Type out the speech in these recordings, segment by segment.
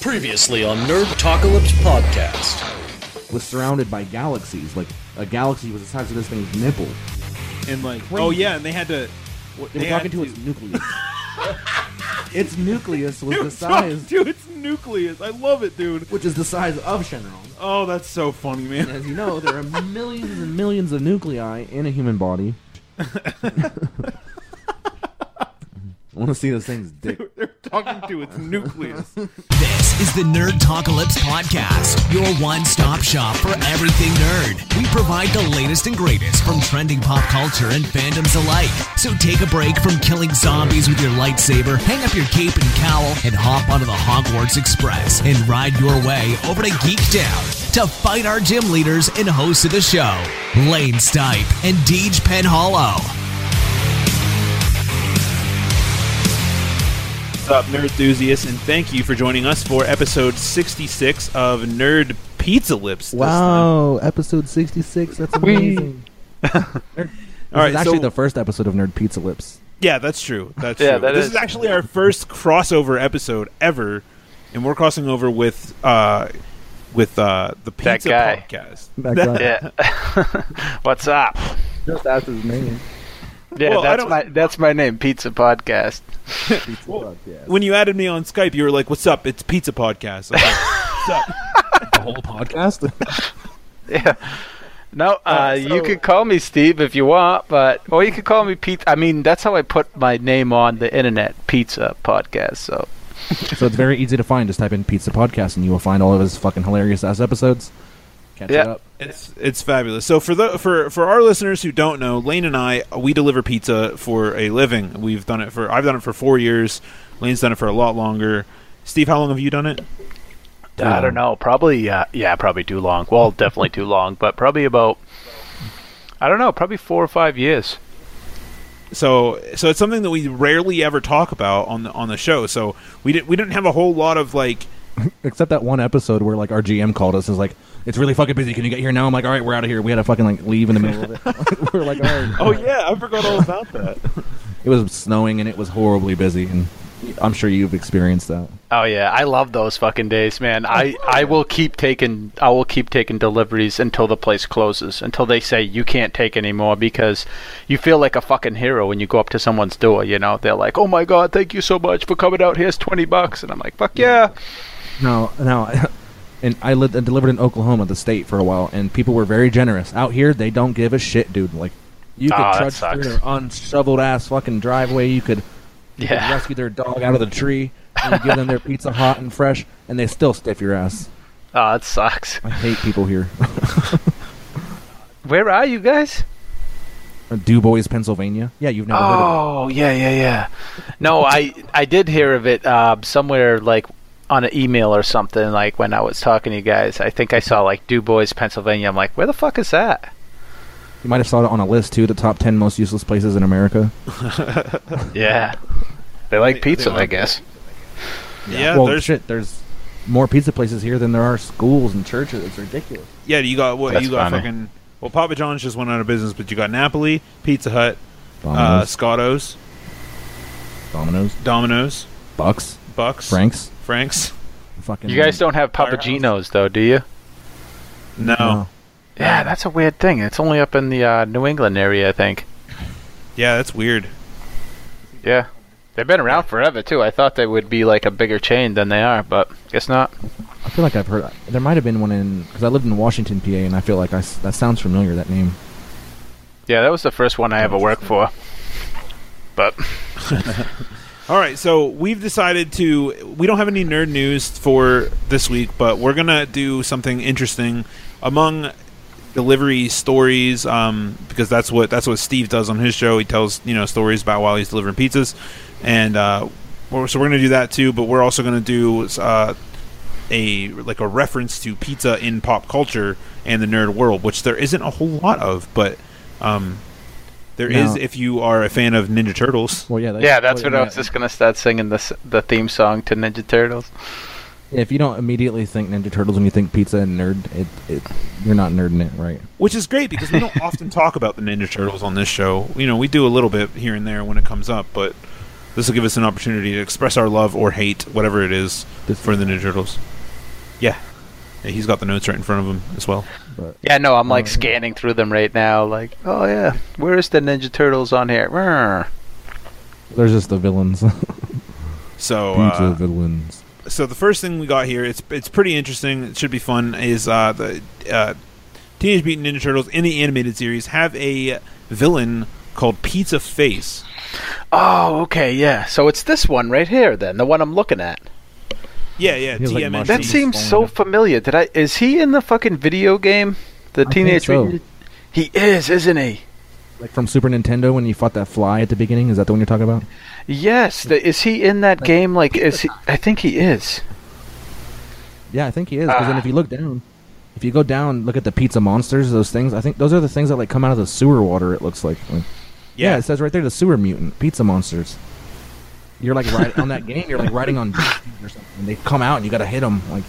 Previously on Nerdtalkalypse Podcast. was surrounded by galaxies. Like a galaxy was the size of this thing's nipple. and like oh yeah, and they had to. what- They were talking to its nucleus. its nucleus was They the size, Dude, its nucleus. I love it, dude. which is the size of Shenron. Oh, that's so funny, man. As you know, there are millions and millions of nuclei in a human body. I want to see this thing's dick. They're talking to its nucleus. This is the Nerd Talkalypse Podcast, your one stop shop for everything nerd. We provide the latest and greatest from trending pop culture and fandoms alike. So take a break from killing zombies with your lightsaber, hang up your cape and cowl, and hop onto the Hogwarts Express and ride your way over to Geek Down to fight our gym leaders and hosts of the show, Lane Stipe and Deej Penhollow. Up, nerd enthusiasts, and thank you for joining us for episode 66 of Nerd Pizza Lips. this time. Wow, episode sixty-six. That's amazing. All All right, actually so- the first episode of Nerd Pizza Lips. Yeah, that's true. That's Yeah, true. that this is- is actually our first crossover episode ever, and we're crossing over with uh, with uh, the That Pizza guy. Podcast. That guy Yeah. What's up? just ask his name. Yeah, Well, that's my that's my name, Pizza Podcast. Pizza Podcast. When you added me on Skype, you were like, "What's up? It's Pizza Podcast." Like, What's up? the whole podcast. Yeah. No, uh, so- you could call me Steve if you want, but or you could call me Pete. I mean, that's how I put my name on the internet, Pizza Podcast. So so it's very easy to find. Just type in Pizza Podcast, and you will find all of his fucking hilarious ass episodes. Catch Yeah. it up. It's it's fabulous. So for the for for our listeners who don't know, Lane and I we deliver pizza for a living. We've done it for I've done it for four years. Lane's done it for a lot longer. Steve, how long have you done it? I don't know, probably uh, yeah, probably too long. Well, definitely too long, but probably about I don't know, probably four or five years. So so it's something that we rarely ever talk about on the on the show. So we didn't we didn't have a whole lot of like Except that one episode where like our GM called us and was like, "It's really fucking busy. Can you get here now?" I'm like, "All right, we're out of here." We had to fucking like leave in the middle of it. we are like, "All right." oh yeah, I forgot all about that. It was snowing and it was horribly busy, and I'm sure you've experienced that. Oh yeah, I love those fucking days, man. I, I will keep taking I will keep taking deliveries until the place closes, until they say you can't take anymore because you feel like a fucking hero when you go up to someone's door, you know. They're like, "Oh my god, thank you so much for coming out. Here's 20 bucks." And I'm like, "Fuck yeah." No, no. And I lived and delivered in Oklahoma, the state, for a while, and people were very generous. Out here, they don't give a shit, dude. Like, you could Oh, trudge through their unshoveled ass fucking driveway. You could, you could Yeah. rescue their dog out of the tree and give them their pizza hot and fresh, and they still stiff your ass. Ah, oh, it sucks. I hate people here. Where are you guys? Uh, du Bois, Pennsylvania. Yeah, you've never heard of it. Oh, yeah, yeah, yeah. No, I I did hear of it uh, somewhere like on an email or something like when I was talking to you guys. I think I saw like Du Bois, Pennsylvania. I'm like, "Where the fuck is that?" You might have saw it on a list too. The top ten most useless places in America. Yeah. They like They- pizza, they I guess. Yeah, well, there's shit. There's more pizza places here than there are schools and churches. It's ridiculous. yeah, you got what That's you got funny. fucking well Papa John's just went out of business, but you got Napoli, Pizza Hut, uh, Domino's, Scotto's, Domino's, Domino's, Bucks, Bucks, Franks. Frank's. Fucking. You guys don't have Firehouse? Papa Gino's though, do you? No. No. Yeah, that's a weird thing. It's only up in the uh, New England area, I think. Yeah, that's weird. Yeah. They've been around forever too. I thought they would be like a bigger chain than they are, but guess not. I feel like I've heard. There might have been one in because I lived in Washington, PA, and I feel like I, that sounds familiar. That name. Yeah, that was the first one I ever worked for. But All right, so we've decided to. We don't have any nerd news for this week, but we're gonna do something interesting among delivery stories, um, because that's what that's what Steve does on his show. He tells you know stories about while he's delivering pizzas, and uh, we're, so we're gonna do that too. But we're also gonna do uh, a like a reference to pizza in pop culture and the nerd world, which there isn't a whole lot of, but. Um, there is No. if you are a fan of Ninja Turtles. Well, yeah. yeah, that's what I was just gonna start singing the the theme song to Ninja Turtles. If you don't immediately think Ninja Turtles when you think pizza and nerd, it, it you're not nerding it right. which is great because we don't often talk about the Ninja Turtles on this show. You know, we do a little bit here and there when it comes up, but this will give us an opportunity to express our love or hate, whatever it is, for the Ninja Turtles. Yeah. Yeah he's got the notes right in front of him as well. But Yeah, no, I'm like yeah. scanning through them right now. Like, oh yeah, where's the Ninja Turtles on here? There's just the villains. So, uh, villains. so the first thing we got here, it's it's pretty interesting. It should be fun. Is uh, the uh, Teenage Mutant Ninja Turtles in the animated series have a villain called Pizza Face. Oh, okay, yeah. So it's this one right here, then the one I'm looking at. Yeah, yeah. He like, That seems so down. familiar. Did I? Is he in the fucking video game? The think Teenage so. Mutant. He is, isn't he? Like from Super Nintendo when you fought that fly at the beginning. Is that the one you're talking about? Yes. The, is he in that game? Like, is he? I think he is. Yeah, I think he is. Because then Ah. if you look down, if you go down, look at the pizza monsters. Those things. I think those are the things that like come out of the sewer water. It looks like. Like, yeah. Yeah. it says right there the sewer mutant pizza monsters. You're like right on that game. You're like riding on or something. And they come out and you got to hit them. Like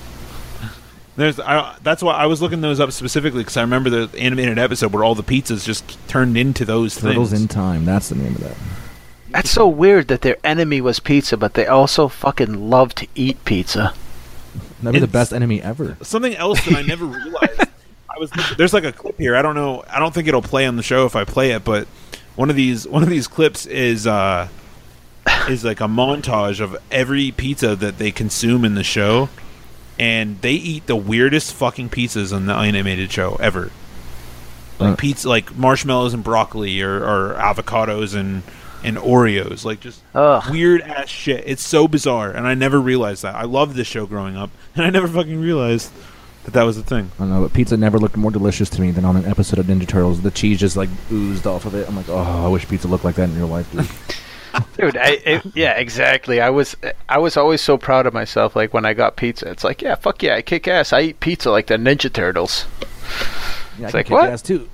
There's I, that's why I was looking those up specifically because I remember the animated episode where all the pizzas just turned into those turtles things. in time. That's the name of that. That's so weird that their enemy was pizza, but they also fucking love to eat pizza. That'd be the best enemy ever. Something else that I never realized. I was there's like a clip here. I don't know. I don't think it'll play on the show if I play it, but one of these one of these clips is uh is like a montage of every pizza that they consume in the show, and they eat the weirdest fucking pizzas on the animated show ever. Like pizza, like marshmallows and broccoli, or, or avocados and and Oreos, like just Ugh. weird ass shit. It's so bizarre, and I never realized that. I loved this show growing up, and I never fucking realized that that was a thing. I don't know, but pizza never looked more delicious to me than on an episode of Ninja Turtles. The cheese just like oozed off of it. I'm like, oh, I wish pizza looked like that in real life, dude. Dude, I, it, yeah, exactly. I was I was always so proud of myself. Like when I got pizza, it's like, yeah, fuck yeah, I kick ass. I eat pizza like the Ninja Turtles. Yeah, I It's can like, kick what? ass too.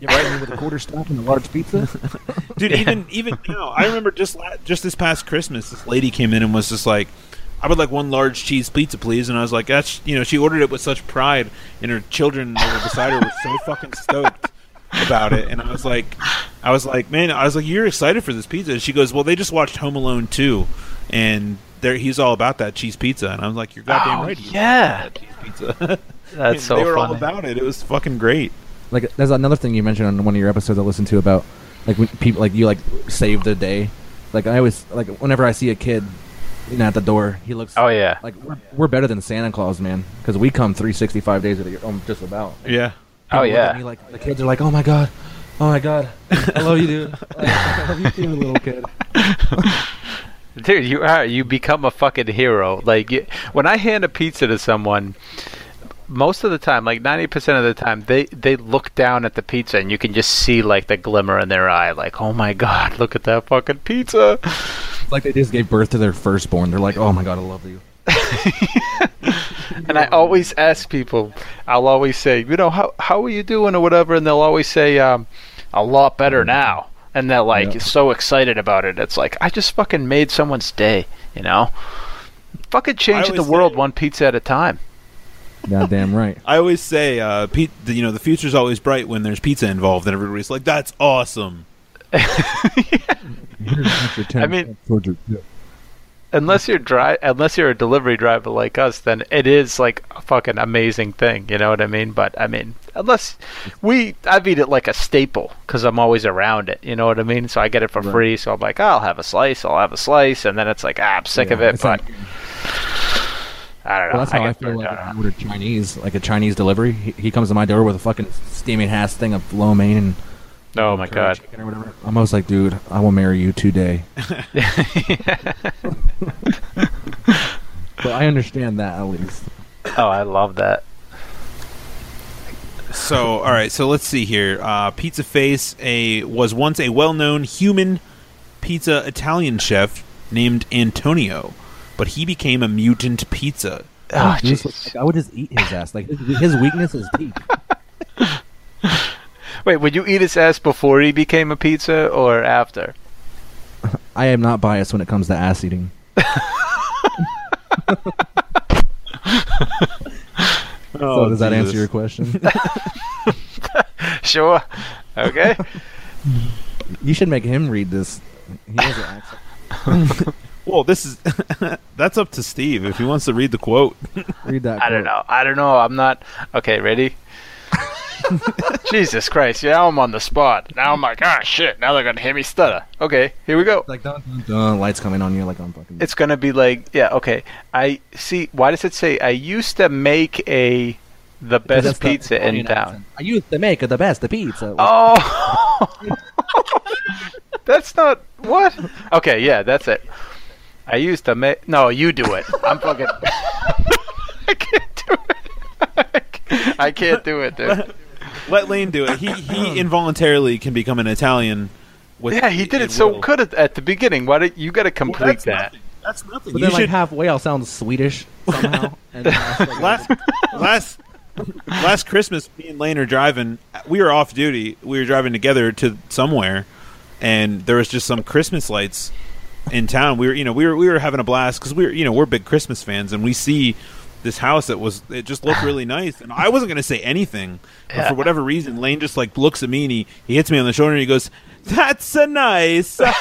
You right me with a quarter staff and a large pizza? Dude, even even now, I remember just la- just this past Christmas, this lady came in and was just like, "I would like one large cheese pizza, please." And I was like, "That's you know," she ordered it with such pride, and her children that were beside her were so fucking stoked about it. And I was like, I was like, man, I was like, you're excited for this pizza? And she goes, well, they just watched Home Alone 2, and there he's all about that cheese pizza. And I was like, you're goddamn Oh, right. yeah. that cheese pizza. That's so they were all about it. It was fucking great. like, there's another thing you mentioned on one of your episodes I listened to about like when people like you like save the day. Like I always like whenever I see a kid, you know, at the door, he looks. Oh yeah. Like we're, we're better than Santa Claus, man, because we come 365 days of the year, um, just about. Yeah. Oh People look at yeah. me like the kids are like, oh my god, oh my god, I love you, dude. Like, I love you too, little kid. Dude, you are you become a fucking hero. Like you, when I hand a pizza to someone, most of the time, like ninety percent of the time, they they look down at the pizza and you can just see like the glimmer in their eye, like, oh my god, look at that fucking pizza. It's like they just gave birth to their firstborn. They're like, oh my god, I love you. And I always ask people, I'll always say, you know, how how are you doing or whatever, and they'll always say, um, a lot better now. And they're like Yeah. so excited about it. It's like I just fucking made someone's day, you know. Fucking changing the world say- one pizza at a time. Goddamn right. I always say, uh, Pete, the, you know, the future's always bright when there's pizza involved, and everybody's like, "That's awesome." I mean- unless you're dri- unless you're a delivery driver like us, then it is like a fucking amazing thing. You know what I mean? But I mean, unless we, I've eat it like a staple because I'm always around it. You know what I mean? So I get it for Right. free. So I'm like, oh, I'll have a slice. I'll have a slice, and then it's like, ah, I'm sick of it. But like- I don't know. Well, that's how I, feel like out if on I order Chinese, like a Chinese delivery. He, he comes to my door with a fucking steaming ass thing of lo mein and Oh my god. or whatever. I'm almost like, dude, I will marry you today. But I understand that at least. oh, I love that. So, all right, so let's see here. Uh, pizza Face a was once a well-known human pizza Italian chef named Antonio, but he became a mutant pizza. Oh, Dude, it's jeez. like, I would just eat his ass. Like his, his weakness is teeth. Wait, would you eat his ass before he became a pizza or after? I am not biased when it comes to ass eating. so oh, does that answer your question? Sure. Okay. you should make him read this. He has an accent. Well, this is that's up to Steve if he wants to read the quote. Read that. I don't know. I don't know. I'm not. Okay, ready? Jesus Christ! Now I'm on the spot. Now I'm like, ah, shit. Now they're gonna hear me stutter. Okay, here we go. Like dun, dun, dun, lights coming on you like I'm fucking. It's gonna be like, yeah, okay. I see. Why does it say I used to make a the best the pizza in town? accent. I used to make the best pizza. Oh, that's not what. Okay, yeah, that's it. I used to make. No, you do it. I'm fucking. I can't do it. I can't do it, dude. Let Lane do it. He he involuntarily can become an Italian. With, Yeah, he did it so will. good at, at the beginning. Why did you got to Well, complete that's that? Nothing. That's nothing. but you then like should halfway, I'll sound Swedish somehow. and, uh, last last last Christmas, me and Lane are driving. We were off duty. We were driving together to somewhere, and there was just some Christmas lights in town. We were, you know, we were we were having a blast because we were, you know, we're big Christmas fans, and we see this house that was it just looked really nice. And I wasn't going to say anything, but Yeah. for whatever reason, Lane just like looks at me and he, he hits me on the shoulder and he goes, "That's a nice," and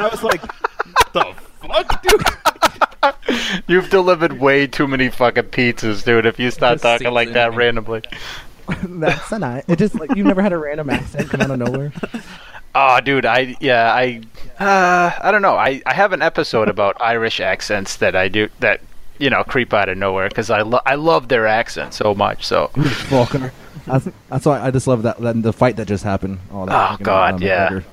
I was like, "The fuck, dude." You've delivered way too many fucking pizzas, dude. If you start talking like that randomly. that's a nice. It just like you've never had a random accent come out of nowhere. Oh, dude, I yeah, I uh, I don't know. I, I have an episode about Irish accents that I do that you know creep out of nowhere because I lo- I love their accent so much. So Fucker. That's, that's why I just love that, that the fight that just happened. Oh, that Oh, fucking, God, um, yeah. McGregor.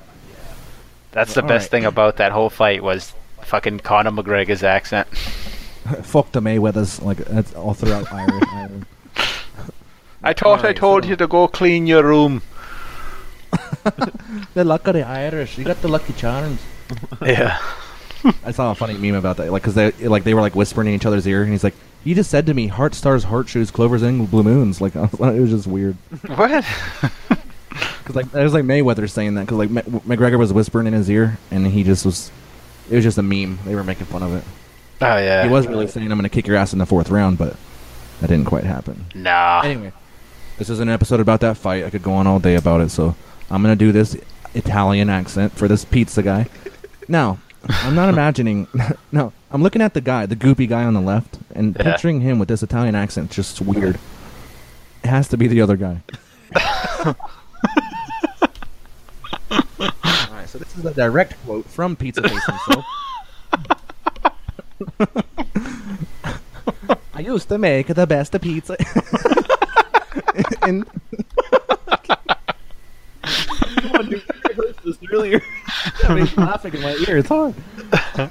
that's the All best right. thing about that whole fight was fucking Conor McGregor's accent. Fuck the Mayweathers. Like that's all throughout Irish. Ireland. I thought I told so- you to go clean your room. The luck of the Irish. You got the lucky charms. Yeah. I saw a funny meme about that, like because they like they were like whispering in each other's ear, and he's like, "You just said to me, heart stars, heart shoes, clovers, and blue moons." Like was, it was just weird. what? Because like it was like Mayweather saying that because like Ma- McGregor was whispering in his ear, and he just was. It was just a meme. They were making fun of it. Oh yeah. He was really saying, "I'm going to kick your ass in the fourth round," but that didn't quite happen. Nah. Anyway, this is an episode about that fight. I could go on all day about it, so I'm gonna do this Italian accent for this pizza guy. Now, I'm not imagining. no, I'm looking at the guy, the goopy guy on the left, and Yeah. picturing him with this Italian accent. Just weird. It has to be the other guy. all right, so this is a direct quote from Pizza Face himself. I used to make the best pizza. in this earlier. I mean, laughing in my ear. It's hard.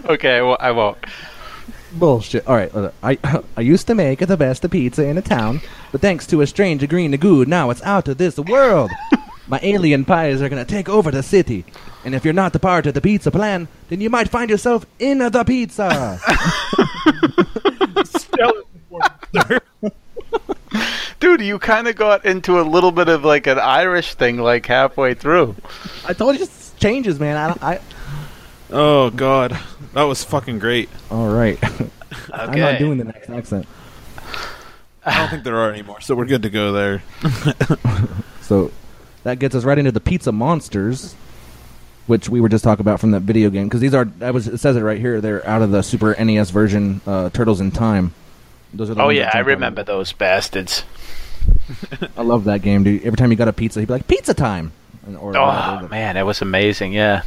Okay, well, I won't. Bullshit. All right, uh, I I used to make the best pizza in a town, but thanks to a strange agreeing to good, now it's out of this world. My alien pies are gonna take over the city, and if you're not a part of the pizza plan, then you might find yourself in the pizza. Dude, you kind of got into a little bit of like an Irish thing like halfway through. I told you, this changes, man. I, I Oh god, that was fucking great. all right. I'm not doing the next accent. I don't think there are anymore, so we're good to go there. So that gets us right into the pizza monsters, which we were just talking about from that video game. Because these are, I was, it says it right here. They're out of the Super NES version, uh, Turtles in Time. Those are the Oh ones yeah, I jump out. remember those bastards. I love that game, dude. Every time you got a pizza, he'd be like, "Pizza time!" And, or Oh man, it was amazing. Yeah.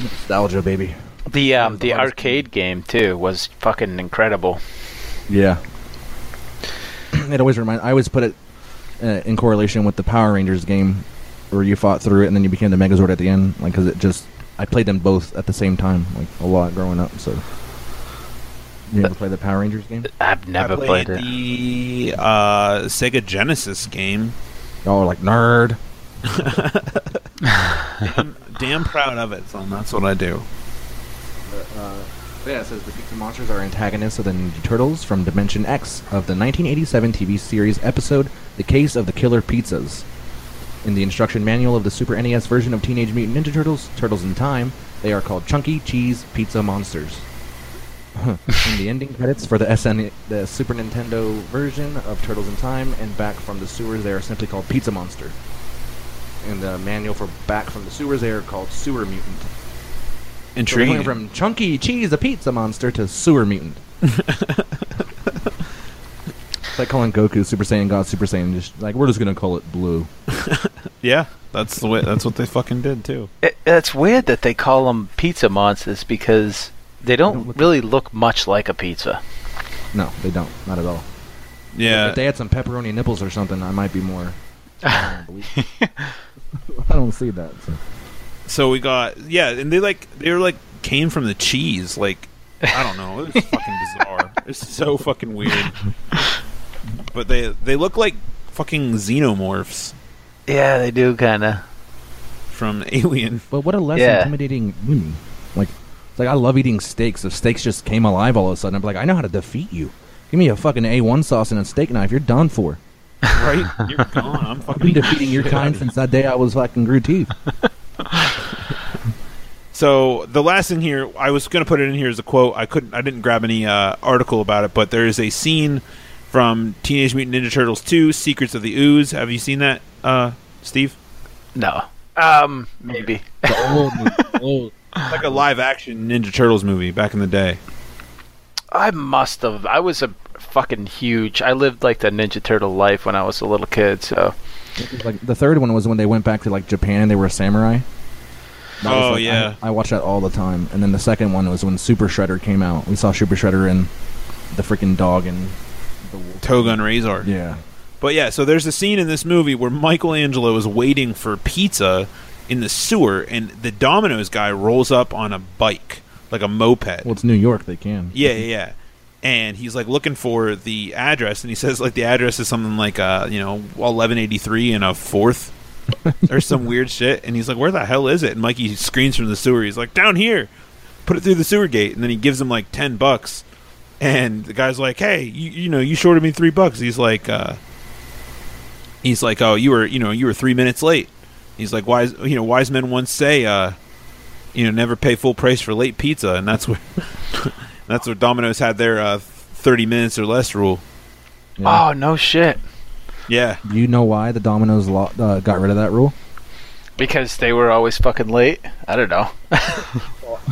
nostalgia, baby. The um the arcade game too was fucking incredible. Yeah. it always reminds. I always put it uh, in correlation with the Power Rangers game, where you fought through it and then you became the Megazord at the end. Like, because it just, I played them both at the same time, like a lot growing up. So, you ever play the Power Rangers game? I've never I played, played, it. the uh, Sega Genesis game. Oh, like nerd. damn, damn proud of it, son. That's what I do. Yeah, it says the Pizza Monsters are antagonists of the Ninja Turtles from Dimension X of the 1987 TV series episode The Case of the Killer Pizzas. In the instruction manual of the Super NES version of Teenage Mutant Ninja Turtles, Turtles in Time, they are called Chunky Cheese Pizza Monsters. in the ending credits for the SN, the Super Nintendo version of Turtles in Time and Back from the Sewers, they are simply called Pizza Monster. In the manual for Back from the Sewers, they are called Sewer Mutant. So they intriguing. from chunky cheese, a pizza monster, to sewer mutant. it's like calling Goku Super Saiyan God Super Saiyan. Just like we're just gonna call it blue. yeah, that's the way. That's what they fucking did too. It, it's weird that they call them pizza monsters because they don't don't look- really look much like a pizza. No, they don't. Not at all. Yeah, If they had some pepperoni nipples or something, I might be more. I don't, I don't see that. So. so we got yeah, and they like they were like came from the cheese. Like I don't know, it was fucking bizarre. It's so fucking weird. But they they look like fucking xenomorphs Yeah, they do kind of. from Alien. But what a less Yeah. intimidating enemy. Like, it's like I love eating steaks. If steaks just came alive all of a sudden, I'm like, I know how to defeat you. Give me a fucking A1 sauce and a steak knife. You're done for. Right? You're gone. I'm I've fucking been defeating your kind since that day I was fucking grew teeth. So the last thing here, I was going to put it in here as a quote. I couldn't, I didn't grab any uh, article about it, but there is a scene from Teenage Mutant Ninja Turtles 2: Secrets of the Ooze. Have you seen that, uh, Steve? No. Um, maybe. The old, old. It's like a live action Ninja Turtles movie back in the day. I must have. I was a fucking huge. I lived like the Ninja Turtle life when I was a little kid. So Like the third one was when they went back to like Japan and they were a samurai. That was, Oh, like, yeah. I, I watched that all the time. And then the second one was when Super Shredder came out. We saw Super Shredder and the freaking dog and the wolf. Togun Razor. Yeah. But yeah, so there's a scene in this movie where Michelangelo is waiting for pizza in the sewer, and the Domino's guy rolls up on a bike, like a moped. Well, it's New York. They can. Yeah, yeah, yeah. And he's like looking for the address, and he says like the address is something like uh you know eleven eighty three and a fourth or some weird shit. And he's like, where the hell is it? And Mikey screams from the sewer. He's like, down here. Put it through the sewer gate, and then he gives him like ten bucks. And the guy's like, hey, you, you know, you shorted me three bucks. He's like, uh, he's like, oh, you were you know you were three minutes late. He's like, wise you know wise men once say, uh, you know, never pay full price for late pizza, and that's where That's where Domino's had their uh, 30 minutes or less rule. Yeah. Oh no shit. Yeah. Do you know why the Domino's lo- uh, got rid of that rule? Because they were always fucking late. I don't know.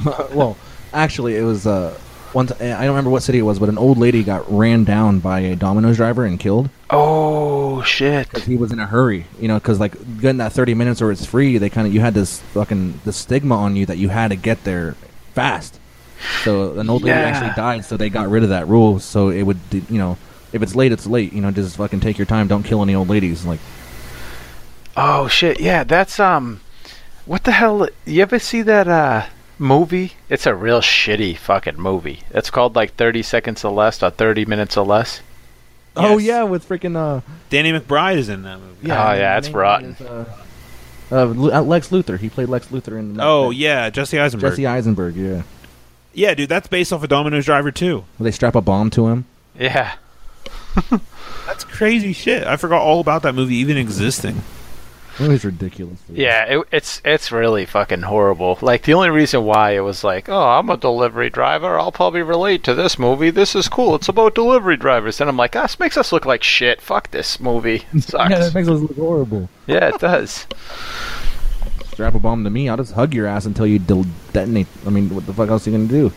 well, actually, it was uh, one. T- I don't remember what city it was, but an old lady got ran down by a Domino's driver and killed Oh shit. he was in a hurry. You know, because like getting that thirty minutes or it's free, they kind of you had this fucking the stigma on you that you had to get there fast. So an old lady actually died, so they got rid of that rule. So it would, you know, if it's late, it's late. You know, just fucking take your time. Don't kill any old ladies. Like, Oh shit. Yeah, that's um. What the hell? You ever see that uh movie? It's a real shitty fucking movie. It's called like Thirty Seconds or Less or Thirty Minutes or Less. oh Yes. yeah, with freaking uh, Danny McBride is in that movie. Oh, yeah, the it's name rotten. is, uh, uh, Lu- uh, Lex Luthor. He played Lex Luthor in. that- Oh, that- yeah. Jesse Eisenberg. Jesse Eisenberg. Yeah. yeah, dude. That's based off a Domino's driver, too. Will they strap a bomb to him. Yeah. That's crazy shit. I forgot all about that movie even existing. It was ridiculous. dude. Yeah, it, it's it's really fucking horrible. Like the only reason why it was like, oh, I'm a delivery driver. I'll probably relate to this movie. This is cool. It's about delivery drivers. And I'm like, ah, this makes us look like shit. Fuck this movie. It sucks. Yeah, that makes us look horrible. yeah, it does. Strap a bomb to me. I'll just hug your ass until you del- detonate. I mean, what the fuck else are you gonna do?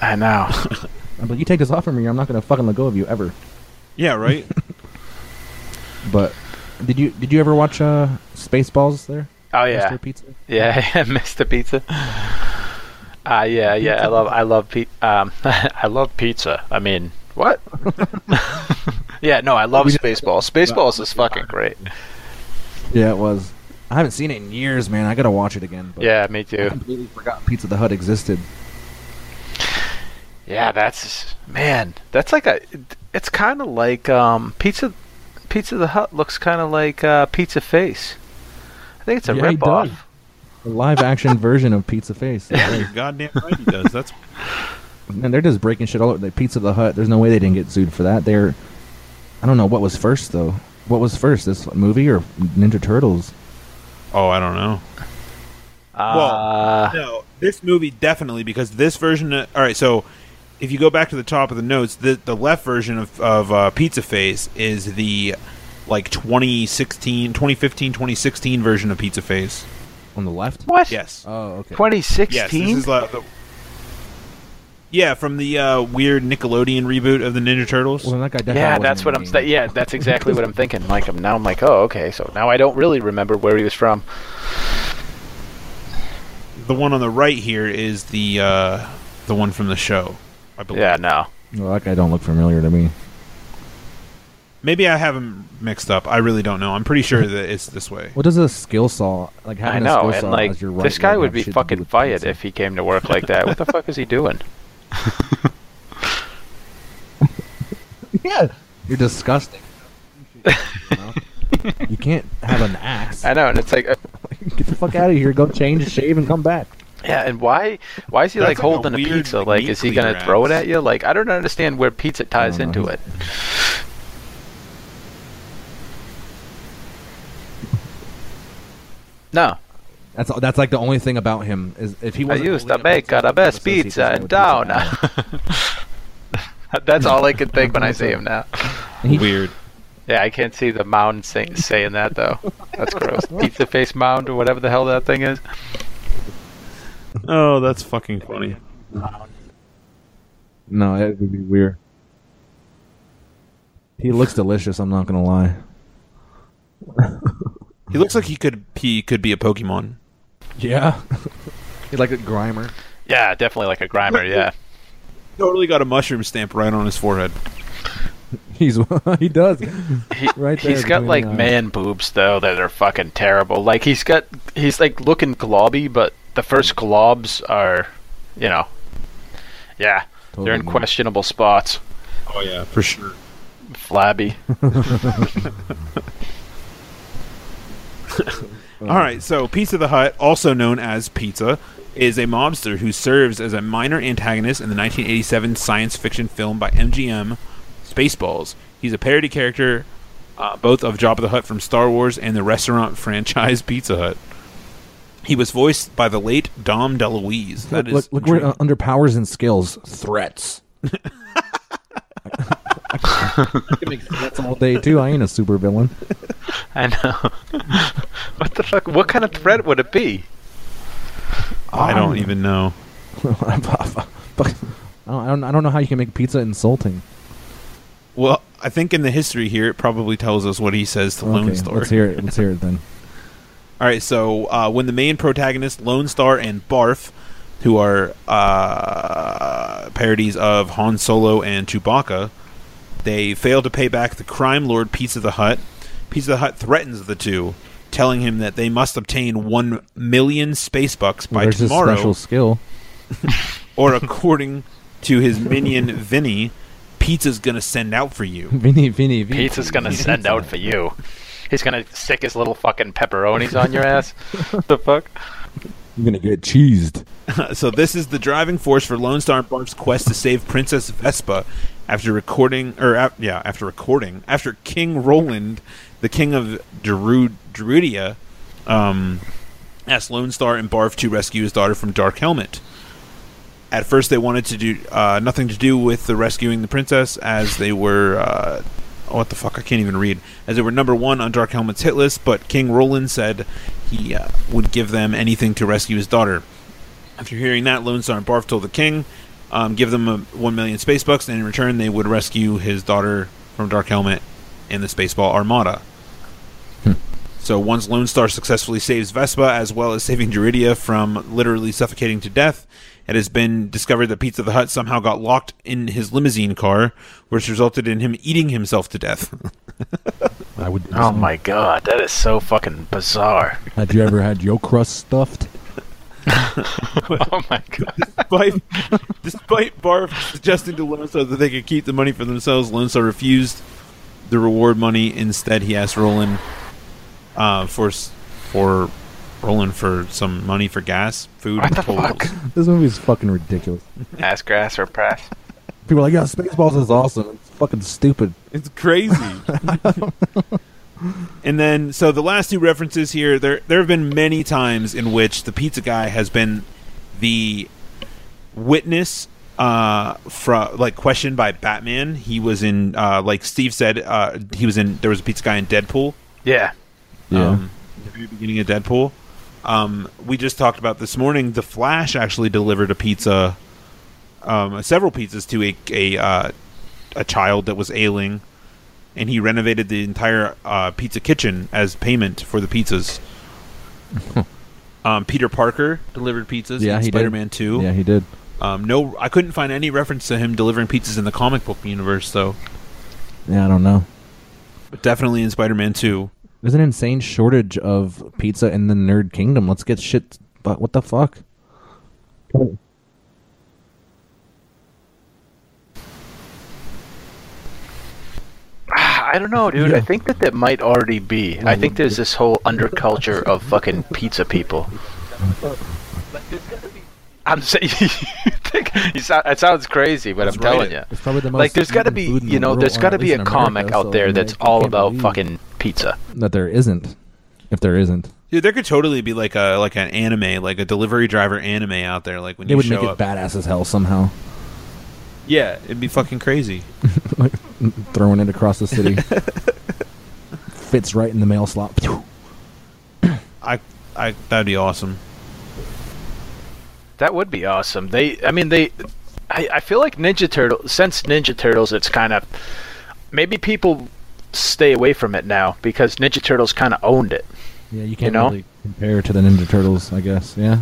I know. I'm like, you take this off from me, I'm not gonna fucking let go of you ever. Yeah, right? But did you did you ever watch uh Spaceballs there? Oh yeah, Mr. Pizza. yeah, Mr. Pizza. Ah, yeah, yeah. I love, I love, pe- um, I love pizza. I mean, what? yeah, no, I love Spaceballs. Spaceballs is fucking great. Yeah, it was. I haven't seen it in years, man. I gotta watch it again. But Yeah, me I too. completely forgot Pizza the Hut existed. Yeah, that's man. That's like a. It's kind of like um, pizza. Pizza the Hut looks kind of like uh, Pizza Face. I think it's a Yeah, he rip off. does. A live action version of Pizza Face. You're goddamn right he does. That's And they're just breaking shit all over. The Pizza the Hut. There's no way they didn't get sued for that. They're. I don't know what was first though. What was first, this movie or Ninja Turtles? Oh, I don't know. Uh, No, this movie definitely because this version. Of, all right, so if you go back to the top of the notes, the the left version of of uh, Pizza Face is the like 2016, 2015, 2016 version of Pizza Face. On the left? What? Yes. Oh, okay. 2016. Yes, this is uh, the. Yeah, from the uh, weird Nickelodeon reboot of the Ninja Turtles. Well, that guy definitely yeah, that's what I'm. Th- yeah, that's exactly what I'm thinking. Like, I'm, now I'm like, oh, okay. So now I don't really remember where he was from. The one on the right here is the uh, the one from the show. I believe. Yeah, no. Well, that guy don't look familiar to me. Maybe I have them mixed up. I really don't know. I'm pretty sure that it's this way. What does a skill saw like? I know, a skill and saw like your right this guy would be shit to do fucking fired if he came to work like that. What the fuck is he doing? Yeah, you're disgusting. You know? You can't have an axe. I know, and it's like, uh, Get the fuck out of here. Go change, shave, and come back. Yeah, and why? Why is he That's like like a holding a, pizza? like, Like, is he gonna cleaver throw it at you? Like, I don't understand where pizza ties don't know. into it. No, That's that's like the only thing about him is if he I was used to make the best pizza in town. That's all I can think when I see him now. Weird. Yeah, I can't see the mound say, saying that though. That's gross. Pizza face mound or whatever the hell that thing is. Oh, that's fucking funny. No, it would be weird. He looks delicious. I'm not gonna lie. He looks like he could he could be a Pokemon. Yeah, he's like a Grimer. Yeah, definitely like a grimer. Yeah. Totally got a mushroom stamp right on his forehead. He's he does. He, Right there he's got between like the eyes. man boobs though that are fucking terrible. Like he's got he's like looking globby, but the first globs are, you know, yeah, they're in Totally. questionable spots. Oh yeah, for sure. Flabby. All right, so Pizza the Hut, also known as Pizza, is a mobster who serves as a minor antagonist in the 1987 science fiction film by MGM, Spaceballs. He's a parody character, uh, both of Jabba the Hutt from Star Wars and the restaurant franchise Pizza Hut. He was voiced by the late Dom DeLuise. That Look, is look, look where, uh, under powers and skills, threats. I can make threats all day too. I ain't a super villain. I know. what the fuck? What kind of threat would it be? I don't even know. I don't, I don't. I don't know how you can make pizza insulting. Well, I think in the history here, it probably tells us what he says to Lone Star. let's hear it. Let's hear it then. All right, so uh, when the main protagonists, Lone Star and Barf, who are uh, parodies of Han Solo and Chewbacca, they fail to pay back the crime lord Pizza the Hut. Pizza the Hut threatens the two, telling him that they must obtain one million space bucks Well, by there's his tomorrow, special skill. or according to his minion Vinny, Pizza's gonna send out for you. Vinny, Vinny, Vinny. Pizza's gonna send out for you. He's gonna stick his little fucking pepperonis on your ass. the fuck? You're gonna get cheesed. so this is the driving force for Lone Star and Barf's quest to save Princess Vespa after recording, or ap- yeah, after recording, after King Roland, the king of Derud- Druidia, um, asked Lone Star and Barf to rescue his daughter from Dark Helmet. At first, they wanted to do uh, nothing to do with the rescuing the princess, as they were. Uh, oh, what the fuck? I can't even read. As they were number one on Dark Helmet's hit list, but King Roland said he uh, would give them anything to rescue his daughter. After hearing that, Lone Star and Barf told the king, um, give them a, one million space bucks, and in return, they would rescue his daughter from Dark Helmet and the Spaceball Armada. So once Lone Star successfully saves Vespa, as well as saving Duridia from literally suffocating to death, it has been discovered that Pizza the Hut somehow got locked in his limousine car, which resulted in him eating himself to death. I would. Oh my god, that is so fucking bizarre. Had you ever had your crust stuffed? oh my god. despite, despite Barf suggesting to Lone Star that they could keep the money for themselves, Lone Star refused the reward money. Instead, he asked Roland uh, for for Roland for some money for gas, food, What the tolls. fuck? This movie is fucking ridiculous. Ass grass or press? People are like, yeah, Spaceballs is awesome. It's fucking stupid. It's crazy. and then, so the last two references here, there there have been many times in which the pizza guy has been the witness, uh, from like questioned by Batman. He was in, uh, like Steve said, uh, he was in. There was a pizza guy in Deadpool. Yeah. Yeah. Um, the very beginning of Deadpool. Um, we just talked about this morning. The Flash actually delivered a pizza, um, several pizzas to a a uh, a child that was ailing, and he renovated the entire uh, pizza kitchen as payment for the pizzas. um, Peter Parker delivered pizzas Yeah, in he did. Spider-Man Two. Yeah, he did. Um, no, I couldn't find any reference to him delivering pizzas in the comic book universe, though. Yeah, I don't know. But definitely in Spider-Man Two. There's an insane shortage of pizza in the nerd kingdom. Let's get shit. But what the fuck? I don't know, dude. Yeah. I think that that might already be. I think there's this whole underculture of fucking pizza people. I'm saying, you think you sound, it sounds crazy, but Let's I'm telling it. you. It's probably the most Like, there's got to be, you know, world, there's or got to be a in comic out so, there that's all about believe fucking pizza. that there isn't. If there isn't, Dude, there could totally be like a like an anime, like a delivery driver anime out there. Like when they you would show make it badass as hell somehow. yeah, it'd be fucking crazy. like throwing it across the city. Fits right in the mail slot. I, I that'd be awesome. That would be awesome. They, I mean, they. I, I feel like Ninja Turtle. Since Ninja Turtles, it's kind of maybe people stay away from it now because Ninja Turtles kind of owned it. Yeah, you can't know? really compare to the Ninja Turtles, I guess. Yeah.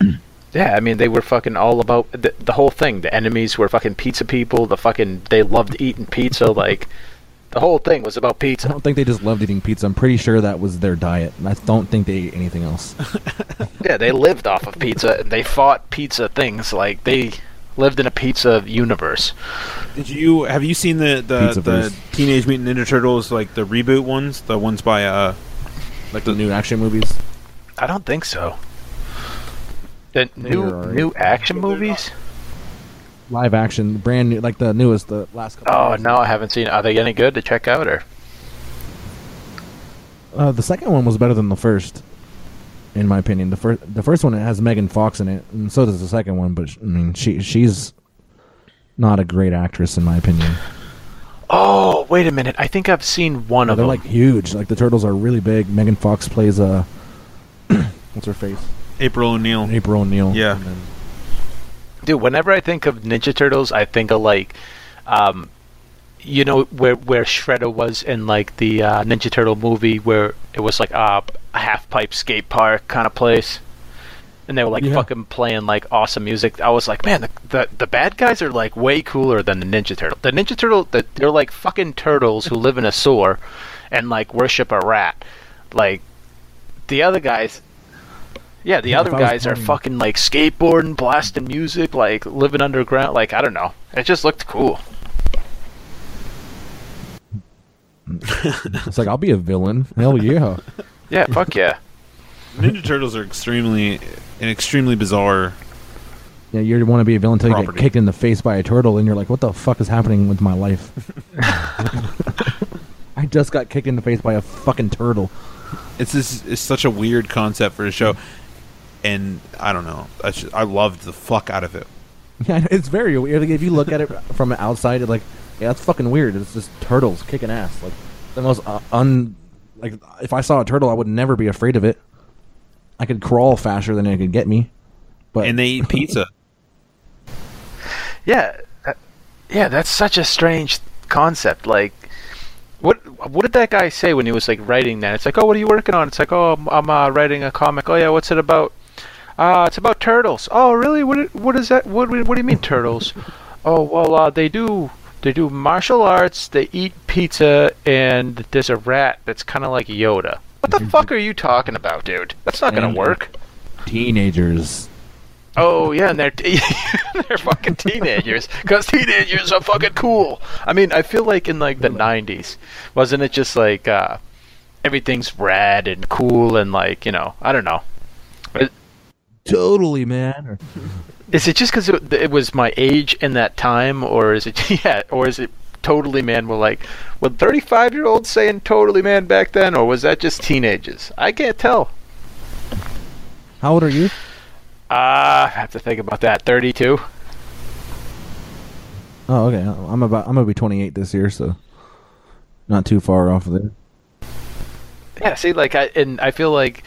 Yeah, I mean, they were fucking all about the, the whole thing. The enemies were fucking pizza people. The fucking they loved eating pizza. Like the whole thing was about pizza. I don't think they just loved eating pizza. I'm pretty sure that was their diet. I don't think they ate anything else. Yeah, they lived off of pizza and they fought pizza things. Like they lived in a pizza universe. Did you have you seen the the, Pizza the verse. Teenage Mutant Ninja Turtles like the reboot ones, the ones by uh like the new action movies. I don't think so. The new new action movies? Live action, brand new, like the newest, the last couple. Oh years. no, I haven't seen. Are they any good to check out or? Uh, the second one was better than the first, in my opinion. The first, the first one has Megan Fox in it, and so does the second one. But I mean, she she's not a great actress in my opinion. Oh wait a minute! I think I've seen one of them. They're like huge. Like the turtles are really big. Megan Fox plays a what's her face? April O'Neil. April O'Neil. Yeah. And then- Dude, whenever I think of Ninja Turtles, I think of like, um, you know, where where Shredder was in like the uh, Ninja Turtle movie, where it was like uh, a half pipe skate park kind of place, and they were like Yeah. fucking playing like awesome music. I was like, man, the, the the bad guys are like way cooler than the Ninja Turtle. The Ninja Turtle, the, they're like fucking turtles who live in a sewer, and like worship a rat. Like the other guys. Yeah, the other if I was guys are fucking like skateboarding, blasting music, like living underground. Like I don't know, it just looked cool. it's like I'll be a villain. Hell yeah. Yeah, fuck yeah. Ninja Turtles are extremely an extremely bizarre. Yeah, you want to be a villain until you get Property. kicked in the face by a turtle, and you're like, "What the fuck is happening with my life?" I just got kicked in the face by a fucking turtle. It's this it's such a weird concept for a show, and I don't know. I, just, I loved the fuck out of it. Yeah, it's very weird. Like, if you look at it from the outside, it's like, yeah, that's fucking weird. It's just turtles kicking ass. Like the most uh, un. Like if I saw a turtle, I would never be afraid of it. I could crawl faster than it could get me. But And they eat pizza. Yeah, that, yeah, that's such a strange concept. Like, what what did that guy say when he was like writing that? It's like, oh, what are you working on? It's like, oh, I'm, I'm uh, writing a comic. Oh yeah, what's it about? Uh, it's about turtles. Oh really? What what is that? What what do you mean turtles? oh well, uh, they do they do martial arts. They eat pizza, and there's a rat that's kind of like Yoda. What the fuck are you talking about, dude? That's not gonna And- work. teenagers. Oh yeah, and they're they're fucking teenagers because teenagers are fucking cool. I mean, I feel like in like the '90s, wasn't it just like uh, everything's rad and cool and like you know, I don't know. Totally, man. Or- Is it just because it, it was my age in that time, or is it yeah, or is it totally man? Were like, were 35 year olds saying totally man back then, or was that just teenagers? I can't tell. How old are you? Uh, I have to think about that. 32. Oh, okay. I'm about. I'm gonna be 28 this year, so not too far off of there. Yeah, see, like I and I feel like,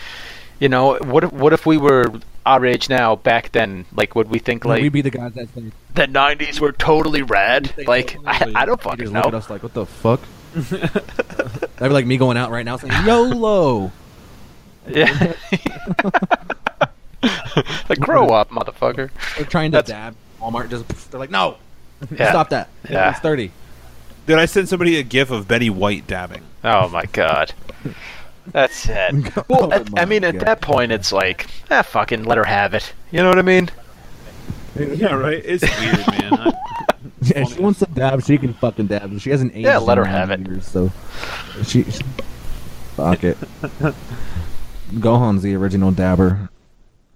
you know, what if what if we were our age now back then? Like, would we think like we'd be the guys that say, the '90s were totally rad? Like, I, I don't fucking just look at know. us like, what the fuck? That'd be like me going out right now saying YOLO. Yeah. like, grow up, motherfucker. They're trying to That's- dab. Walmart just they're like, no, Yeah. stop that. Yeah. it's thirty. Did I send somebody a gif of Betty White dabbing? Oh my god. That's it. Well, Oh at, I mean, at that point, it's like, ah, fucking let her have it. You know what I mean? Yeah, right. It's weird, man. I- Yeah, she wants to dab. She can fucking dab. She hasn't aged. Yeah, let her have nine it. So she, she- fuck it. Gohan's the original dabber.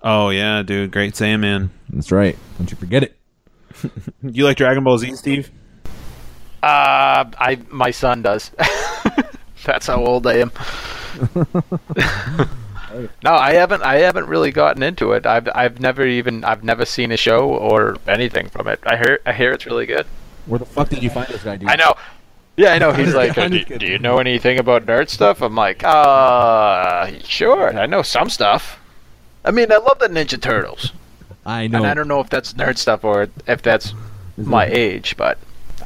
oh yeah, dude, great Saiyaman. That's right. Don't you forget it. You like Dragon Ball Z, Steve? Uh, I my son does. That's how old I am. no, I haven't. I haven't really gotten into it. I've I've never even I've never seen a show or anything from it. I hear I hear it's really good. Where the fuck did you find this guy, dude? I know. Yeah, I know. He's like, do, do you know anything about nerd stuff? I'm like, uh, sure. I know some stuff. I mean, I love the Ninja Turtles, I know. and I don't know if that's nerd stuff or if that's Is my it- age, but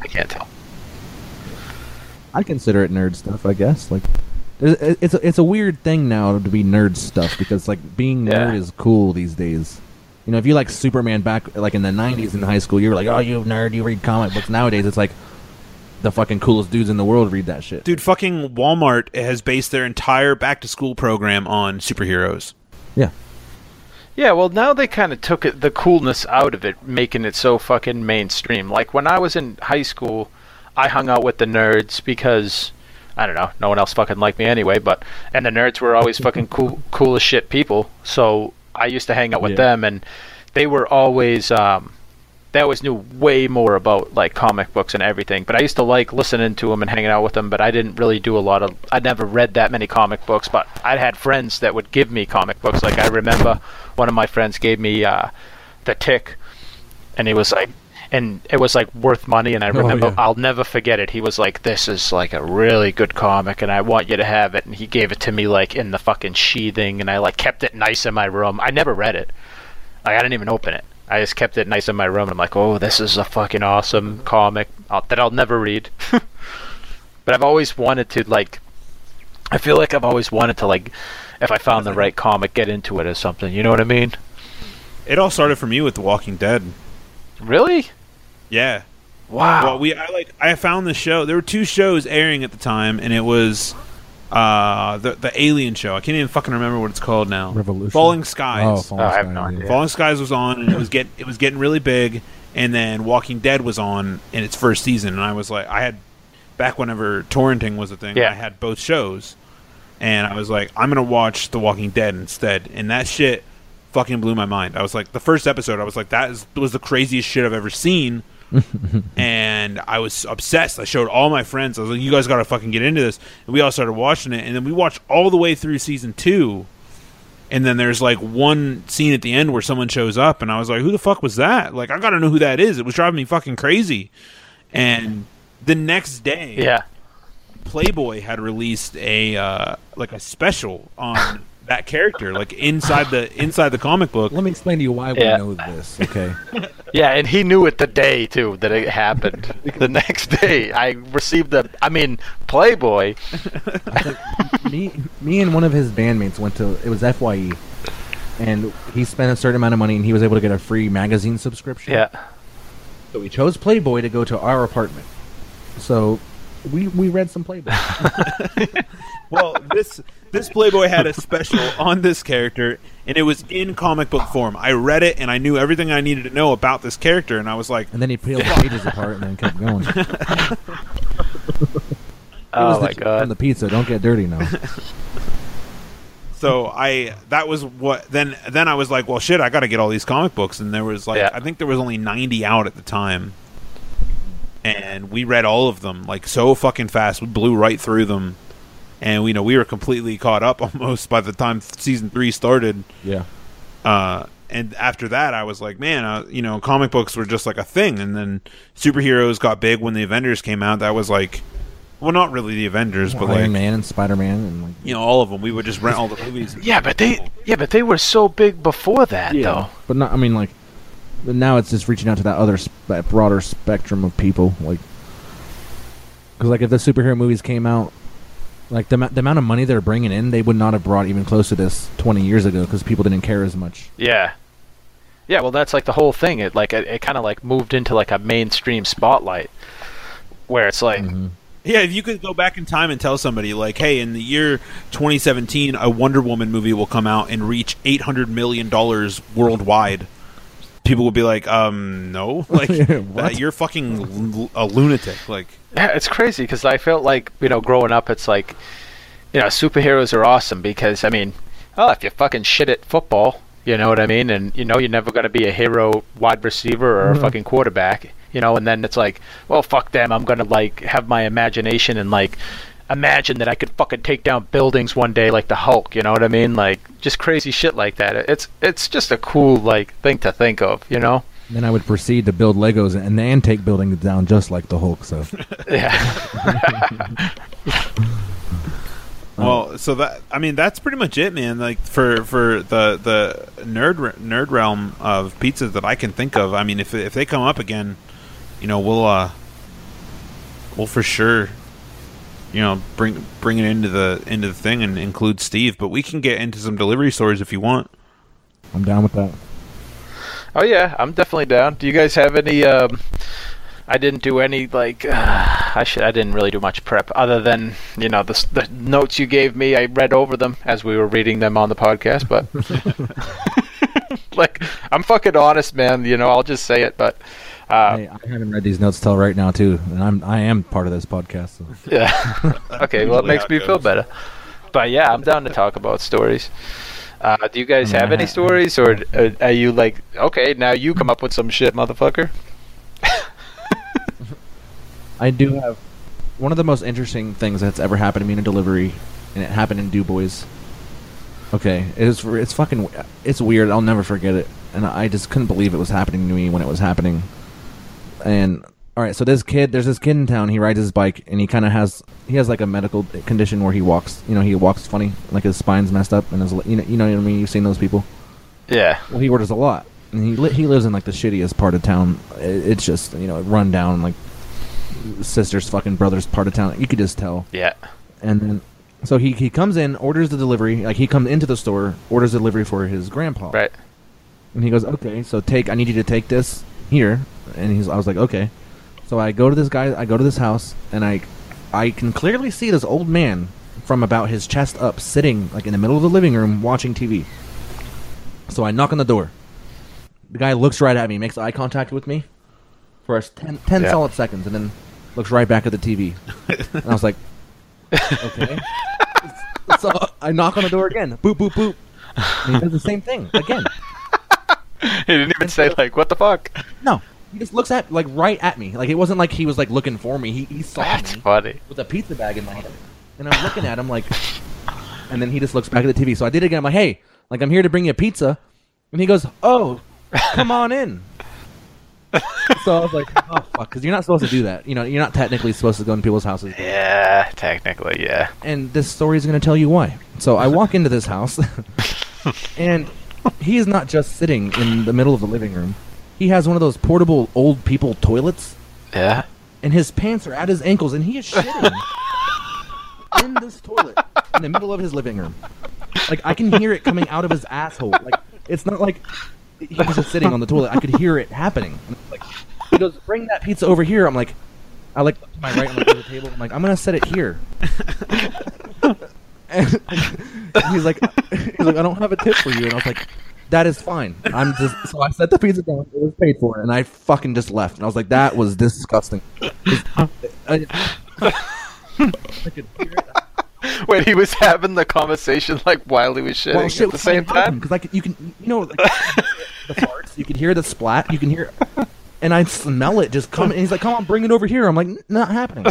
I can't tell. I consider it nerd stuff. I guess like it's a, it's a weird thing now to be nerd stuff because like being Yeah. nerd is cool these days. You know, if you like Superman back like in the '90s in high school, you were like, "Oh, you nerd, you read comic books." Nowadays, it's like the fucking coolest dudes in the world read that shit. Dude, fucking Walmart has based their entire back to school program on superheroes. Yeah, Yeah, well, now they kind of took it, the coolness out of it, making it so fucking mainstream. Like when I was in high school, I hung out with the nerds because I don't know, no one else fucking liked me anyway. But and the nerds were always fucking cool, cool as shit people. So I used to hang out with Yeah. them, and they were always um, they always knew way more about like comic books and everything. But I used to like listening to them and hanging out with them. But I didn't really do a lot of. I never read that many comic books. But I had friends that would give me comic books. Like I remember one of my friends gave me uh, the Tick, and he was like. And it was like worth money, and I remember yeah. I'll never forget it. He was like, "This is like a really good comic, and I want you to have it." And he gave it to me like in the fucking sheathing, and I like kept it nice in my room. I never read it. Like I didn't even open it. I just kept it nice in my room. And I'm like, oh, this is a fucking awesome comic uh, that I'll never read. but I've always wanted to like. I feel like I've always wanted to like, if I found the right comic, get into it or something. You know what I mean? It all started for me with The Walking Dead. Really? Yeah. Wow. Well, we I like I found the show. There were two shows airing at the time, and it was uh the the Alien show. I can't even fucking remember what it's called now. Revolution? Falling Skies. Oh, Falling Oh, I have Skies, no idea. Falling Skies was on, and it was get it was getting really big. And then Walking Dead was on in its first season, and I was like, I had back whenever torrenting was a thing. Yeah. I had both shows, and I was like, I'm gonna watch The Walking Dead instead. And that shit fucking blew my mind. I was like, the first episode, I was like, that is, was the craziest shit I've ever seen. and I was obsessed. I showed all my friends. I was like, "You guys got to fucking get into this." And we all started watching it, and then we watched all the way through season two. And then there's like one scene at the end where someone shows up, and I was like, "Who the fuck was that?" Like, I gotta know who that is. It was driving me fucking crazy. And the next day, yeah. Playboy had released a uh, like a special on that character, like inside the inside the comic book. Let me explain to you why Yeah. we know this. Okay. Yeah, and he knew it the day too that it happened. the next day, I received the. I mean, Playboy. me, me and one of his bandmates went to it was Fye, and he spent a certain amount of money, and he was able to get a free magazine subscription. Yeah. So we chose Playboy to go to our apartment. So we we read some Playboy. Well, this this Playboy had a special on this character, and it was in comic book form. I read it, and I knew everything I needed to know about this character, and I was like, and then he peeled the pages apart and then kept going. Oh, it was Oh the my god. on the pizza. Don't get dirty now. so I that was what then then I was like, well, shit, I got to get all these comic books, and there was like Yeah. I think there was only ninety out at the time, and we read all of them like so fucking fast. We blew right through them, and we you know we were completely caught up almost by the time season three started. yeah. uh, and after that, I was like, man, uh, you know, comic books were just like a thing. And then superheroes got big when the Avengers came out. That was like, well, not really the Avengers, but Iron like Man and Spider Man and like you know, all of them. We would just rent all the movies. Yeah, but they yeah, but they were so big before that though. But not. I mean, like, but now it's just reaching out to that other, that broader spectrum of people. Like, because like if the superhero movies came out, like the the amount of money they're bringing in, they would not have brought even close to this twenty years ago because people didn't care as much. Yeah. Yeah, well that's like the whole thing. It like it, it kind of like moved into like a mainstream spotlight where it's like mm-hmm. Yeah, if you could go back in time and tell somebody like, "Hey, in the year 2017, a Wonder Woman movie will come out and reach 800 million dollars worldwide," people would be like, "Um, no, like What? uh, you're fucking l- a lunatic." Like, Yeah, it's crazy because I felt like you know growing up, it's like you know superheroes are awesome because I mean, oh, if you fucking shit at football, you know what I mean, and you know you're never gonna be a hero wide receiver or a fucking quarterback, you know, and then it's like, well, fuck them, I'm gonna like have my imagination and like imagine that I could fucking take down buildings one day like the Hulk, you know what I mean, like just crazy shit like that. It's it's just a cool like thing to think of, you know. Then I would proceed to build Legos and then take buildings down just like the Hulk. So Yeah. well, so that I mean, that's pretty much it, man. Like for for the the nerd nerd realm of pizzas that I can think of. I mean, if if they come up again, you know, we'll uh, we'll for sure, you know, bring bring it into the into the thing and include Steve. But we can get into some delivery stories if you want. I'm down with that. Oh yeah, I'm definitely down. Do you guys have any? Um, I didn't do any like. I should. I didn't really do much prep other than you know the the notes you gave me. I read over them as we were reading them on the podcast. But like, I'm fucking honest, man. You know, I'll just say it. But uh, Hey, I haven't read these notes till right now too, and I'm I am part of this podcast. So. yeah. okay, well, it makes me feel better. But yeah, I'm down to talk about stories. Uh, do you guys I mean, have I any ha- stories, or uh, are you like, okay, now you come up with some shit, motherfucker? I do have one of the most interesting things that's ever happened to me in a delivery, and it happened in DuBois. Okay, it is. It's fucking. It's weird. I'll never forget it, and I just couldn't believe it was happening to me when it was happening. And all right, so this kid, there's this kid in town. He rides his bike, and he kind of has he has like a medical condition where he walks. You know, he walks funny, like his spine's messed up, and his you know you know what I mean. You've seen those people. Yeah. Well, he orders a lot, and he li- he lives in like the shittiest part of town. I- It's just you know run down like sister's fucking brother's part of town. You could just tell. Yeah. And then so he he comes in, orders the delivery. Like he comes into the store, orders the delivery for his grandpa. Right. And he goes, okay, so take. I need you to take this here. And he's. I was like, okay. So I go to this guy. I go to this house, and I I can clearly see this old man from about his chest up, sitting like in the middle of the living room watching TV. So I knock on the door. The guy looks right at me, makes eye contact with me for a s- 10, 10 Yeah. solid seconds, and then looks right back at the TV. and I was like, okay. so I knock on the door again. Boop, boop, boop. And he does the same thing again. He didn't even say like, "What the fuck?" No, he just looks at like right at me. Like it wasn't like he was like looking for me. He, he saw That's me funny. with a pizza bag in my hand, and I'm looking at him like, and then he just looks back at the TV. So I did it again. I'm like, hey, like I'm here to bring you a pizza, and he goes, oh, come on in. so I was like, oh fuck, because you're not supposed to do that. You know, you're not technically supposed to go in people's houses. Yeah, technically, yeah. and this story is going to tell you why. So I walk into this house, and he is not just sitting in the middle of the living room. He has one of those portable old people toilets, Yeah. and his pants are at his ankles, and he is shitting in this toilet in the middle of his living room. Like I can hear it coming out of his asshole. Like it's not like he was just sitting on the toilet. I could hear it happening. Like he goes, "Bring that pizza over here." I'm like, I like to my right on the table. I'm like, I'm gonna set it here. and he's like, he's like, I don't have a tip for you, and I was like, that is fine. I'm just so I set the pizza down. It was paid for, and I fucking just left. And I was like, that was disgusting. I, I could hear it. When he was having the conversation like while he was shitting Well, shit at the same time. because like you can, you know, like, the farts. You can hear the splat. You can hear, and I smell it just coming. And he's like, "Come on, bring it over here." I'm like, "Not happening."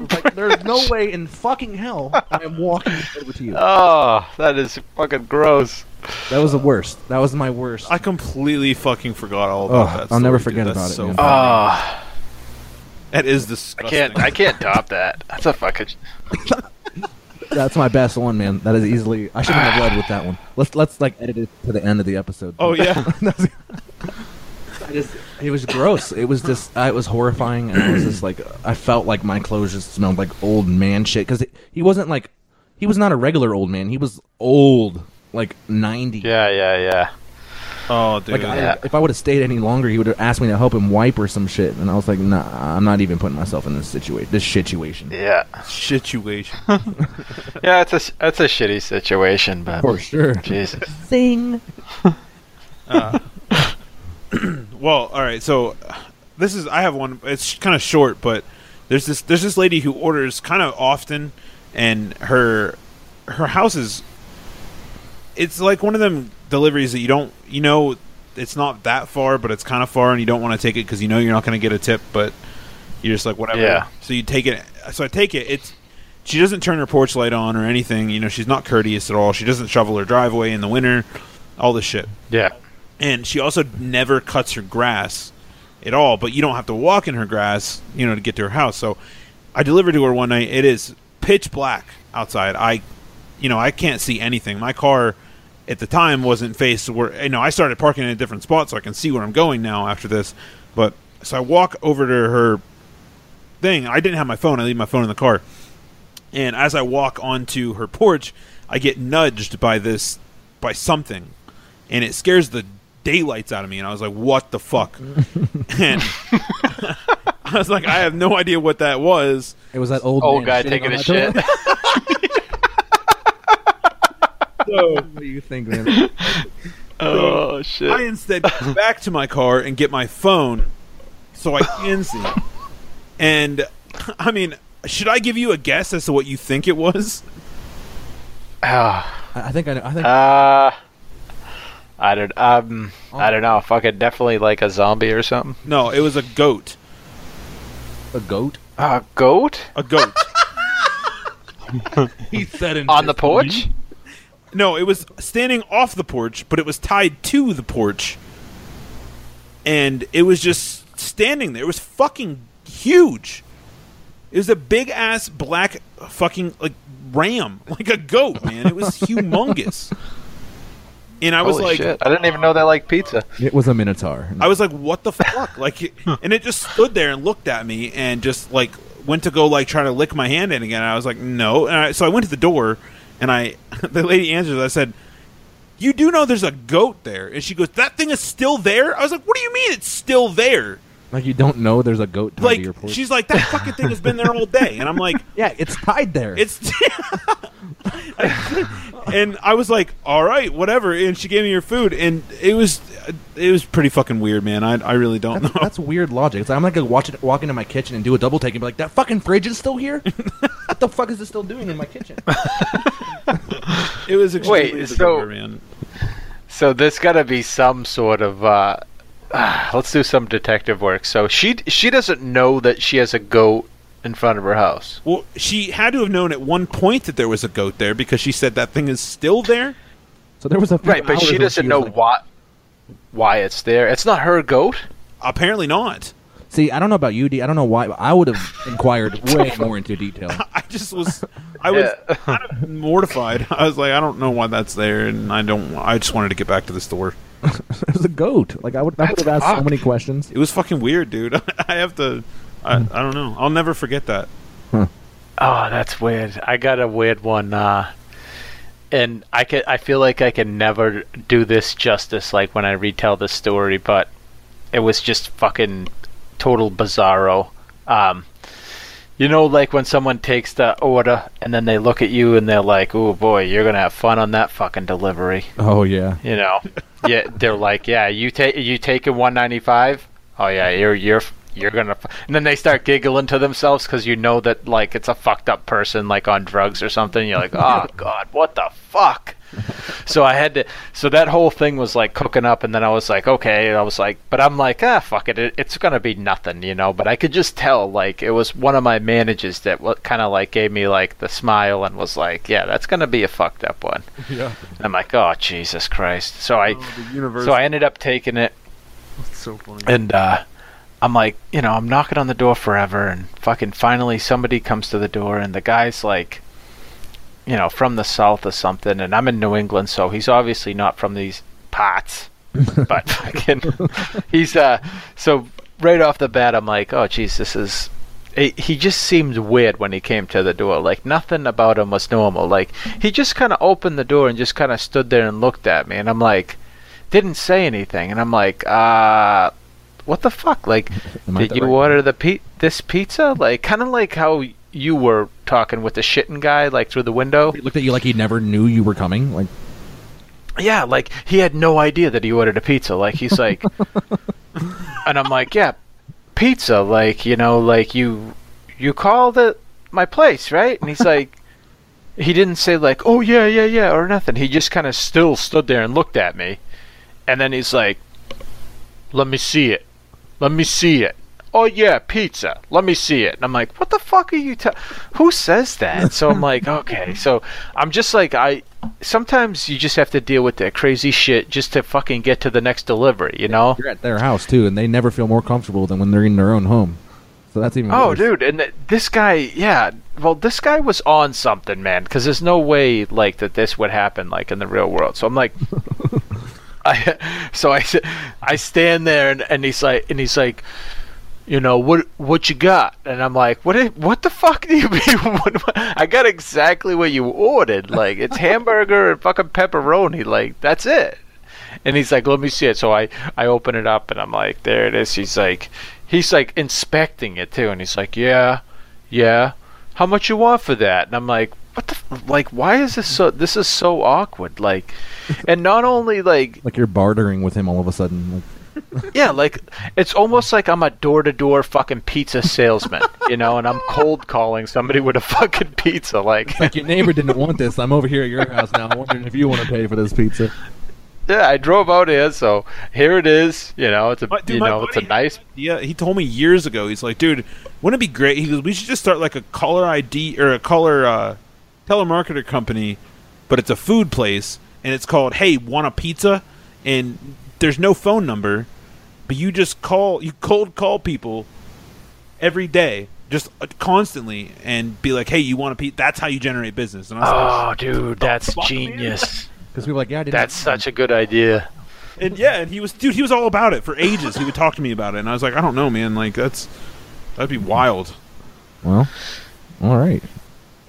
like, there's no way in fucking hell I am walking it over to you. Oh, that is fucking gross. That was the worst. That was my worst. I completely fucking forgot all about Ugh, that. I'll never forget dude. about That's it, So man. funny. Oh, That is I disgusting. can't. I can't top that. That's a fucking. That's my best one, man. That is easily. I shouldn't have led with that one. Let's let's like edit it to the end of the episode. Oh yeah. I just, it was gross. It was just, uh, it was horrifying, and I was just like, I felt like my clothes just smelled like old man shit because he wasn't like, he was not a regular old man. He was old, like ninety. Yeah, yeah, yeah. oh, dude. Like I, Yeah. if I would have stayed any longer, he would have asked me to help him wipe or some shit, and I was like, Nah, I'm not even putting myself in this situation. This situation. Yeah, situation. yeah. It's a s- it's a shitty situation, but For sure. Jesus. Sing. Uh, well, all right. So this is I have one. It's kind of short, but there's this there's this lady who orders kind of often, and her her house is it's like one of them deliveries that you don't you know it's not that far, but it's kind of far, and you don't want to take it because you know you're not going to get a tip, but you're just like whatever. Yeah. So you take it. So I take it. It's she doesn't turn her porch light on or anything. You know, she's not courteous at all. She doesn't shovel her driveway in the winter. All this shit Yeah. and she also never cuts her grass at all but you don't have to walk in her grass you know to get to her house so i delivered to her one night it is pitch black outside i you know i can't see anything my car at the time wasn't faced where you know i started parking in a different spot so i can see where i'm going now after this. But so i walk over to her thing. I didn't have my phone. I leave my phone in the car. And as i walk onto her porch i get nudged by this by something. And it scares the daylights out of me. And i was like what the fuck? And i was like i have no idea what that was. It was that old Old man guy taking a shit. toilet. what do you think, man? oh shit. i instead go back to my car and get my phone so i can see and i mean should i give you a guess as to what you think it was Ah. I I think I, know- I think Uh, I don't. Um, I don't know. Fucking definitely like a zombie or something. no it was a goat a goat. A goat a goat He said on the porch. No, it was standing off the porch, but it was tied to the porch. And it was just standing there. It was fucking huge. It was a big ass black fucking like ram, like a goat, man. It was humongous. And I was Holy like shit! I didn't even know they like pizza. It was a minotaur. I was like, "What the fuck?" Like, and it just stood there and looked at me and just like went to go like try to lick my hand in again. I was like, "No," and I, so I went to the door and I, the lady answers. I said, "You do know there's a goat there?" And she goes, "That thing is still there." I was like, "What do you mean it's still there?" Like you don't know there's a goat tied Like, to your porch. she's like, "That fucking thing has been there all day," and I'm like, yeah, it's tied there. "It's." and I was like, "All right, whatever." And she gave me her food, and it was, it was pretty fucking weird, man. I, I really don't that's, know. that's weird logic. It's like, I'm like gonna watch it, walk into my kitchen and do a double take and be like, "That fucking fridge is still here. what the fuck is this still doing in my kitchen?" It was extremely Wait, so- bizarre, man. So there's got to be some sort of. Uh, let's do some detective work. So she she doesn't know that she has a goat in front of her house. Well, she had to have known at one point that there was a goat there because she said that thing is still there. So there was a few Right, but she doesn't was know like- why why it's there. It's not her goat. Apparently not. See, I don't know about you, D. I don't know why. but I would have inquired way more into detail. I just was, I was Yeah. kind of mortified. I was like, I don't know why that's there, and I don't. I just wanted to get back to the store. it was a goat. Like I would, I would have asked so many questions. It was fucking weird, dude. I have to. I, I don't know. I'll never forget that. Oh, that's weird. I got a weird one. Uh, and I can I feel like I can never do this justice like when I retell this story, but it was just fucking total bizarro. Um, you know, like when someone takes the order and then they look at you and they're like, "Oh boy, you're gonna have fun on that fucking delivery." Oh yeah. You know, yeah, they're like, "Yeah, you take you taking 195? Oh yeah, you're you're you're gonna." F-. And then they start giggling to themselves because you know that like it's a fucked up person like on drugs or something. You're like, "Oh god, what the fuck." so I had to. So that whole thing was like cooking up, and then I was like, okay. I was like, but I'm like, ah, fuck it. it it's gonna be nothing, you know. But I could just tell, like, it was one of my managers that what kind of like gave me like the smile and was like, yeah, that's gonna be a fucked up one. Yeah. And I'm like, oh Jesus Christ. So I, universe. so I ended up taking it, That's so funny. and uh, I'm like, you know, I'm knocking on the door forever, and fucking finally somebody comes to the door, and the guy's like, you know, from the south or something, and I'm in New England, so he's obviously not from these parts. but fucking, he's uh, so right off the bat, I'm like, oh, jeez, this is. He he just seemed weird when he came to the door. Like nothing about him was normal. Like he just kind of opened the door and just kind of stood there and looked at me, and I'm like, didn't say anything, and I'm like, uh, what the fuck? Like, did you right? order the pe- this pizza? Like, kind of like how you were talking with the shitting guy, like through the window. He looked at you like he never knew you were coming. Like, Yeah, like he had no idea that he ordered a pizza. Like he's like, and I'm like, yeah, pizza. Like you know, like you you called it my place, right? And he's like, he didn't say like, oh yeah, yeah, yeah, or nothing. He just kind of still stood there and looked at me, and then he's like, let me see it, let me see it. Oh yeah, pizza. Let me see it. And I'm like, what the fuck are you? ta Who says that? So I'm like, okay. So I'm just like, I. Sometimes you just have to deal with that crazy shit just to fucking get to the next delivery. You know? you're at their house too, and they never feel more comfortable than when they're in their own home. So that's even. Oh, worse. dude, and th- this guy, yeah. Well, this guy was on something, man. Because there's no way like that this would happen like in the real world. So I'm like, I, so I, I stand there and, and he's like, and he's like, you know what what you got? And I'm like, what? What the fuck do you mean? What, I got exactly what you ordered. Like it's hamburger and fucking pepperoni. Like that's it. And he's like, let me see it. So I, I open it up and I'm like, there it is. He's like, he's like inspecting it too. And he's like, yeah, yeah. How much you want for that? And I'm like, what the, like, why is this so, this is so awkward. Like, and not only like, Like you're bartering with him all of a sudden. Like, yeah, like, it's almost like I'm a door to door fucking pizza salesman, you know, and I'm cold calling somebody with a fucking pizza. Like, like your neighbor didn't want this. I'm over here at your house now, I'm wondering if you want to pay for this pizza. yeah, I drove out here, so here it is. You know, it's a, My- dude, you know, it's a nice Yeah, he told me years ago. He's like, dude, wouldn't it be great? He goes, we should just start like a caller ID or a caller uh, telemarketer company, but it's a food place, and it's called Hey, want a pizza? And there's no phone number, but you just call, you cold call people every day, just uh, constantly, and be like, hey, you want a pizza? That's how you generate business. And I was like, Oh, dude, that's genius. Because people are like, yeah, I didn't. That's such a good idea. and yeah, and he was, dude, he was all about it for ages. he would talk to me about it, and I was like, I don't know, man, like that's that'd be wild. Well, all right,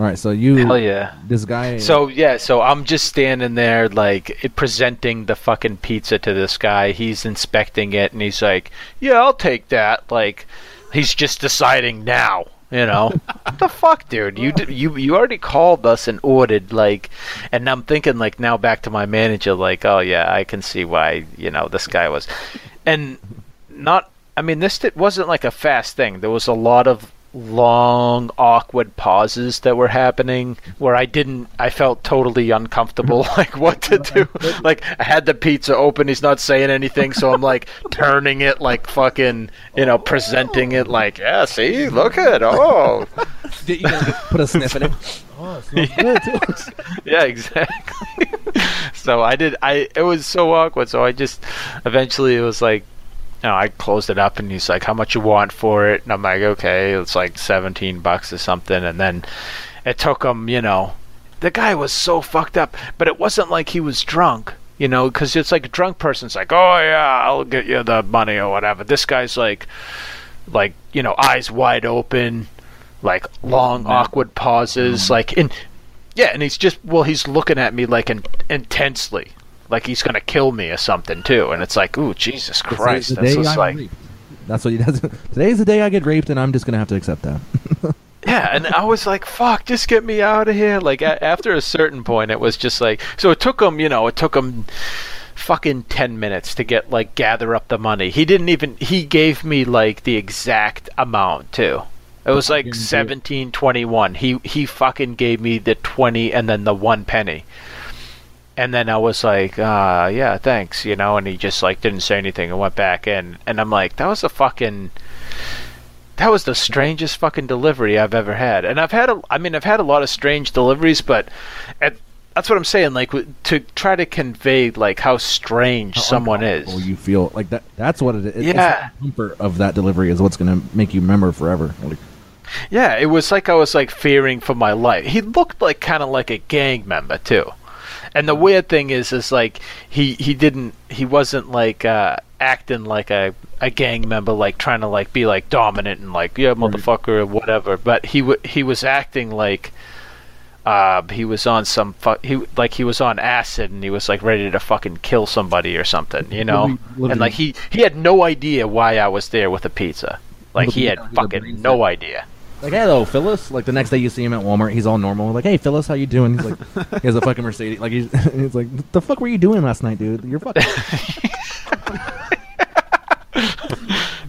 all right. So you, Hell yeah. this guy. So yeah, so I'm just standing there like presenting the fucking pizza to this guy. He's inspecting it and he's like, "Yeah, I'll take that." Like he's just deciding now, you know. what the fuck, dude? You you you already called us and ordered like and I'm thinking like now back to my manager like, "Oh yeah, I can see why, you know, this guy was." And not I mean, this wasn't like a fast thing. There was a lot of long awkward pauses that were happening where I didn't I felt totally uncomfortable like what to do. Like I had the pizza open he's not saying anything so I'm like turning it like fucking you know presenting it like yeah see look at oh. Did you guys put a sniff in it? Oh, it smells good yeah exactly. So I did I it was so awkward so I just eventually it was like know, I closed it up and he's like, How much you want for it? And I'm like, Okay, it's like seventeen bucks or something and then it took him, you know the guy was so fucked up, but it wasn't like he was drunk, you know, because it's like a drunk person's like, Oh yeah, I'll get you the money or whatever. This guy's like like, you know, eyes wide open, like long awkward pauses, mm-hmm. like in yeah, and he's just well, he's looking at me like in, intensely, like he's gonna kill me or something too. And it's like, ooh, Jesus Christ, this is like, raped. That's what he does. Today's the day I get raped, and I'm just gonna have to accept that. yeah. And I was like, fuck, just get me out of here. Like a- after a certain point, it was just like, so it took him, you know, it took him fucking 10 minutes to get like gather up the money he didn't even he gave me like the exact amount too it was like seventeen twenty one. He he fucking gave me the twenty and then the one penny. And then I was like, uh, yeah, thanks, you know, and he just like didn't say anything and went back in. And I'm like, that was a fucking that was the strangest fucking delivery I've ever had. And I've had a I mean, I've had a lot of strange deliveries, but at that's what I'm saying. Like w- to try to convey like how strange someone is. You feel like that. That's what it is. It's Yeah. the comfort of that delivery is what's going to make you remember forever. Like, Yeah, it was like I was like fearing for my life. He looked like kind of like a gang member too. And the weird thing is, is like he he didn't he wasn't like uh, acting like a a gang member, like trying to like be like dominant and like yeah motherfucker or whatever. But he w- he was acting like uh, he was on some fu- he like he was on acid and he was like ready to fucking kill somebody or something, you know. Living- living- And like he he had no idea why I was there with a pizza. Like he had fucking no idea. Like, hello, Phyllis. Like the next day you see him at Walmart, he's all normal. Like, hey, Phyllis, how you doing? He's like, he has a fucking Mercedes. Like he's, he's like, the fuck were you doing last night, dude? You're fucking.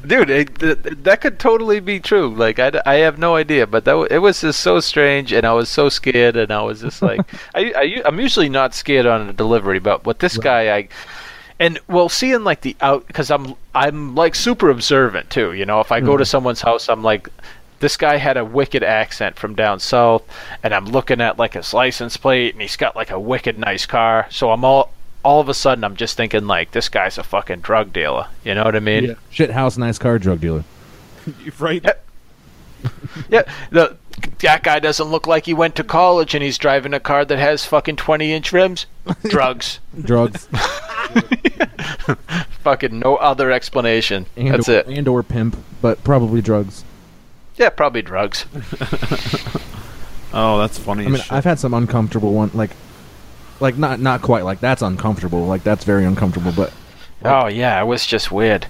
dude it, th- that could totally be true like I, d- I have no idea but that w- it was just so strange and i was so scared and i was just like I I'm usually not scared on a delivery but with this guy i and well seeing like the out because i'm i'm like super observant too you know if i go to mm-hmm. someone's house i'm like this guy had a wicked accent from down south and i'm looking at like his license plate and he's got like a wicked nice car so i'm all all of a sudden i'm just thinking like this guy's a fucking drug dealer you know what i mean Shit house, nice car, drug dealer. You right? Yeah, the that guy doesn't look like he went to college and he's driving a car that has fucking 20 inch rims. Drugs. Drugs. fucking no other explanation. And That's or, it. And or pimp, but probably drugs. Yeah, probably drugs. Oh, that's funny. I mean, shit. I've had some uncomfortable one, like, like not not quite like that's uncomfortable. Like that's very uncomfortable, but Oh yeah, it was just weird.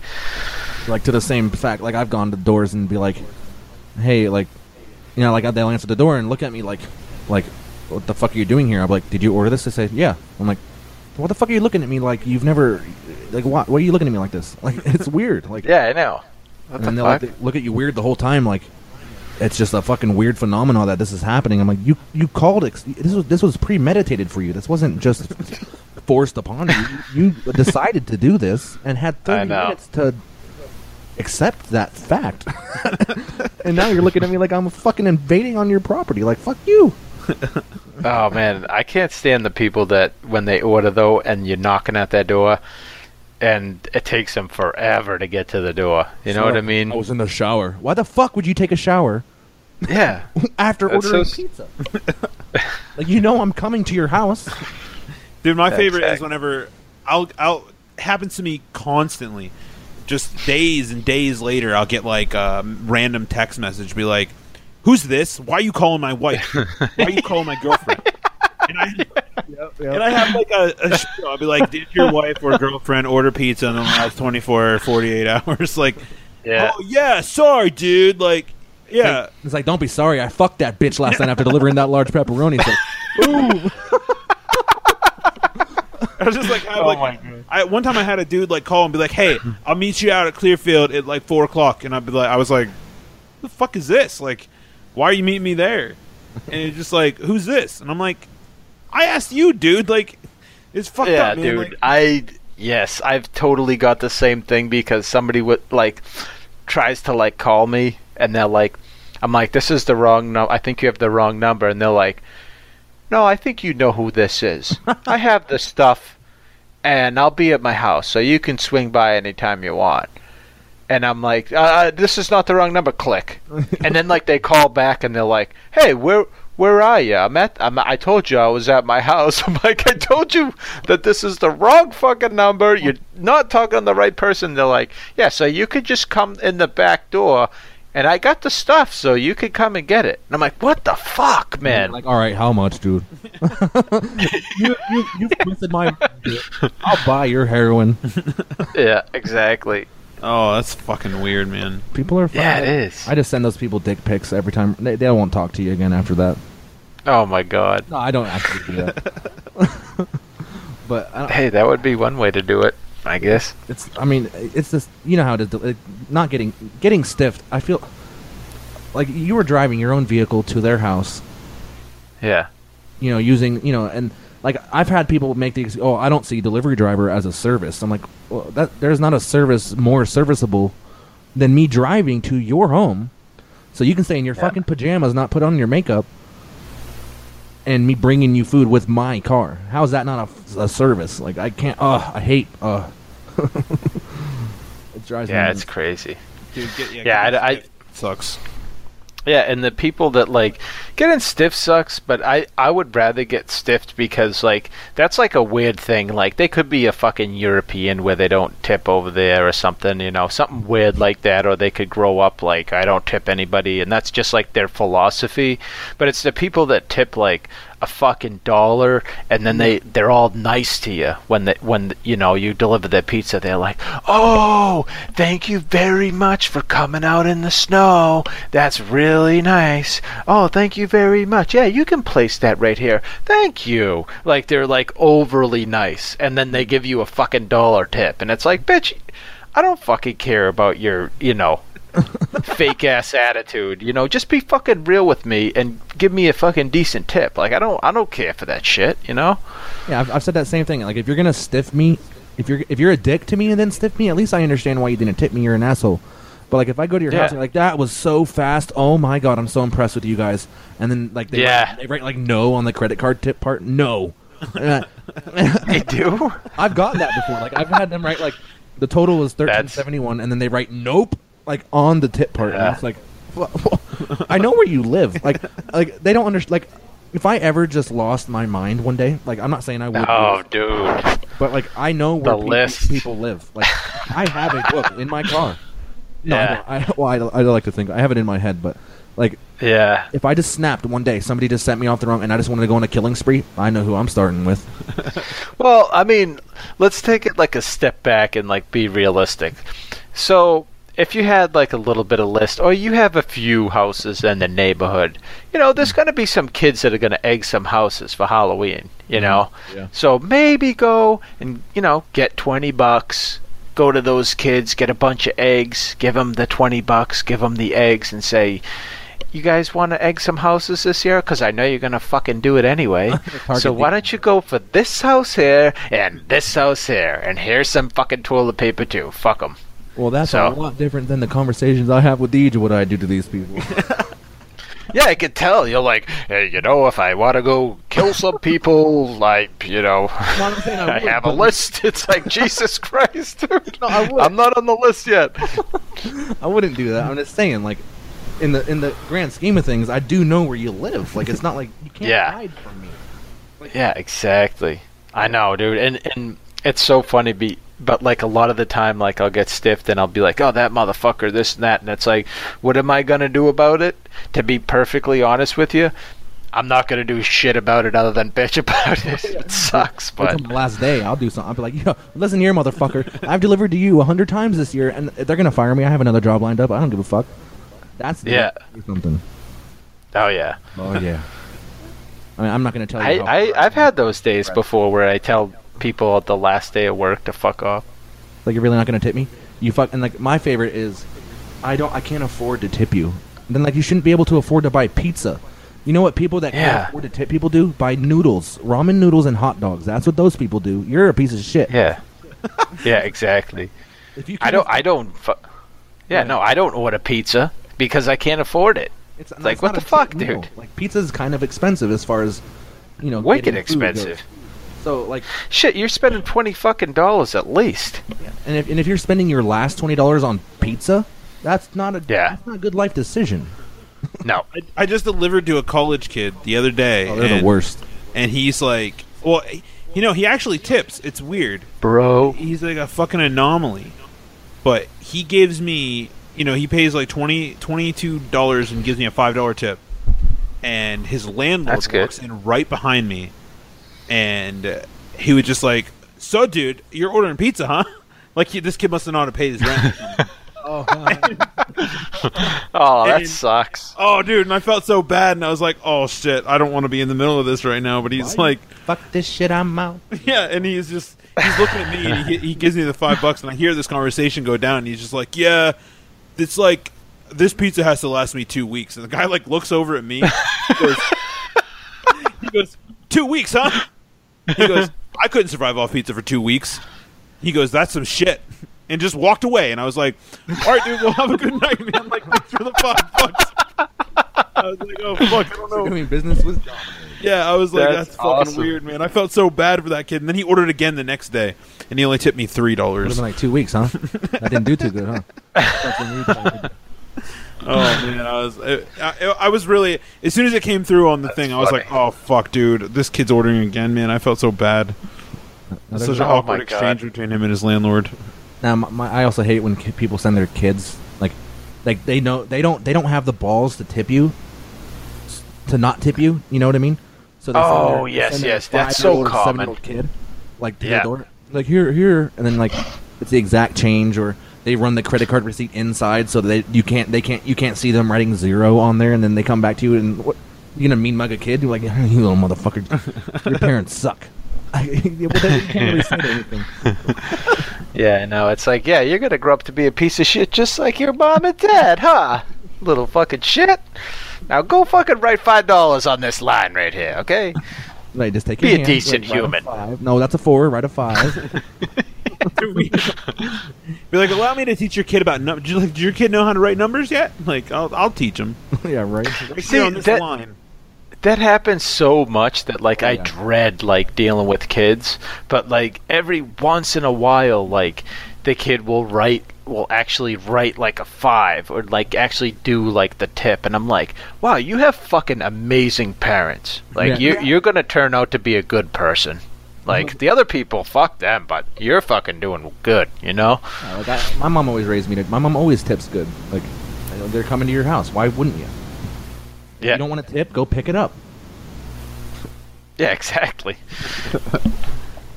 like to the same fact. Like I've gone to doors and be like, hey, like, you know, like they'll answer the door and look at me like, like, what the fuck are you doing here? I'm like, did you order this? They say, yeah. I'm like, what the fuck are you looking at me like? You've never, like, why, why are you looking at me like this? Like, it's weird. Like, Yeah, I know. What and the they'll fuck? like, look at you weird the whole time. Like, it's just a fucking weird phenomenon that this is happening. I'm like, you you called this was this was premeditated for you. This wasn't just forced upon you. You decided to do this and had 30 minutes to accept that fact. and now you're looking at me like I'm fucking invading on your property. Like, fuck you. Oh man, I can't stand the people that when they order though and you're knocking at their door and it takes them forever to get to the door. You know what I mean? I was in the shower. Why the fuck would you take a shower Yeah. after That's ordering so pizza? like, you know I'm coming to your house. Dude, my favorite is whenever I'll I'll happens to me constantly. Just days and days later, I'll get like a random text message, be like, "Who's this? Why are you calling my wife? Why are you calling my girlfriend?" And I and I have like a, a spiel. I'll be like, "Did your wife or girlfriend order pizza in the last twenty four or forty eight hours?" Like, Yeah. oh yeah, sorry, dude. Like, yeah. It's like, don't be sorry. I fucked that bitch last night after delivering that large pepperoni. It's like, I was just like, have, oh like I, one time I had a dude like call and be like, "Hey, I'll meet you out at Clearfield at like four o'clock," and I'd be like, I was like, "The fuck is this? Like, why are you meeting me there?" And it's just like, "Who's this?" And I'm like, "I asked you, dude. Like, it's fucked yeah, up, man. dude. Like, I yes, I've totally got the same thing because somebody would like tries to like call me and they're like, I'm like, this is the wrong number. I think you have the wrong number, and they're like, No, I think you know who this is. I have the stuff, and I'll be at my house, so you can swing by anytime you want. And I'm like, uh, this is not the wrong number. Click. and then like they call back and they're like, Hey, where where are you? I'm at. I'm, I told you I was at my house. I'm like, I told you that this is the wrong fucking number. You're not talking to the right person. They're like, Yeah, so you could just come in the back door. And I got the stuff, so you could come and get it. And I'm like, what the fuck, man? like, all right, how much, dude? you, you, you've twisted my. I'll buy your heroin. yeah, exactly. oh, that's fucking weird, man. People are. Yeah, fucking- it is. I just send those people dick pics every time. They, they won't talk to you again after that. Oh my god. No, I don't actually do that. but Hey, that would be one way to do it, I guess. it's. I mean, it's just you know how to do it. Not getting getting stiffed. I feel like you were driving your own vehicle to their house. Yeah. You know, using you know, and like I've had people make the oh I don't see delivery driver as a service. I'm like, well, that there's not a service more serviceable than me driving to your home, so you can stay in your Yeah. fucking pajamas, not put on your makeup. And me bringing you food with my car. How is that not a, a service? Like I can't. Uh, I hate. Uh, it drives me. Yeah, nuts. it's crazy. Dude, get, yeah, Yeah, get- I- it sucks. Yeah, and the people that like getting stiff sucks, but I I would rather get stiffed because like that's like a weird thing. Like they could be a fucking European where they don't tip over there or something, you know, something weird like that, or they could grow up like I don't tip anybody, and that's just like their philosophy. But it's the people that tip like a fucking dollar, and then they they're all nice to you when they when you know you deliver their pizza. They're like, oh, thank you very much for coming out in the snow. That's really nice. Oh, thank you very much. Yeah, you can place that right here. Thank you. Like they're like overly nice, and then they give you a fucking dollar tip, and it's like, bitch, I don't fucking care about your, you know. fake ass attitude, you know. Just be fucking real with me and give me a fucking decent tip. Like I don't, I don't care for that shit, you know. Yeah, I've, I've said that same thing. Like, if you're gonna stiff me, if you're if you're a dick to me and then stiff me, at least I understand why you didn't tip me. You're an asshole. But like, if I go to your Yeah. house and like that was so fast, oh my god, I'm so impressed with you guys. And then like they Yeah. write, they write like no on the credit card tip part. No, They do. I've gotten that before. Like I've had them write like the total was thirteen seventy one, and then they write nope like on the tip part. And it's like, I know where you live. Like like they don't understand. Like if I ever just lost my mind one day, like I'm not saying I would. Oh, dude. but like I know where list. people live. Like I have a book in my car. No, Yeah. I, don't. I well, I, I like to think I have it in my head, but like Yeah. if I just snapped one day, somebody just sent me off the wrong, and I just wanted to go on a killing spree. I know who I'm starting with. Well, I mean, let's take it like a step back and like be realistic. So, if you had like a little bit of list, or you have a few houses in the neighborhood, you know, there's mm. going to be some kids that are going to egg some houses for Halloween. You mm, know, yeah. so maybe go and you know get twenty bucks. Go to those kids, get a bunch of eggs, give them the twenty bucks, give them the eggs, and say. You guys want to egg some houses this year? Because I know you're gonna fucking do it anyway. So why don't you go for this house here and this house here, and here's some fucking toilet paper too. Fuck them. Well, that's So- a lot different than the conversations I have with Deej. What I do to these people. Yeah, I could tell. You're like, hey, you know, if I want to go kill some people, like, you know, I'm I I would, have a list. It's like Jesus Christ, dude. No, I would. I'm not on the list yet. I wouldn't do that. I'm just saying, like, in the in the grand scheme of things, I do know where you live. Like, it's not like you can't Yeah. hide from me. Yeah, exactly. I know, dude, and and it's so funny. Be but like a lot of the time, like I'll get stiffed and I'll be like, "Oh, that motherfucker, this and that," and it's like, what am I gonna do about it? To be perfectly honest with you, I'm not gonna do shit about it other than bitch about it. It sucks, but on my last day, I'll do something. I'll be like, yo, listen here, motherfucker. I've delivered to you a hundred times this year, and they're gonna fire me. I have another job lined up. I don't give a fuck. That's Yeah. something. oh yeah, Oh yeah. I mean, I'm not gonna tell you. I, I I've had those days before where I tell people at the last day of work to fuck off. like you're really not gonna tip me. You fuck. And like my favorite is, I don't. I can't afford to tip you. And then like you shouldn't be able to afford to buy pizza. You know what people that Yeah. can't afford to tip people do? Buy noodles, ramen noodles, and hot dogs. That's what those people do. You're a piece of shit. Yeah, yeah, exactly. If you I don't. I don't. Fu- yeah, Yeah. no, I don't order pizza because I can't afford it. It's like, it's what the fuck, cheap meal. dude? Like pizza's kind of expensive as far as you know. Wicked goes. Expensive. So like, Shit, you're spending twenty fucking dollars at least. Yeah. and if and if you're spending your last twenty dollars on pizza, that's not a Yeah. that's not a good life decision. No. I, I just delivered to a college kid the other day. Oh, they're and, the worst. And he's like, well, you know, he actually tips. It's weird. Bro. He's like a fucking anomaly. But he gives me, you know, he pays like 20 $22 and gives me a $5 tip. And his landlord That's good. walks in right behind me. And uh, he was just like, so, dude, you're ordering pizza, huh? Like, he, this kid must have not have paid his rent. Oh, God. Oh, that And- sucks. oh, dude, and I felt so bad. And I was like, oh, shit, I don't want to be in the middle of this right now. But he's like, fuck this shit. I'm out. Yeah, and he's just he's looking at me and he, he gives me the five bucks and I hear this conversation go down and he's just like, Yeah, it's like this pizza has to last me two weeks and the guy like looks over at me he goes, he goes Two weeks, huh? He goes, I couldn't survive off pizza for two weeks. He goes, That's some shit and just walked away and I was like, All right, dude, well have a good night, man. Like thanks for the five bucks. I was like, Oh fuck, I don't know. Doing business with John. Yeah, I was like, That's that's, fucking awesome. weird, man. I felt so bad for that kid. And then he ordered again the next day, and he only tipped me three It was dollars. been like two weeks, huh? that didn't do too good, huh? Oh man, I was, I, I, I was really. As soon as it came through on the thing, I was funny. like, oh fuck, dude, this kid's ordering again, man. I felt so bad. Another- Such an Oh, awkward my God. exchange between him and his landlord. Now, my, my, I also hate when ki- people send their kids like, like they know they don't they don't have the balls to tip you, to not tip you. You know what I mean? So they Oh, their- yes, send their yes, that's so common. seven-year-old kid, like to Yeah. the door, like here, here, and then like it's the exact change, or they run the credit card receipt inside so that they, you can't they can't you can't see them writing zero on there, and then they come back to you and what you gonna mean mug a kid? You're like, you little motherfucker, your parents suck. I, well, they can't really say anything. Yeah, no, it's like, yeah, you're gonna grow up to be a piece of shit just like your mom and dad, huh? Little fucking shit. Now go fucking write five dollars on this line right here, okay? Like, just take Be your a hand, decent like, write a human. five. No, that's a four. Write a five. Be like, allow me to teach your kid about numbers. Do, like, do your kid know how to write numbers yet? Like, I'll, I'll teach him. yeah, right. Right See, on this that- line. That happens so much that like I Yeah. dread like dealing with kids, but like every once in a while, like the kid will write will actually write like a five or like actually do like the tip, and I'm like, wow, you have fucking amazing parents. Like Yeah. you you're gonna turn out to be a good person. Like the other people, fuck them, but you're fucking doing good, you know? Uh, like I, my mom always raised me to. My mom always tips good. Like they're coming to your house. Why wouldn't you? If Yeah, You don't want to tip? Go pick it up. yeah, exactly.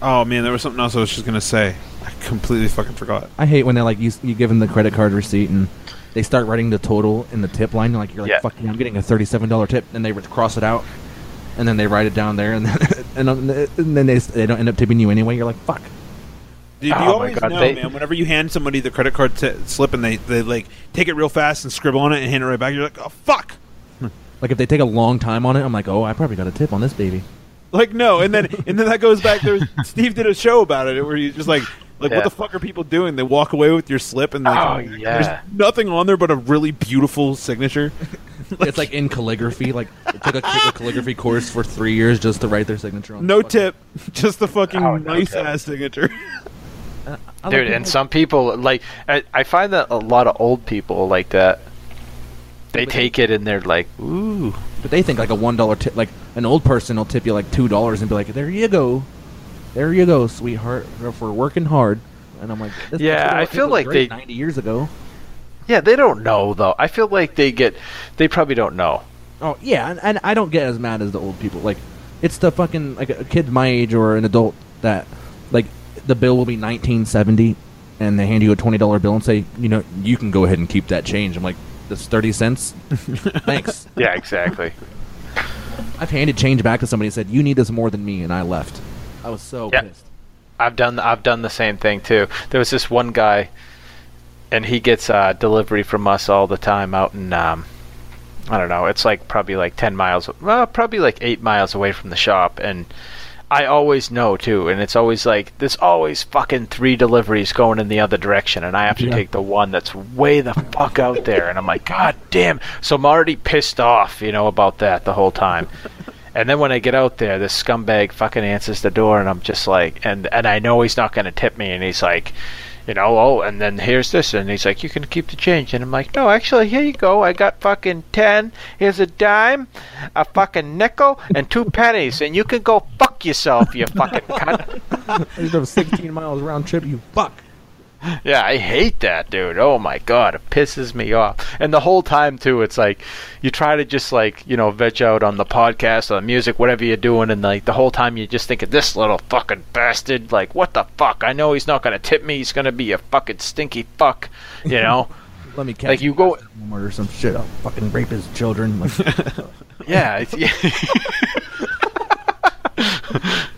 Oh man, there was something else I was just gonna say. I completely fucking forgot. I hate when they like you. You give them the credit card receipt and they start writing the total in the tip line. Like you're like, Yeah. fuck, I'm getting a thirty-seven dollar tip, and they cross it out, and then they write it down there, and then and, um, and then they they don't end up tipping you anyway. You're like, fuck. Dude, you Oh always God, know, they- man. Whenever you hand somebody the credit card t- slip and they, they like take it real fast and scribble on it and hand it right back, you're like, oh fuck. Like if they take a long time on it, I'm like, oh, I probably got a tip on this baby. Like no, and then and then that goes back. There, Steve did a show about it where he's just like, like Yeah. what the fuck are people doing? They walk away with your slip and like, Oh, yeah. there's nothing on there but a really beautiful signature. it's like in calligraphy. Like it took a, a calligraphy course for three years just to write their signature on. No the fucking- tip, just the fucking Oh, no nice tip. ass signature. Uh, I like Dude, and some people like I, I find that a lot of old people like that. They But- take it and they're like, "Ooh, But they think like a one dollar tip, like an old person will tip you like two dollars and be like, "There you go, there you go, sweetheart, If we're working hard." And I'm like, this Yeah, I feel like they- ninety years ago. yeah." They don't know though. I feel like they get, they probably don't know. Oh yeah, and, and I don't get as mad as the old people. Like, it's the fucking like a kid my age or an adult that like the bill will be nineteen seventy, and they hand you a twenty dollar bill and say, you know, you can go ahead and keep that change. I'm like, that's thirty cents. Thanks. Yeah, exactly. I've handed change back to somebody and said, you need this more than me, and I left. I was so Yeah. pissed. I've done I've done the same thing too. There was this one guy, and he gets uh, delivery from us all the time out in um, I don't know. It's like probably like ten miles, well, probably like eight miles away from the shop, and I always know too. And it's always like there's always fucking three deliveries going in the other direction, and I have to Yeah. take the one that's way the fuck out there. And I'm like, God damn! So I'm already pissed off, you know, about that the whole time. And then when I get out there, this scumbag fucking answers the door, and I'm just like, and and I know he's not gonna tip me, and he's like, you know, oh, and then here's this, and he's like, you can keep the change, and I'm like, no, actually, here you go, I got fucking ten. Here's a dime, a fucking nickel, and two pennies, and you can go fuck yourself, you fucking cunt. You drove 16 miles round trip, you fuck. Yeah, I hate that, dude. Oh my god, it pisses me off. And the whole time too, it's like you try to just like you know veg out on the podcast or the music, whatever you're doing, and like the whole time you just think of this little fucking bastard. Like, what the fuck? I know he's not gonna tip me. He's gonna be a fucking stinky fuck. You know? Let me catch Like, you go- murder some shit. I'll fucking rape his children. Like, yeah. Yeah.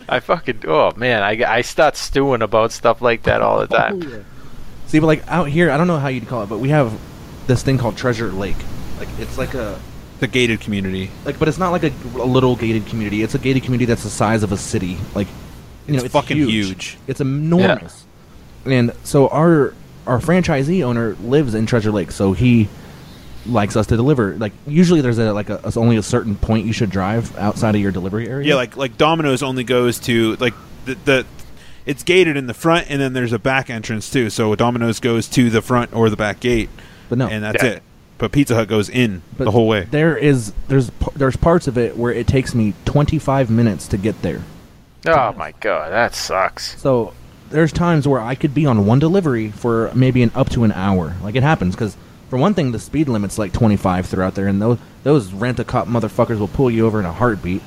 I fucking oh man, I I start stewing about stuff like that all the time. Oh, See, but like out here, I don't know how you'd call it, but we have this thing called Treasure Lake. Like it's like a The gated community. like, but it's not like a, a little gated community. It's a gated community that's the size of a city. Like, you know, It's it's fucking huge. huge. It's enormous. And so our our franchisee owner lives in Treasure Lake, so he likes us to deliver. Like usually there's a like a, a- only a certain point you should drive outside of your delivery area. Yeah, like like Domino's only goes to like the, the it's gated in the front, and then there's a back entrance too. So Domino's goes to the front or the back gate, but no, and that's Yeah. it. But Pizza Hut goes in but the whole way. There is there's there's parts of it where it takes me 25 minutes to get there. Oh my god, that sucks. So there's times where I could be on one delivery for maybe an up to an hour. Like it happens because for one thing, the speed limit's like 25 throughout there, and those those rent a cop motherfuckers will pull you over in a heartbeat.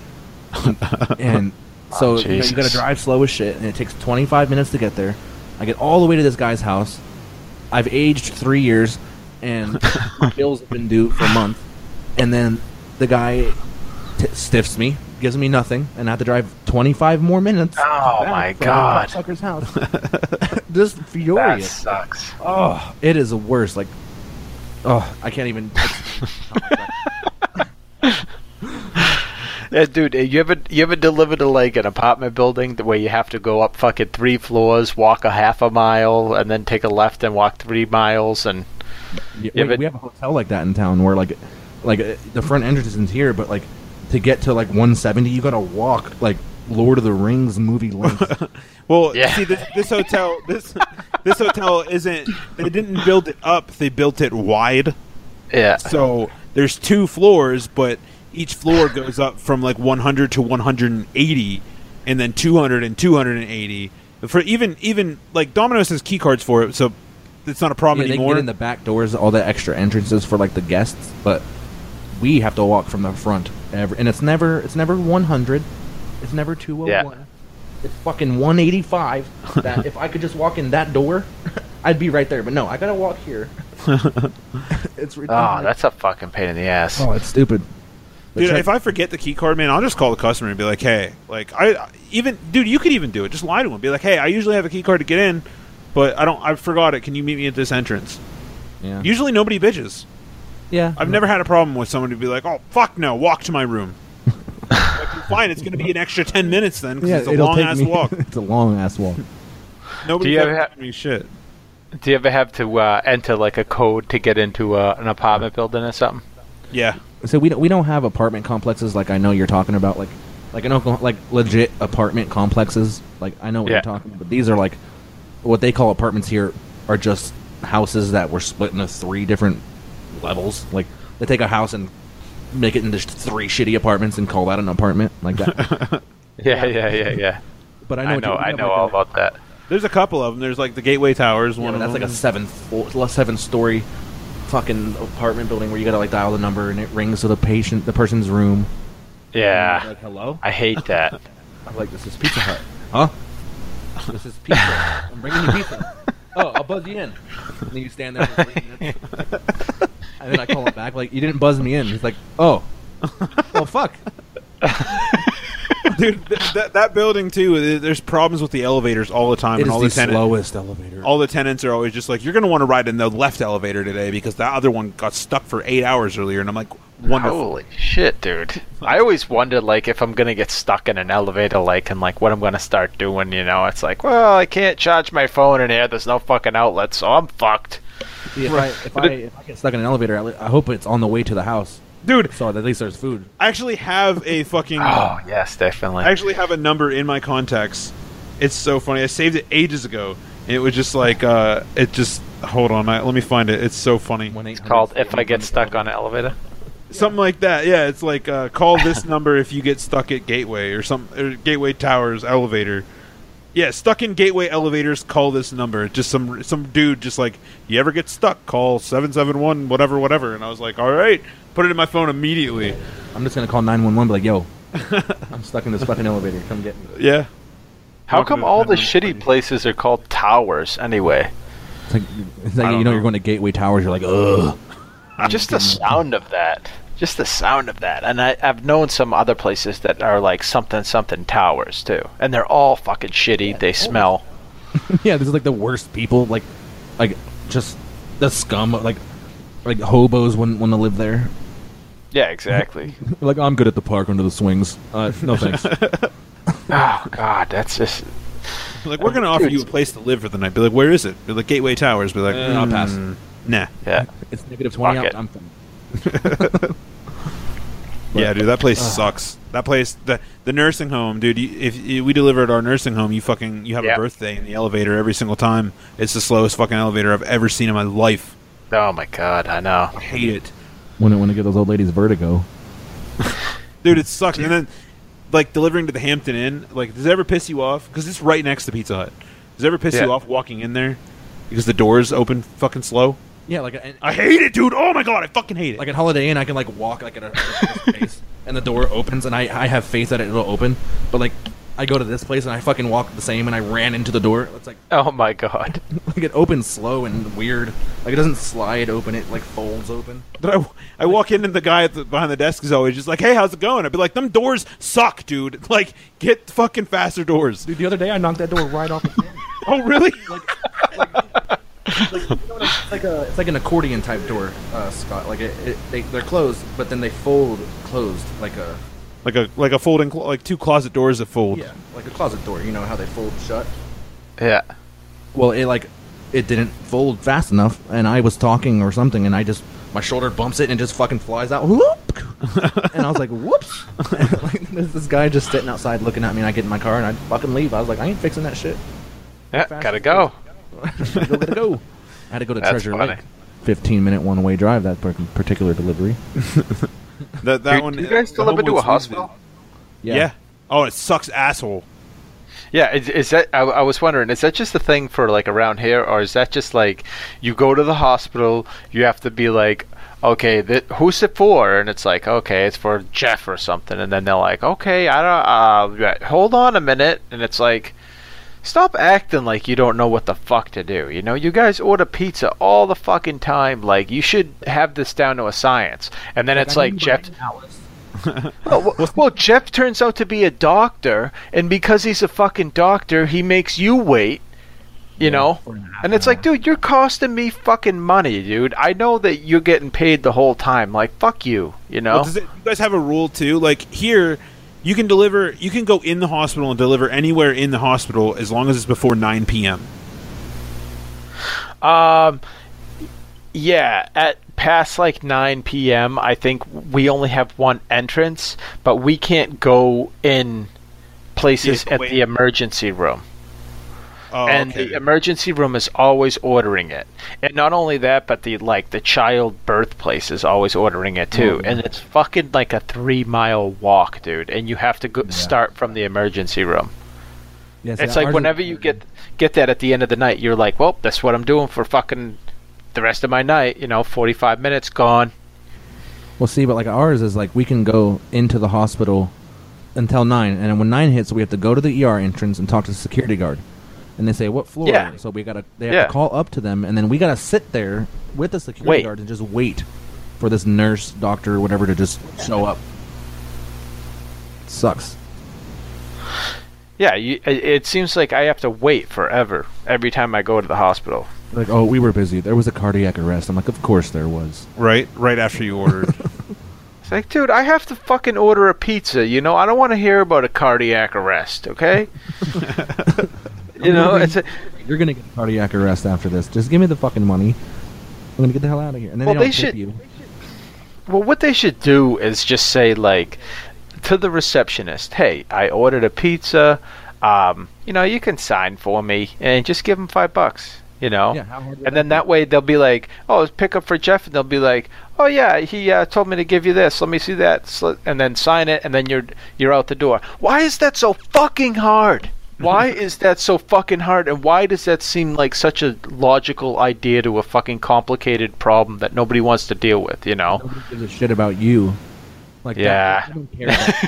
and Oh, so Oh, you, know, you got to drive slow as shit, and it takes 25 minutes to get there. I get all the way to this guy's house. I've aged three years, and bills have been due for a month. And then the guy t- stiffs me, gives me nothing, and I have to drive 25 more minutes. Oh, my God. that Fucker's house. Just That sucks. Oh, it is the worst. Like, oh, I can't even. Yeah, dude, you ever you ever delivered to like an apartment building where you have to go up fucking three floors, walk a half a mile, and then take a left and walk three miles, and Yeah, Yeah, we, but- we have a hotel like that in town where like, like uh, the front entrance is here, but like to get to like 170, you gotta walk like Lord of the Rings movie length. Well, Yeah. see, this, this hotel, this this hotel isn't. They didn't build it up; they built it wide. yeah, So there's two floors, but each floor goes up from like 100 to 180, and then 200 and 280. For even even like Domino's has key cards for it, so it's not a problem yeah, they anymore. get in the back doors, all the extra entrances for like the guests, but we have to walk from the front. Ever, and it's never it's never 100. It's never 201. It's fucking 185. that if I could just walk in that door, I'd be right there. But no, I gotta walk here. it's ah, ridiculous. oh, that's a fucking pain in the ass. oh, it's stupid. But Dude, check- if I forget the key card, man, I'll just call the customer and be like, "Hey, like I even dude, you could even do it. Just lie to him. Be like, "Hey, I usually have a key card to get in, but I don't. I forgot it. Can you meet me at this entrance?" yeah, Usually, nobody bitches. yeah, I've never had a problem with someone to be like, "Oh, fuck no, walk to my room." like, fine, it's going to be an extra ten minutes then because yeah. it's a long ass me- walk. it's a long ass walk. Nobody's Do you ever ever ha- me shit. Do you ever have to uh, enter like a code to get into uh, an apartment building or something? Yeah, So we don't, we don't have apartment complexes like I know you're talking about like like I know like legit apartment complexes like I know what Yeah. you're talking about. But these are like what they call apartments here are just houses that were split into three different levels. Like they take a house and make it into three shitty apartments and call that an apartment like that. Yeah, yeah, yeah, yeah. but I know I know, I know have, all like, about that. there's a couple of them. There's like the Gateway Towers. Yeah, one but of that's like a them. seven floor, seven story fucking apartment building where you gotta like dial the number and it rings to the patient the person's room. Yeah, Like hello. I hate that. I'm like, this is Pizza Hut. Huh? This is pizza. I'm bringing you pizza. Oh, I'll buzz you in. And then you stand there for minutes. And then I call him back, like, you didn't buzz me in. He's like, oh. Oh, fuck. dude. Th- that that building too. There's problems with the elevators all the time, It and is all the the tenants. slowest elevator. all the tenants are always just like, "You're going to want to ride in the left elevator today because the other one got stuck for eight hours earlier." And I'm like, "Wonderful." Holy shit, dude! I always wondered like if I'm gonna get stuck in an elevator, like and like what I'm gonna start doing. You know, it's like, well, I can't charge my phone in here. There's no fucking outlet, so I'm fucked. See, if, I, if, I, if I get stuck in an elevator, I hope it's on the way to the house. Dude. So at least there's food. I actually have a fucking. Oh yes, definitely. I actually have a number in my contacts. It's so funny. I saved it ages ago, and it was just like, uh, it just. Hold on, I, let me find it. It's so funny. It's called if I get stuck on an elevator. Something like that. Yeah, it's like uh, call this number if you get stuck at Gateway or some or Gateway Towers elevator. Yeah, stuck in Gateway elevators. Call this number. Just some some dude just like you ever get stuck, call seven seven one whatever whatever. And I was like, all right, put it in my phone immediately. I'm just going to call 911 be like, yo, I'm stuck in this fucking elevator. Come get me. Yeah, How come all the shitty places are called towers anyway? It's like, it's like I you don't know, know. you're going to Gateway Towers. You're like, ugh. Just the sound of that. Just the sound of that. And I, I've known some other places that are like something something towers too, and they're all fucking shitty. They smell. yeah, this is like the worst people. Like, like just the scum. Like, like hobos wouldn't want to live there. Yeah, exactly. like, I'm good at the park under the swings. Uh, no thanks. oh god, that's just. like we're gonna offer you a place to live for the night. Be like, where is it? Be like Gateway Towers. Be like, Uh, I'll pass. "Mm, Nah. Yeah. it's negative twenty Fuck out. it. I'm fine. yeah, dude, that place sucks. That place, the the nursing home, dude. You, if you, we delivered our nursing home, you fucking you have Yeah. a birthday in the elevator every single time. It's the slowest fucking elevator I've ever seen in my life. Oh my god, I know. I hate it, When it, when it get those old ladies vertigo. dude. It sucks. And then, like delivering to the Hampton Inn, like does it ever piss you off? Because it's right next to Pizza Hut. Does it ever piss Yeah. you off walking in there because the doors open fucking slow? Yeah, like a, I hate it, dude. Oh my god, I fucking hate it. like at Holiday Inn, I can like walk like at a, at a space, and the door opens, and I I have faith that it'll open. But like, I go to this place and I fucking walk the same, and I ran into the door. It's like Oh my god. like it opens slow and weird. Like it doesn't slide open; it like folds open. But I, I walk in and the guy at the, behind the desk is always just like, "Hey, how's it going?" I'd be like, "Them doors suck, dude. Like, get fucking faster doors." Dude, the other day I knocked that door right off. The Oh, really? it's like a it's like an accordion type door, uh, Scott. Like it, it they they're closed, but then they fold closed like a like a like a folding clo- like two closet doors that fold. yeah like a closet door. You know how they fold shut. Yeah. Well, it like it didn't fold fast enough, and I was talking or something, and I just my shoulder bumps it and it just fucking flies out. Whoop! and I was like, "Whoops!" like, there's this guy just sitting outside looking at me, and I get in my car and I fucking leave. I was like, "I ain't fixing that shit. Yeah, Fast gotta go. go, gotta go." I had to go to That's Treasure funny. Lake. 15 minute one way drive that par- particular delivery. That that Do- one. do you guys still deliver to a hospital? Yeah. Oh, it sucks, asshole. Yeah, is, is that? I, I was wondering, is that just a thing for like around here, or is that just like you go to the hospital, you have to be like, okay, th- who's it for? And it's like, okay, it's for Jeff or something, and then they're like, okay, I don't, uh, hold on a minute, and it's like, stop acting like you don't know what the fuck to do. You know, you guys order pizza all the fucking time. Like, you should have this down to a science. And then it's like Jeff. Well, well, well, Jeff turns out to be a doctor, and because he's a fucking doctor, he makes you wait. You know, for an half and it's like, dude, you're costing me fucking money, dude. I know that you're getting paid the whole time. Like, fuck you. You know. Well, does it, you guys have a rule too? Like here, you can deliver. You can go in the hospital and deliver anywhere in the hospital as long as it's before 9 p.m. Um, yeah, at past like 9 p.m., I think we only have one entrance, but we can't go in places Yeah, at wait. the emergency room. Oh, and okay. the emergency room is always ordering it. And not only that, but the like the child birth place is always ordering it too. And it's fucking like a three mile walk, dude. And you have to go start from the emergency room. Yeah, It's like whenever you get get that at the end of the night, you're like, well, that's what I'm doing for fucking the rest of my night. You know, 45 minutes gone. Well, see, but like ours is like we can go into the hospital until nine, and then when nine hits, we have to go to the ER entrance and talk to the security guard. And they say what floor. Yeah. So we gotta they have Yeah. to call up to them, and then we gotta sit there with the security Wait. guard and just wait for this nurse, doctor, whatever to just show up. sucks. Yeah, you, it, it seems like I have to wait forever every time I go to the hospital. Like, oh, we were busy. There was a cardiac arrest. I'm like, of course there was. right, right after you ordered. It's like, dude, I have to fucking order a pizza. You know, I don't want to hear about a cardiac arrest. Okay. you know, it's a, You're gonna get a cardiac arrest after this. Just give me the fucking money. I'm gonna get the hell out of here. And then Well, they they should- you. Well, what they should do is just say like to the receptionist, "Hey, I ordered a pizza. Um, you know, you can sign for me and just give them five bucks." You know, Yeah, how hard would and then that way they'll be like, "Oh, it's pick up for Jeff," and they'll be like, "Oh yeah, he uh, told me to give you this. Let me see that," and then sign it, and then you're you're out the door. Why is that so fucking hard? Why is that so fucking hard? And why does that seem like such a logical idea to a fucking complicated problem that nobody wants to deal with? You know? Nobody gives a shit about you. Like that- Yeah. they don't care.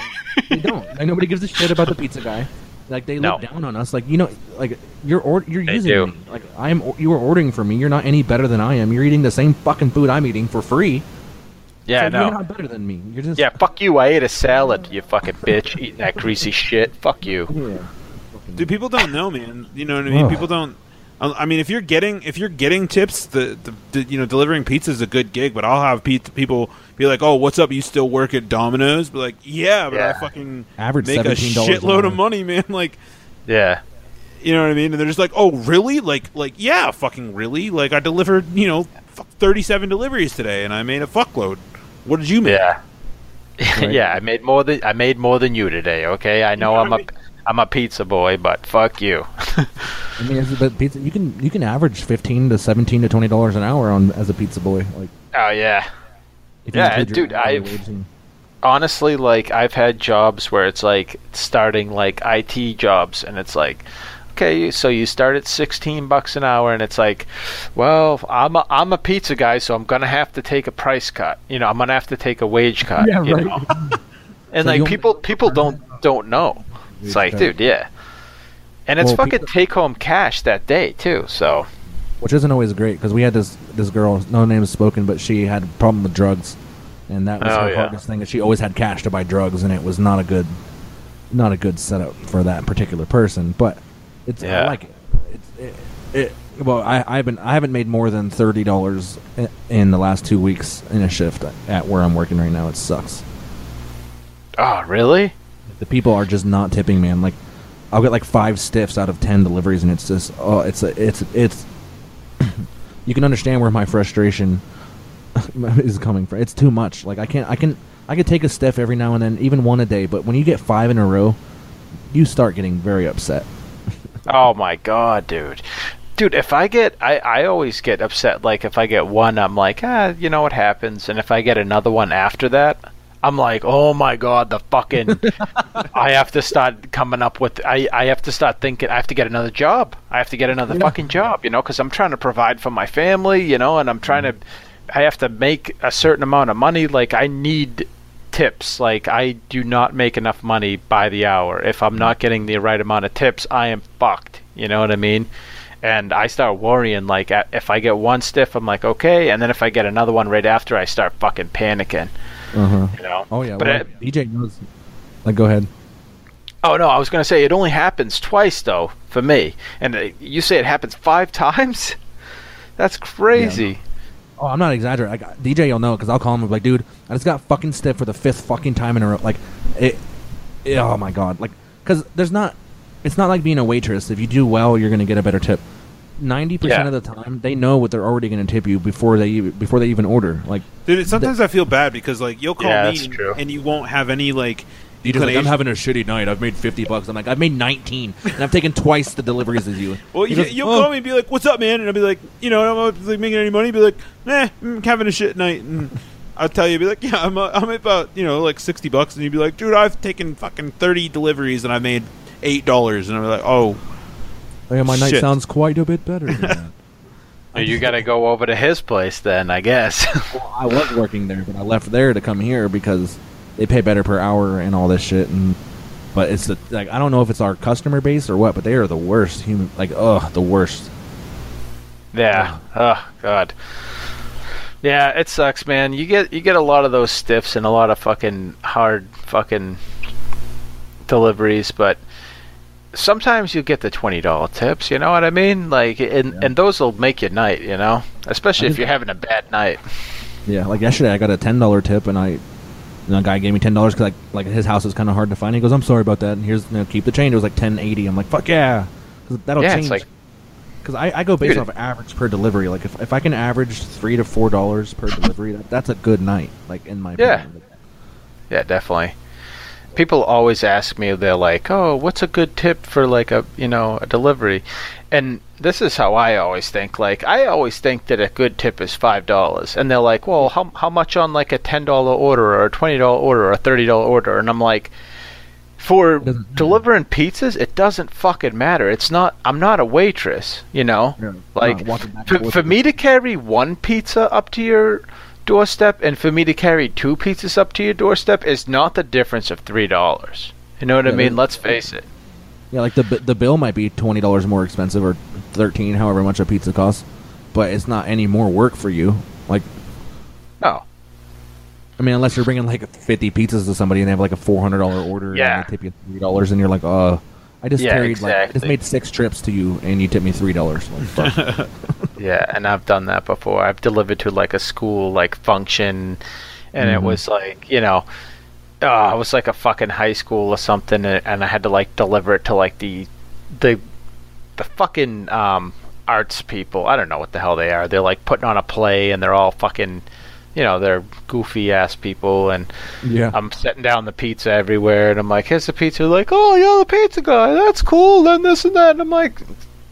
They don't. Like nobody gives a shit about the pizza guy. Like they look No. down on us. Like you know, like you're or- you're They using do. me. Like I'm. You are ordering for me. You're not any better than I am. You're eating the same fucking food I'm eating for free. Yeah, so no. You're not better than me. You're just Yeah, fuck you. I ate a salad, you fucking bitch. Eating that greasy shit. Fuck you. Yeah. Dude, people don't know, man. You know what I mean? Ugh. People don't. I I mean, if you're getting if you're getting tips, the, the, the you know delivering pizza is a good gig. But I'll have pe- people be like, "Oh, what's up? You still work at Domino's?" Be like, "Yeah, but I fucking Average make a $17 an shitload of money, man." Like, Yeah. you know what I mean? And they're just like, "Oh, really? Like, like yeah, fucking really? Like, I delivered you know fuck, 37 deliveries today, and I made a fuckload." What did you make? Yeah. yeah, I made more than I made more than you today. Okay, I know know I'm what a I mean? I'm a pizza boy, but fuck you. I mean, it's, but pizza you can you can average fifteen to seventeen to twenty dollars an hour on as a pizza boy. Like, oh yeah. Yeah, dude, I've- and- honestly like i've had jobs where it's like starting like it jobs and it's like okay so you start at 16 bucks an hour and it's like well i'm a, I'm a pizza guy so i'm gonna have to take a price cut you know i'm gonna have to take a wage cut Yeah, you right. know? and So like people people don't don't know it's like dude yeah and it's Well, fucking take home cash that day too so which isn't always great because we had this this girl, no name is spoken, but she had a problem with drugs, and that was Oh, her yeah. hardest thing. That she always had cash to buy drugs, and it was not a good, not a good setup for that particular person. But it's I like it. It's, it, it well, I I've been I haven't made more than thirty dollars in the last two weeks in a shift at where I'm working right now. It sucks. oh really The people are just not tipping, man. Like, I'll get like five stiffs out of ten deliveries, and it's just oh, it's a, it's it's. you can understand where my frustration is coming from. It's too much. Like I can't, I can, I could take a stiff every now and then, even one a day. But when you get five in a row, you start getting very upset. Oh my god, dude. Dude, if I get I, I always get upset like if I get one I'm like, ah, you know what happens and if I get another one after that, I'm like, "Oh my god, the fucking I have to start coming up with I I have to start thinking I have to get another job. I have to get another fucking job, you know, cuz I'm trying to provide for my family, you know, and I'm trying to I have to make a certain amount of money like I need tips. Like I do not make enough money by the hour. If I'm not getting the right amount of tips, I am fucked. You know what I mean? And I start worrying. Like if I get one stiff, I'm like okay, and then if I get another one right after, I start fucking panicking. Uh huh. You know? Oh yeah. But well, it- DJ knows. Like, go ahead. Oh no, I was gonna say it only happens twice though for me, and uh, you say it happens five times. That's crazy. Oh, I'm not exaggerating. Like, DJ, you'll know because I'll call him and be like, dude, I just got fucking stiff for the fifth fucking time in a row. Like, it. it- oh my god. Like, because there's not. It's not like being a waitress. If you do well, you're gonna get a better tip. Ninety percent Yeah. of the time, they know what they're already gonna tip you before they even- before they even order. Like, Dude, sometimes I feel bad because like you'll call Yeah, me that's true. and you won't have any like. DJ's like, I'm having a shitty night. I've made fifty bucks. I'm like, I've made nineteen, and I've taken twice the deliveries as you. Well, you, goes, you'll "Oh." call me and be like, "What's up, man?" And I'll be like, "You know, I'm not like, making any money." Be like, "Nah, I'm having a shit night." And I'll tell you, be like, "Yeah, I'm uh, I'm at about you know like sixty bucks," and you'd be like, "Dude, I've taken fucking thirty deliveries and I made eight dollars," and I'm like, "Oh, Oh, Oh, yeah, my night Shit. sounds quite a bit better. Than that. You got to go over to his place then, I guess. Well, I was working there, but I left there to come here because they pay better per hour and all this shit. And but it's the like I don't know if it's our customer base or what, but they are the worst human. Like, ugh, the worst. Yeah. Oh God. Yeah, it sucks, man. You get you get a lot of those stiffs and a lot of fucking hard fucking deliveries, but sometimes you get the twenty dollar tips. You know what I mean? Like, and Yeah. and those will make your night. You know, especially if you're having a bad night. Yeah, like yesterday I got a ten dollar tip, and I, and the guy gave me ten dollars because like like his house is kind of hard to find. He goes, "I'm sorry about that," and here's you know, keep the change. It was like ten eighty. I'm like, "Fuck yeah," because that'll Yeah, change. like Because I, I go based Dude. off average per delivery. Like if, if I can average three to four dollars per delivery, that, that's a good night. Like in my Yeah. opinion. Yeah, definitely. People always ask me, they're like, "Oh, what's a good tip for like a you know a delivery?" And this is how I always think. Like, I always think that a good tip is five dollars, and they're like, "Well, how how much on like a ten dollar order or a twenty dollar order or a thirty dollar order?" And I'm like, for It doesn't matter. delivering pizzas, it doesn't fucking matter. It's not. I'm not a waitress, you know. Yeah. Like No, walking back and for, for me to carry one pizza up to your doorstep and for me to carry two pizzas up to your doorstep is not the difference of three dollars. You know what I mean? Let's face it. Yeah, like the the bill might be twenty dollars more expensive or thirteen, however much a pizza costs, but it's not any more work for you. Like, No. I mean, unless you're bringing like fifty pizzas to somebody and they have like a four hundred dollar order, Yeah. and they tip you three dollars, and you're like, uh, I just Yeah, carried like I just made six trips to you, and you tipped me three dollars. Like. Yeah, and I've done that before. I've delivered to like a school like function, and it Mhm. was like you know, uh, it was like a fucking high school or something, and, and I had to like deliver it to like the the the fucking um, arts people. I don't know what the hell they are. They're like putting on a play, and they're all fucking you know they're goofy ass people, and Yeah. I'm setting down the pizza everywhere, and I'm like, "Here's the pizza." They're like, "Oh, you're the pizza guy. That's cool." Then this and that, and I'm like,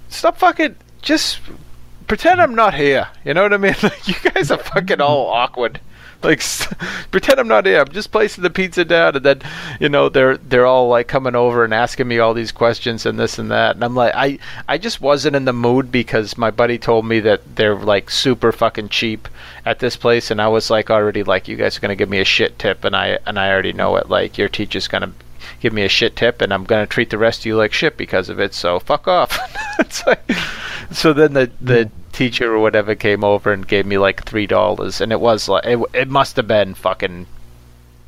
"Stop fucking just pretend I'm not here." You know what I mean? Like, you guys are fucking all awkward. Like, pretend I'm not here. I'm just placing the pizza down, and then, you know, they're they're all like coming over and asking me all these questions and this and that, and I'm like, I I just wasn't in the mood because my buddy told me that they're like super fucking cheap at this place, and I was like already like, you guys are gonna give me a shit tip, and I and I already know it. Like, your teacher's gonna give me a shit tip, and I'm gonna treat the rest of you like shit because of it. So fuck off. like, so then the the hmm. Teacher or whatever came over and gave me like three dollars, and it was like it, it must have been fucking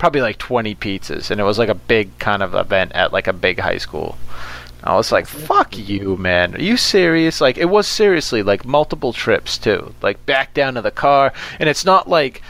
probably like 20 pizzas and it was like a big kind of event at like a big high school. I was like fuck you man. Are you serious? Like it was seriously like multiple trips too. Like back down to the car and it's not like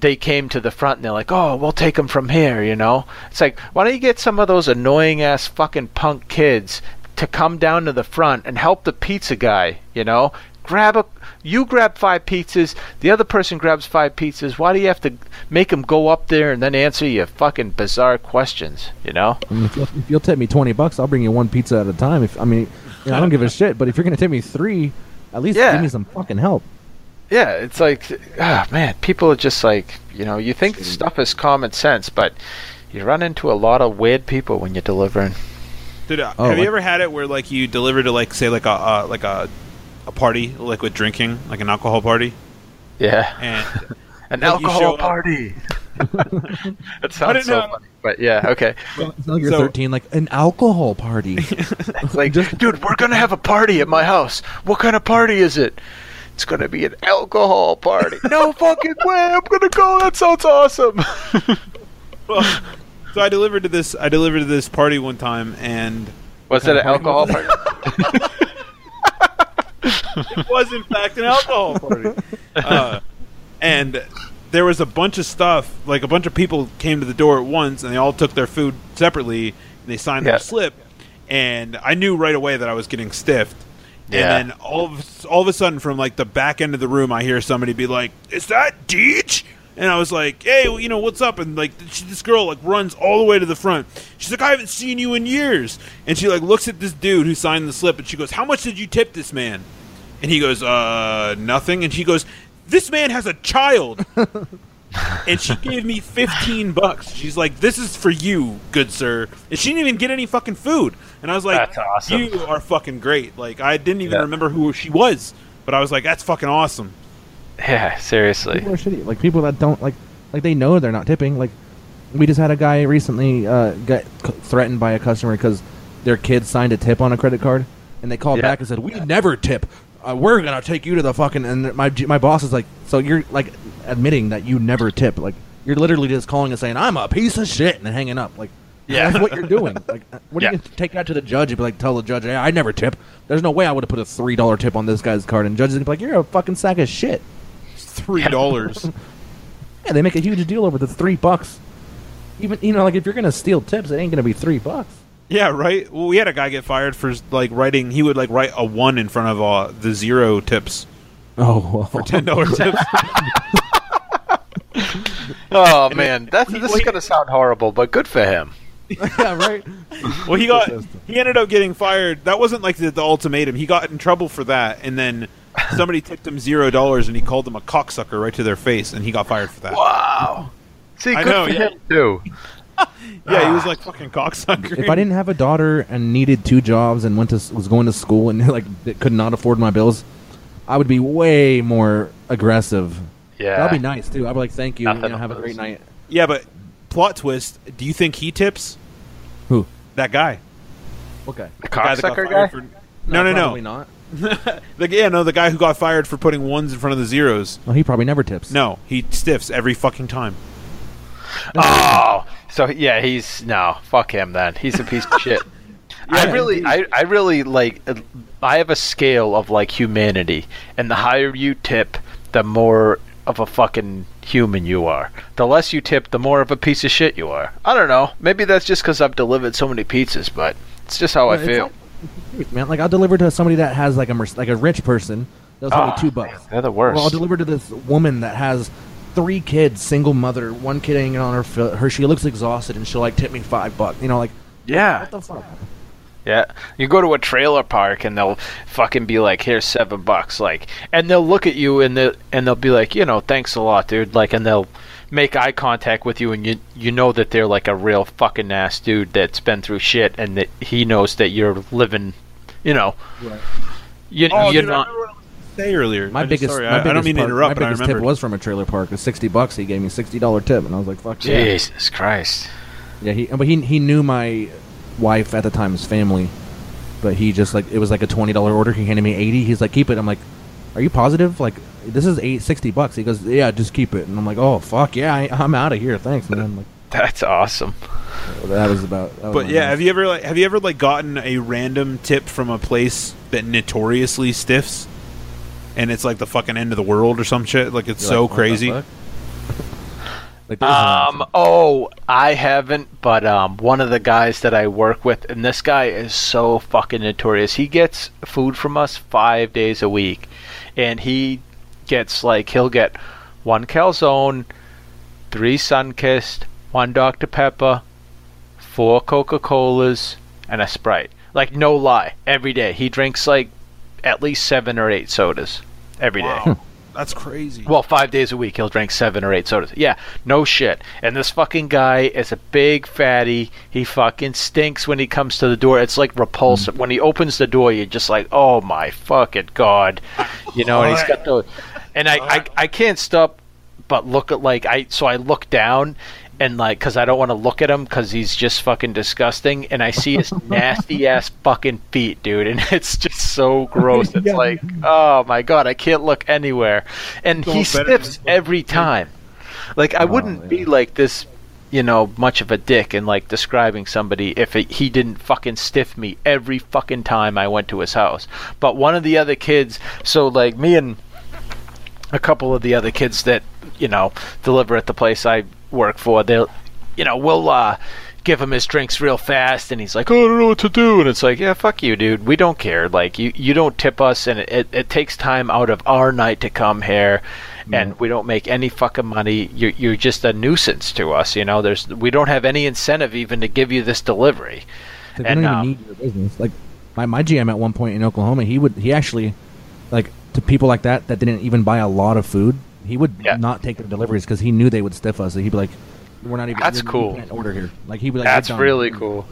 they came to the front and they're like oh we'll take them from here you know? It's like why don't you get some of those annoying ass fucking punk kids to come down to the front and help the pizza guy you know grab a you grab five pizzas the other person grabs five pizzas why do you have to make them go up there and then answer your fucking bizarre questions you know I mean, if, you'll, if you'll tip me twenty bucks, I'll bring you one pizza at a time. If I mean, you know, I don't give a shit. But if you're gonna tip me three, at least Yeah. give me some fucking help. yeah it's like ah man people are just like you know you think stuff is common sense but you run into a lot of weird people when you're delivering Dude, uh, Oh, have you ever had it where like you deliver to like say like a uh, like a a party like with drinking like an alcohol party yeah and an Like, you show alcohol party that sounds so know- funny but yeah okay It's not like you're So- 13, like an alcohol party. It's like, dude, we're gonna have a party at my house. What kind of party is it? It's gonna be an alcohol party. no fucking way! I'm gonna go. That sounds awesome. well, so I delivered to this I delivered to this party one time and Was it an alcohol party? It was in fact an alcohol party. Uh, and there was a bunch of stuff, like a bunch of people came to the door at once, and they all took their food separately. And they signed Yeah. their slip, and I knew right away that I was getting stiffed. Yeah. And then all of all of a sudden, from like the back end of the room, I hear somebody be like, "Is that Deej?" And I was like, "Hey, you know what's up?" And like she, this girl like runs all the way to the front. She's like, "I haven't seen you in years." And she like looks at this dude who signed the slip, and she goes, "How much did you tip this man?" And he goes, "Uh, nothing." And she goes, "This man has a child." and she gave me 15 bucks. She's like, "This is for you, good sir." And she didn't even get any fucking food. And I was like, awesome. You are fucking great." Like I didn't even Yeah. remember who she was, but I was like, "That's fucking awesome." yeah, seriously. people are shitty. Like people that don't like, like they know they're not tipping. Like we just had a guy recently uh, get c- threatened by a customer because their kid signed a tip on a credit card, and they called Yeah. back and said, "We never tip. Uh, we're gonna take you to the fucking." And my my boss is like, "So you're like admitting that you never tip? Like you're literally just calling and saying I'm a piece of shit and then hanging up? Like." Yeah. that's what you're doing. Like, uh, what are you gonna take that to the judge and be like, tell the judge, hey, I never tip. There's no way I would have put a three dollar tip on this guy's card, and judge is gonna be like, you're a fucking sack of shit. Three dollars. Yeah, they make a huge deal over the three bucks. Even you know, like if you're gonna steal tips, it ain't gonna be three bucks. yeah, right. Well, we had a guy get fired for like writing. He would like write a one in front of uh, the zero tips Oh, well. for ten dollar tips. Oh man, that's this is gonna sound horrible, but good for him. yeah, right. Well, he got he ended up getting fired. That wasn't like the, the ultimatum. He got in trouble for that, and then somebody tipped him zero dollars, and he called them a cocksucker right to their face, and he got fired for that. Wow. See, I good know, for yeah. him too. Yeah, he was ah. like fucking cocksucker. If I didn't have a daughter and needed two jobs and went to was going to school and like could not afford my bills, I would be way more aggressive. Yeah. That'd be nice too. I'd be like, thank you. Nothing you know, have a great night. yeah, but plot twist. Do you think he tips Who? that guy? Okay. The The guy that got cocksucker fired guy. for- no, no, probably no. not. The, yeah, no, the guy who got fired for putting ones in front of the zeros. Well, he probably never tips. No, he stiffs every fucking time. Oh, so yeah, he's no. Fuck him then. He's a piece of shit. I Yeah, really, I, I really like. uh, I have a scale of like humanity, and the higher you tip, the more of a fucking human you are. The less you tip, the more of a piece of shit you are. I don't know. Maybe that's just because I've delivered so many pizzas, but it's just how I It's feel. Man, like I'll deliver to somebody that has like a like a rich person. That's only Ah, two bucks. They're the worst. Well, I'll deliver to this woman that has three kids, single mother, one kid hanging on her fi- her. She looks exhausted, and she'll like tip me five bucks. You know, like Yeah. what the fuck? Yeah, you go to a trailer park and they'll fucking be like, "Here's seven bucks," like, and they'll look at you and they and they'll be like, you know, thanks a lot, dude. Like, and they'll make eye contact with you, and you you know that they're like a real fucking ass dude that's been through shit, and that he knows that you're living, you know, you Oh, you're dude, not. remember what I was say earlier. My I just- biggest, sorry, my I, I biggest don't mean to part- interrupt, My but biggest remember. tip was from a trailer park. It was sixty bucks. He gave me sixty dollar tip, and I was like, "Fuck yeah!" Jesus Christ. Yeah, he but he he knew my wife at the time's family, but he just like it was like a twenty dollar order. He handed me eighty. He's like, "Keep it." I'm like, "Are you positive? Like this is eight sixty bucks?" He goes, "Yeah, just keep it." And I'm like, "Oh fuck yeah, I, I'm out of here. Thanks, man." Like That's awesome. that was about. That was But my yeah, night. have you ever like have you ever like gotten a random tip from a place that notoriously stiffs, and it's like the fucking end of the world or some shit? Like it's You're so like, "What the crazy. fuck?" Like, this is. Um. Oh, I haven't, but um, one of the guys that I work with, and this guy is so fucking notorious. He gets food from us five days a week, and he gets like he'll get one calzone, three Sunkist, one Dr Pepper, four Coca Colas, and a Sprite. Like no lie, every day he drinks like at least seven or eight sodas every day. Wow, that's crazy. Well, five days a week, he'll drink seven or eight sodas. Yeah, no shit. And this fucking guy is a big fatty. He fucking stinks when he comes to the door. It's like repulsive. Hmm. When he opens the door, you're just like, oh my fucking god, you know. And he's got the, and I, I, I can't stop but look at like I. So I look down. And like, cause I don't want to look at him, cause he's just fucking disgusting, and I see his nasty ass fucking feet, dude, and it's just so gross. It's like, oh my god, I can't look anywhere, and he So sniffs every time. Like I wouldn't yeah. be like this, you know, much of a dick in like describing somebody if it, he didn't fucking stiff me every fucking time I went to his house. But one of the other kids, so like me and a couple of the other kids that you know deliver at the place I work for, they'll, you know, we'll uh, give him his drinks real fast, and he's like, "Oh, I don't know what to do," and it's like, "Yeah, fuck you, dude. We don't care. Like, you you don't tip us, and it, it, it takes time out of our night to come here." And we don't make any fucking money. You're, you're just a nuisance to us, you know. There's we don't have any incentive even to give you this delivery. Like, and, we don't even um, need your business. Like my my GM at one point in Oklahoma, he would he actually like to people like that that didn't even buy a lot of food. He would Yeah. not take their deliveries because he knew they would stiff us. He'd be like, "We're not even." That's cool. order here. Like he'd be like, That's really cool.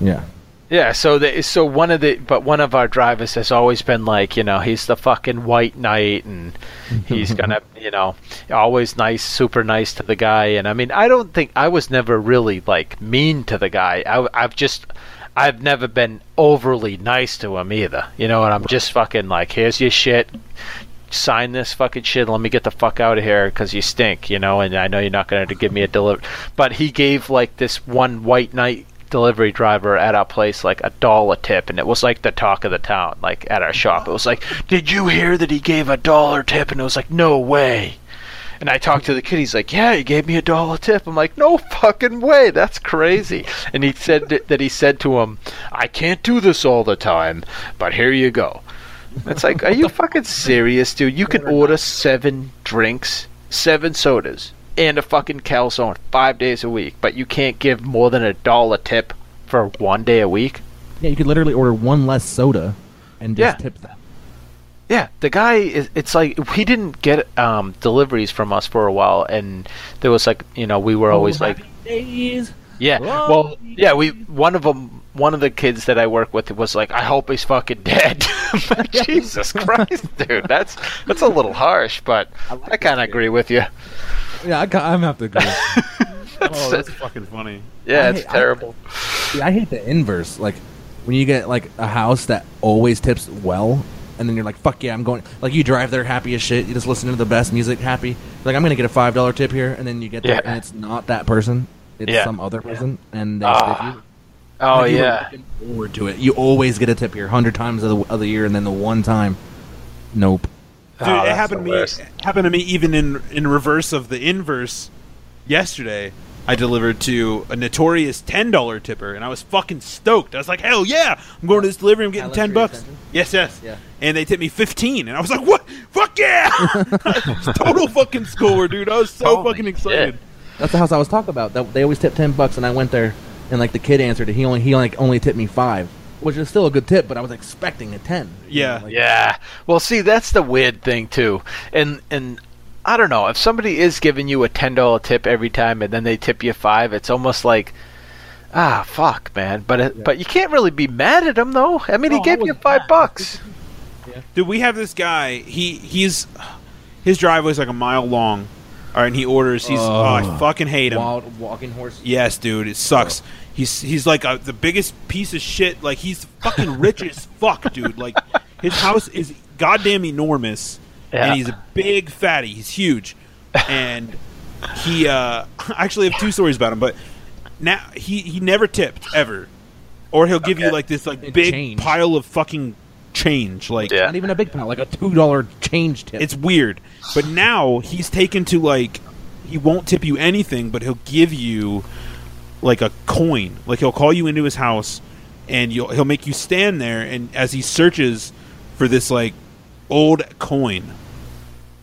Yeah. Yeah, so the, so one of the but one of our drivers has always been like, you know, he's the fucking white knight and he's gonna, you know, always nice, super nice to the guy. And I mean, I don't think I was never really like mean to the guy. I, I've just I've never been overly nice to him either. You know, and I'm just fucking like, here's your shit. Sign this fucking shit. Let me get the fuck out of here because you stink, you know. And I know you're not going to give me a deliver. But he gave like this one white knight delivery driver at our place like a dollar tip and it was like the talk of the town like at our shop it was like did you hear that he gave a dollar tip and it was like no way and I talked to the kid. He's like, "Yeah, he gave me a dollar tip." I'm like, "No fucking way, that's crazy." And he said that, he said to him, "I can't do this all the time, but here you go." It's like, are you fucking serious, dude? You can order seven drinks, seven sodas, and a fucking calzone five days a week, but you can't give more than a dollar tip for one day a week. Yeah, you could literally order one less soda and just Yeah. tip. Yeah, the guy is. It's like we didn't get um, deliveries from us for a while, and there was like you know we were always like days. yeah. Well, yeah, we one of them. One of the kids that I work with was like, "I hope he's fucking dead." Jesus Christ, dude, that's that's a little harsh, but I, kind of agree with you. Yeah, I, I'm have to agree. oh, that's fucking funny. Yeah, I it's hate- I- terrible. See, I hate the inverse. Like when you get like a house that always tips well, and then you're like, "Fuck yeah, I'm going." Like you drive there happy as shit. You just listen to the best music, happy. Like I'm gonna get a five dollar tip here, and then you get there, Yeah. and it's not that person. It's Yeah. some other person, and they Ah. stiff you. Oh Like, you yeah, looking forward to it. You always get a tip here, hundred times of the, of the year, and then the one time, nope. Dude, Oh, it happened to me. happened to me even in in reverse of the inverse yesterday. I delivered to a notorious ten dollar tipper, and I was fucking stoked. I was like, "Hell yeah! I'm going to this delivery. I'm getting Highland ten bucks." Extension? Yes, yes. Yeah. And they tipped me fifteen, and I was like, "What? Fuck yeah!" Total fucking score, dude. I was so Holy fucking excited. shit. That's the house I was talking about. That they always tip ten bucks, and I went there, and like the kid answered it. He only he like only tipped me five, which is still a good tip, but I was expecting a ten. You Yeah. know, like- Yeah. Well, see, that's the weird thing too, and and I don't know if somebody is giving you a ten dollar tip every time, and then they tip you five. It's almost like. Ah, fuck, man! But it, but you can't really be mad at him, though. I mean, No, he gave you five mad. bucks. Dude, we have this guy. He he's his driveway's like a mile long. All right, and he orders. He's oh, I fucking hate him. Wild walking horse. Yes, dude, it sucks. He's he's like a, the biggest piece of shit. Like he's fucking rich as fuck, dude. Like his house is goddamn enormous, Yeah. and he's a big fatty. He's huge, and he. uh I actually have two stories about him, but now he he never tipped ever, or he'll give you like this like big change. pile of fucking change. Like Yeah. Not even a big pile, like a two dollar change tip. it's weird. But now he's taken to like he won't tip you anything, but he'll give you like a coin. Like he'll call you into his house and you'll he'll make you stand there and as he searches for this like old coin.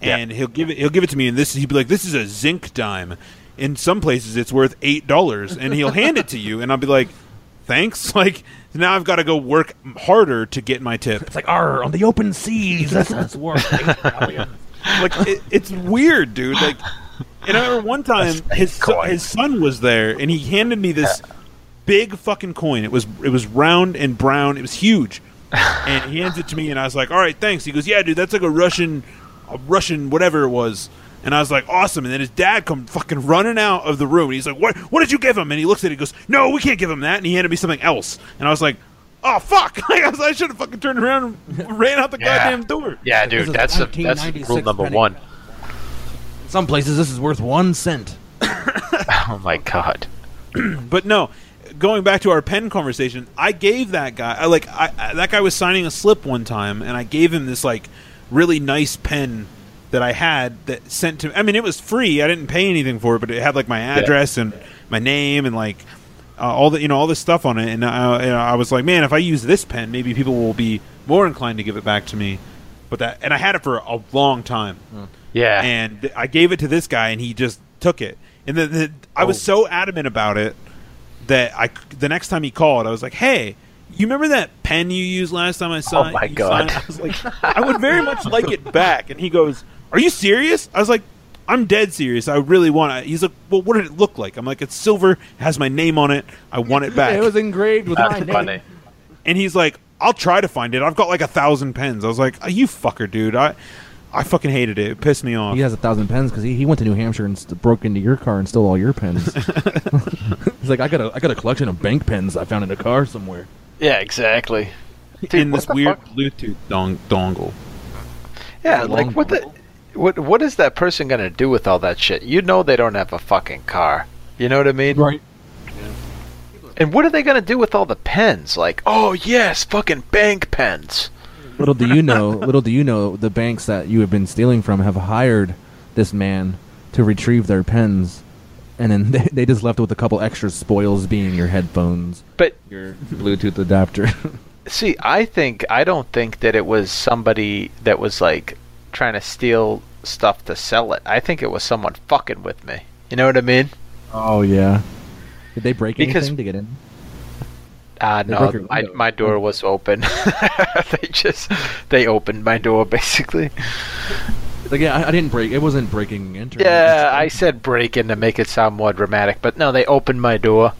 Yeah. And he'll give it he'll give it to me and this he'll be like, This is a zinc dime. In some places it's worth eight dollars and he'll hand it to you and I'll be like, Thanks? Like now I've got to go work harder to get my tip. It's like, R on the open seas. This is worth like it, it's weird, dude. Like, and I remember one time his so- his son was there, and he handed me this big fucking coin. It was it was round and brown. It was huge, and he hands it to me, and I was like, "All right, thanks." He goes, "Yeah, dude, that's like a Russian, a Russian whatever it was." And I was like, "Awesome!" And then his dad come fucking running out of the room, and he's like, "What? What did you give him?" And he looks at it, he goes, "No, we can't give him that." And he handed me something else, and I was like. Oh fuck! Like, I, was- I should have fucking turned around and ran out the Yeah. goddamn door. Yeah, dude, that's a, that's rule number penny. one. Some places this is worth one cent. Oh my god. But no, going back to our pen conversation, I gave that guy I, like I, I that guy was signing a slip one time, and I gave him this like really nice pen that I had that sent to. I mean, it was free. I didn't pay anything for it, but it had like my address and my name and like uh, all the you know all this stuff on it. And I, you know, I was like, man, if I use this pen, maybe people will be more inclined to give it back to me. But that, and I had it for a long time Yeah. and I gave it to this guy, and he just took it. And then the, I was so adamant about it that I the next time he called, I was like, "Hey, you remember that pen you used last time I saw?" It? Oh my you God. it?" I was like, "I would very much like it back." And he goes, "Are you serious?" I was like. I'm dead serious. I really want it. He's like, "Well, what did it look like?" I'm like, "It's silver, has my name on it. I want it back." It was engraved with my That's name. funny. and he's like, "I'll try to find it. I've got like a thousand pens." I was like, "Oh, "You fucker, dude! I, I fucking hated it. It pissed me off." He has a thousand pens because he, he went to New Hampshire and st- broke into your car and stole all your pens. He's like, I got a I got a collection of bank pens I found in a car somewhere. Yeah, exactly. Dude, in this weird fuck? Bluetooth dong- dongle. Yeah, Long like what the what what is that person gonna do with all that shit? You know they don't have a fucking car. You know what I mean? Right. And what are they gonna do with all the pens? Like, oh yes, fucking bank pens. Little do you know, little do you know, the banks that you have been stealing from have hired this man to retrieve their pens, and then they, they just left with a couple extra spoils, being your headphones, But your Bluetooth adapter. see, I think I don't think that it was somebody that was like trying to steal stuff to sell it. I think it was someone fucking with me. You know what I mean? oh yeah. Did they break Because- anything to get in? Uh, They no, broke your my, window. my door was open. they just they opened my door basically. Like yeah, I, I didn't break. It wasn't breaking into. Yeah, I said break in to make it sound more dramatic, but no, they opened my door.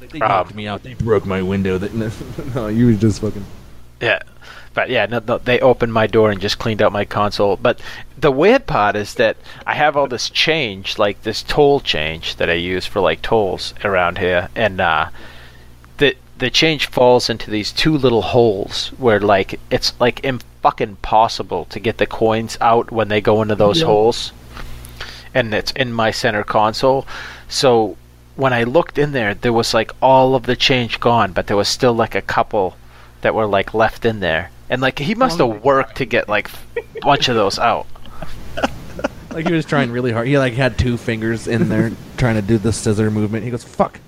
They knocked um, me out. They broke my window. That, no, you was just fucking. Yeah, but yeah, no, no, they opened my door and just cleaned out my console. But the weird part is that I have all this change, like this toll change that I use for like tolls around here, and uh, the the change falls into these two little holes where like it's like im- fucking possible to get the coins out when they go into those holes, and it's in my center console. So when I looked in there, there was like all of the change gone, but there was still like a couple that were like left in there. And like he must have worked to get like a bunch of those out. Like he was trying really hard. He like had two fingers in there trying to do the scissor movement. He goes, "Fuck."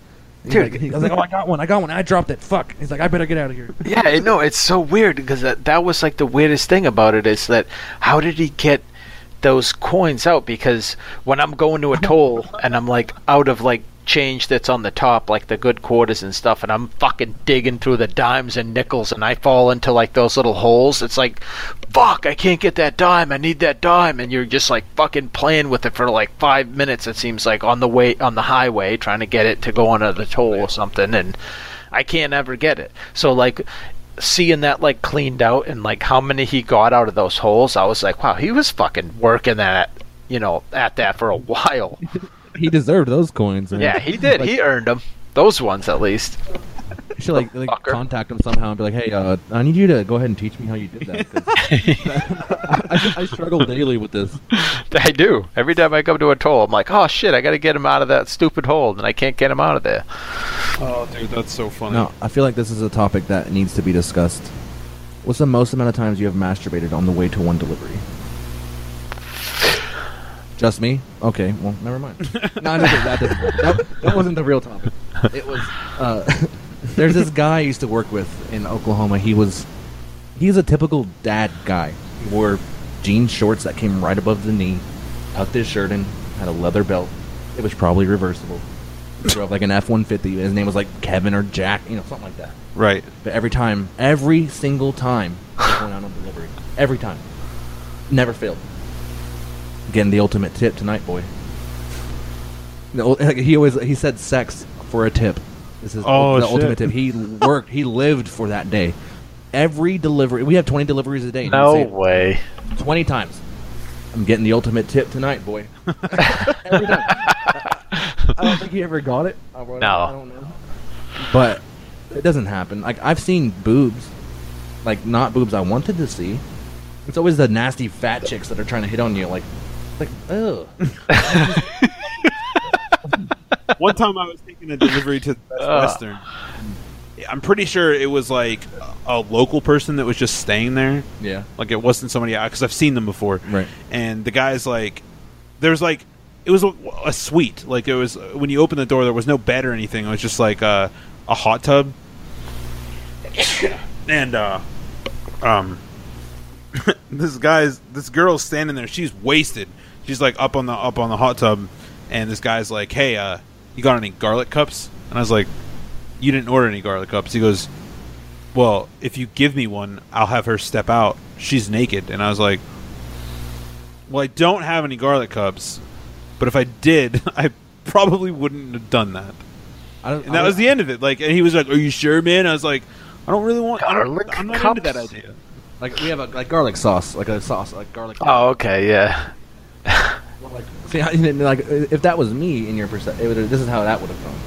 Dude. like, he was like, "Oh, I got one. I got one. I dropped it. Fuck." He's like, "I better get out of here." Yeah, no, it's so weird because that that was like the weirdest thing about it is that how did he get those coins out? Because when I'm going to a toll and I'm like out of like change that's on the top, like the good quarters and stuff, and I'm fucking digging through the dimes and nickels, and I fall into like those little holes. It's like, fuck, I can't get that dime. I need that dime, and you're just like fucking playing with it for like five minutes. It seems like on the way on the highway trying to get it to go onto the toll or something, and I can't ever get it. So like seeing that like cleaned out and like how many he got out of those holes, I was like, wow, he was fucking working that, you know, at that for a while. He deserved those coins. Man. yeah, he did. Like, he earned them. Those ones at least. you should like, like fucker. contact him somehow and be like, "Hey, uh, I need you to go ahead and teach me how you did that." 'cause I, I struggle daily with this. I do. Every time I come to a toll, I'm like, oh shit, I got to get him out of that stupid hole, and I can't get him out of there. Oh, dude, that's so funny. No, I feel like this is a topic that needs to be discussed. What's the most amount of times you have masturbated on the way to one delivery? Just me? Okay, well, never mind. no, no, that, doesn't, that, that wasn't the real topic. It was. Uh, there's this guy I used to work with in Oklahoma. He was. He's a typical dad guy. He wore jean shorts that came right above the knee, tucked his shirt in, had a leather belt. It was probably reversible. He drove like an F 150. His name was like Kevin or Jack, you know, something like that. Right. But every time, every single time, he was going out on delivery. Every time. Never failed. Getting the ultimate tip tonight, boy. Like, he always he said sex for a tip. This is Oh, the shit. ultimate tip. He worked. He lived for that day. Every delivery, we have twenty deliveries a day. and he would No way. twenty times. I'm getting the ultimate tip tonight, boy. Every time. I don't think he ever got it. I No. I don't know. But it doesn't happen. Like I've seen boobs, like not boobs I wanted to see. It's always the nasty fat chicks that are trying to hit on you. Like, like, ugh. One time I was taking a delivery to the Best Ugh. Western. I'm pretty sure it was like a local person that was just staying there. Yeah. Like it wasn't somebody because I've seen them before. Right. And the guy's like, there's like, it was a, a suite. Like it was when you open the door, there was no bed or anything. It was just like a, a hot tub. and uh, um, this guy's this girl's standing there. She's wasted. She's like up on the up on the hot tub, and this guy's like, "Hey, uh, you got any garlic cups?" And I was like, "You didn't order any garlic cups." He goes, "Well, if you give me one, I'll have her step out. She's naked." And I was like, "Well, I don't have any garlic cups, but if I did, I probably wouldn't have done that." I don't, And that was the end of it. Like, and he was like, "Are you sure, man?" I was like, "I don't really want. I Garlic don't, I'm not into that idea." like we have a like garlic sauce, like a sauce, like garlic. Oh, okay, yeah. Like, see, I, like if that was me in your perception, this is how that would have gone.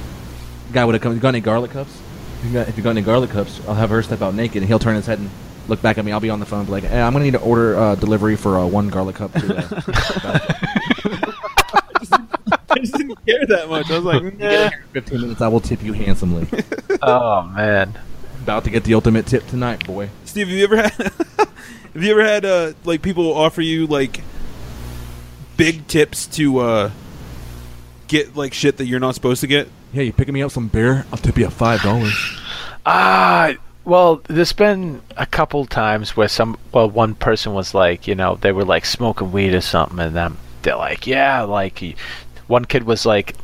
Guy would have come. You got any garlic cups? If you got, if you got any garlic cups, I'll have her step out naked, and he'll turn his head and look back at me. I'll be on the phone, be like, hey, I'm gonna need to order uh, delivery for uh, one garlic cup. To, uh, I just didn't care that much. I was like, you get nah. here in 15 minutes. I will tip you handsomely. Oh man. About to get the ultimate tip tonight, boy. Steve, have you ever had have you ever had uh like people offer you like big tips to uh get like shit that you're not supposed to get? Yeah, you picking me up some beer? I'll tip you five dollars. Ah, well, there's been a couple times where some, well, one person was like, you know, they were like smoking weed or something, and then they're like, yeah, like, one kid was like,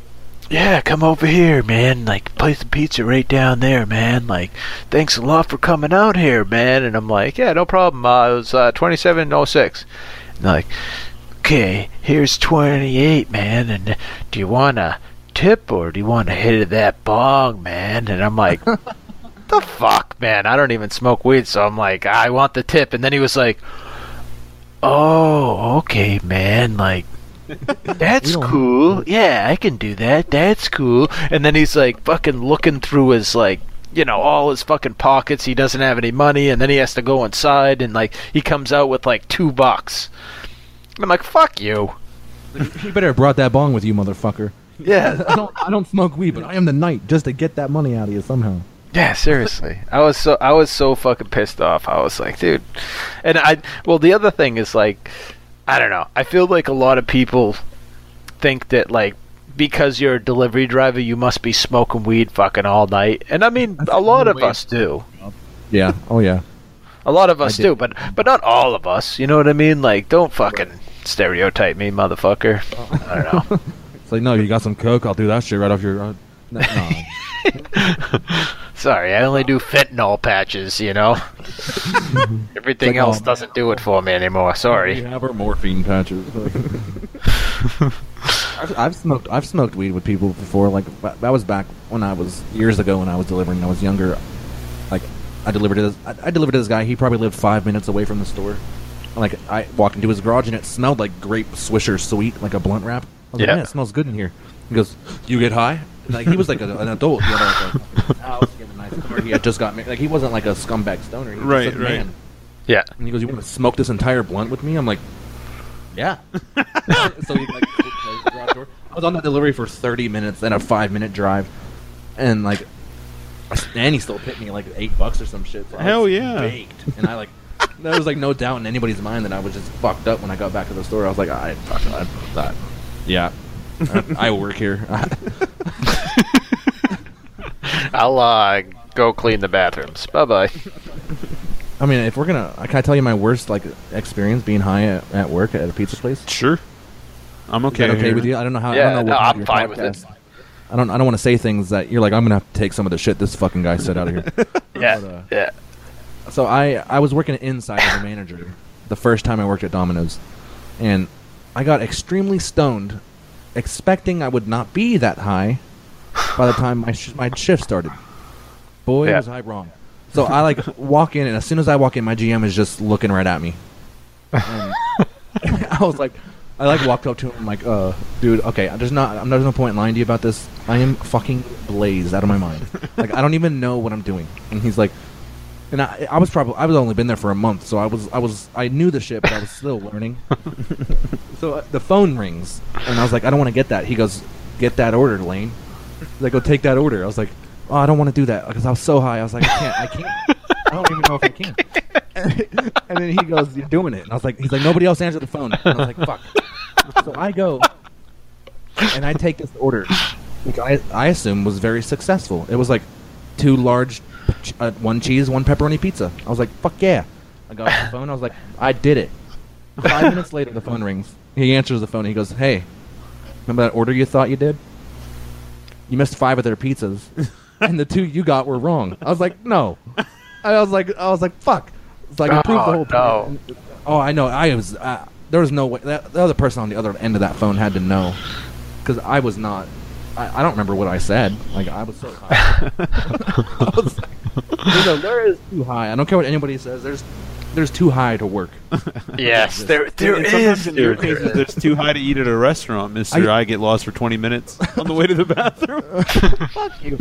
yeah, come over here, man. Like, place the pizza right down there, man. Like, thanks a lot for coming out here, man. And I'm like, yeah, no problem. Uh, it was uh, 2706. And they're like, okay, here's 28, man. And do you want a tip or do you want to hit that bong, man? And I'm like, the fuck, man? I don't even smoke weed, so I'm like, I want the tip. And then he was like, oh, okay, man. Like, that's cool. Yeah, I can do that. That's cool. And then he's like fucking looking through his like you know all his fucking pockets. He doesn't have any money, and then he has to go inside, and like he comes out with like two bucks. And I'm like, fuck you. you better have brought that bong with you, motherfucker. Yeah, I don't. I don't smoke weed, but I am the knight just to get that money out of you somehow. Yeah, seriously. I was so I was so fucking pissed off. I was like, dude. And I well, the other thing is like I don't know. I feel like a lot of people think that like because you're a delivery driver, you must be smoking weed fucking all night. And I mean, a lot of us do. Yeah. Oh yeah. A lot of us do, but but not all of us. You know what I mean? Like, don't fucking stereotype me, motherfucker. I don't know. It's like no, you got some coke. I'll do that shit right off your. Uh, no, no. Sorry, I only do fentanyl patches. You know, everything Like, else oh, doesn't do it for me anymore. Sorry. We Sorry. have our morphine patches. I've, I've smoked. I've smoked weed with people before. Like that that was back when I was years ago when I was delivering. I was younger. Like I delivered to this. I, I delivered to this guy. He probably lived five minutes away from the store. Like I walked into his garage and it smelled like grape Swisher Sweet, like a blunt wrap. I was like, Yeah. man, it smells good in here. He goes, "You get high?" And, like he was like a, an adult. He had like a house, he had a nice car. He had just got married. Like he wasn't like a scumbag stoner. He was Right, just a right. man. Yeah. And he goes, "You want to smoke this entire blunt with me?" I'm like, "Yeah." so he like garage door. I was on that delivery for 30 minutes, then a five minute drive, and like, and he still hit me like eight bucks or some shit. So I Hell was yeah. baked. And I like, there was like no doubt in anybody's mind that I was just fucked up when I got back to the store. I was like, I fuck I, that, yeah. I, I work here. I'll uh, go clean the bathrooms. Bye bye. I mean, if we're gonna, can I tell you my worst like experience being high at, at work at a pizza place? Sure. I'm Is okay. that okay here. with you? I don't know how. I Yeah, don't know no, what I'm your fine with it. Podcast- I don't. I don't want to say things that you're like. I'm gonna have to take some of the shit this fucking guy said out of here. Yeah. But, uh, Yeah. so I I was working inside as a manager the first time I worked at Domino's, and I got extremely stoned, expecting I would not be that high by the time my sh- my shift started. Boy, Yeah. was I wrong. So I like walk in, and as soon as I walk in, my GM is just looking right at me. And I was like, I like walked up to him, I'm like, uh, dude, okay, there's not, I'm, there's no point in lying to you about this. I am fucking blazed out of my mind. like I don't even know what I'm doing. And he's like, and I, I was probably, I was only been there for a month, so I was, I was, I knew the shit, but I was still learning. so uh, the phone rings, and I was like, I don't want to get that. He goes, get that order, Lane. He's like, go take that order. I was like, oh, I don't want to do that because I was so high. I was like, I can't, I can't. I don't even know if I can. and then he goes, "You're doing it." And I was like, "He's like, nobody else answered the phone." And I was like, "Fuck." So I go and I take this order, which I I assume was very successful. It was like two large, uh, one cheese, one pepperoni pizza. I was like, "Fuck yeah!" I got off the phone. I was like, "I did it." Five minutes later, the phone rings. He answers the phone. He goes, "Hey, remember that order you thought you did? You missed five of their pizzas, and the two you got were wrong." I was like, "No." I was like, I was like, "Fuck." It's like I proved the Oh, whole no. point. Oh, I know. I was. Uh, there was no way. That, the other person on the other end of that phone had to know, because I was not. I, I don't remember what I said. Like I was so high. I was like, there's a- there is too high. I don't care what anybody says. There's there's too high to work. Yes, there there And is. in your dude, there cases, there's too high to eat at a restaurant, Mister. I- I, get lost for 20 minutes on the way to the bathroom. Fuck you.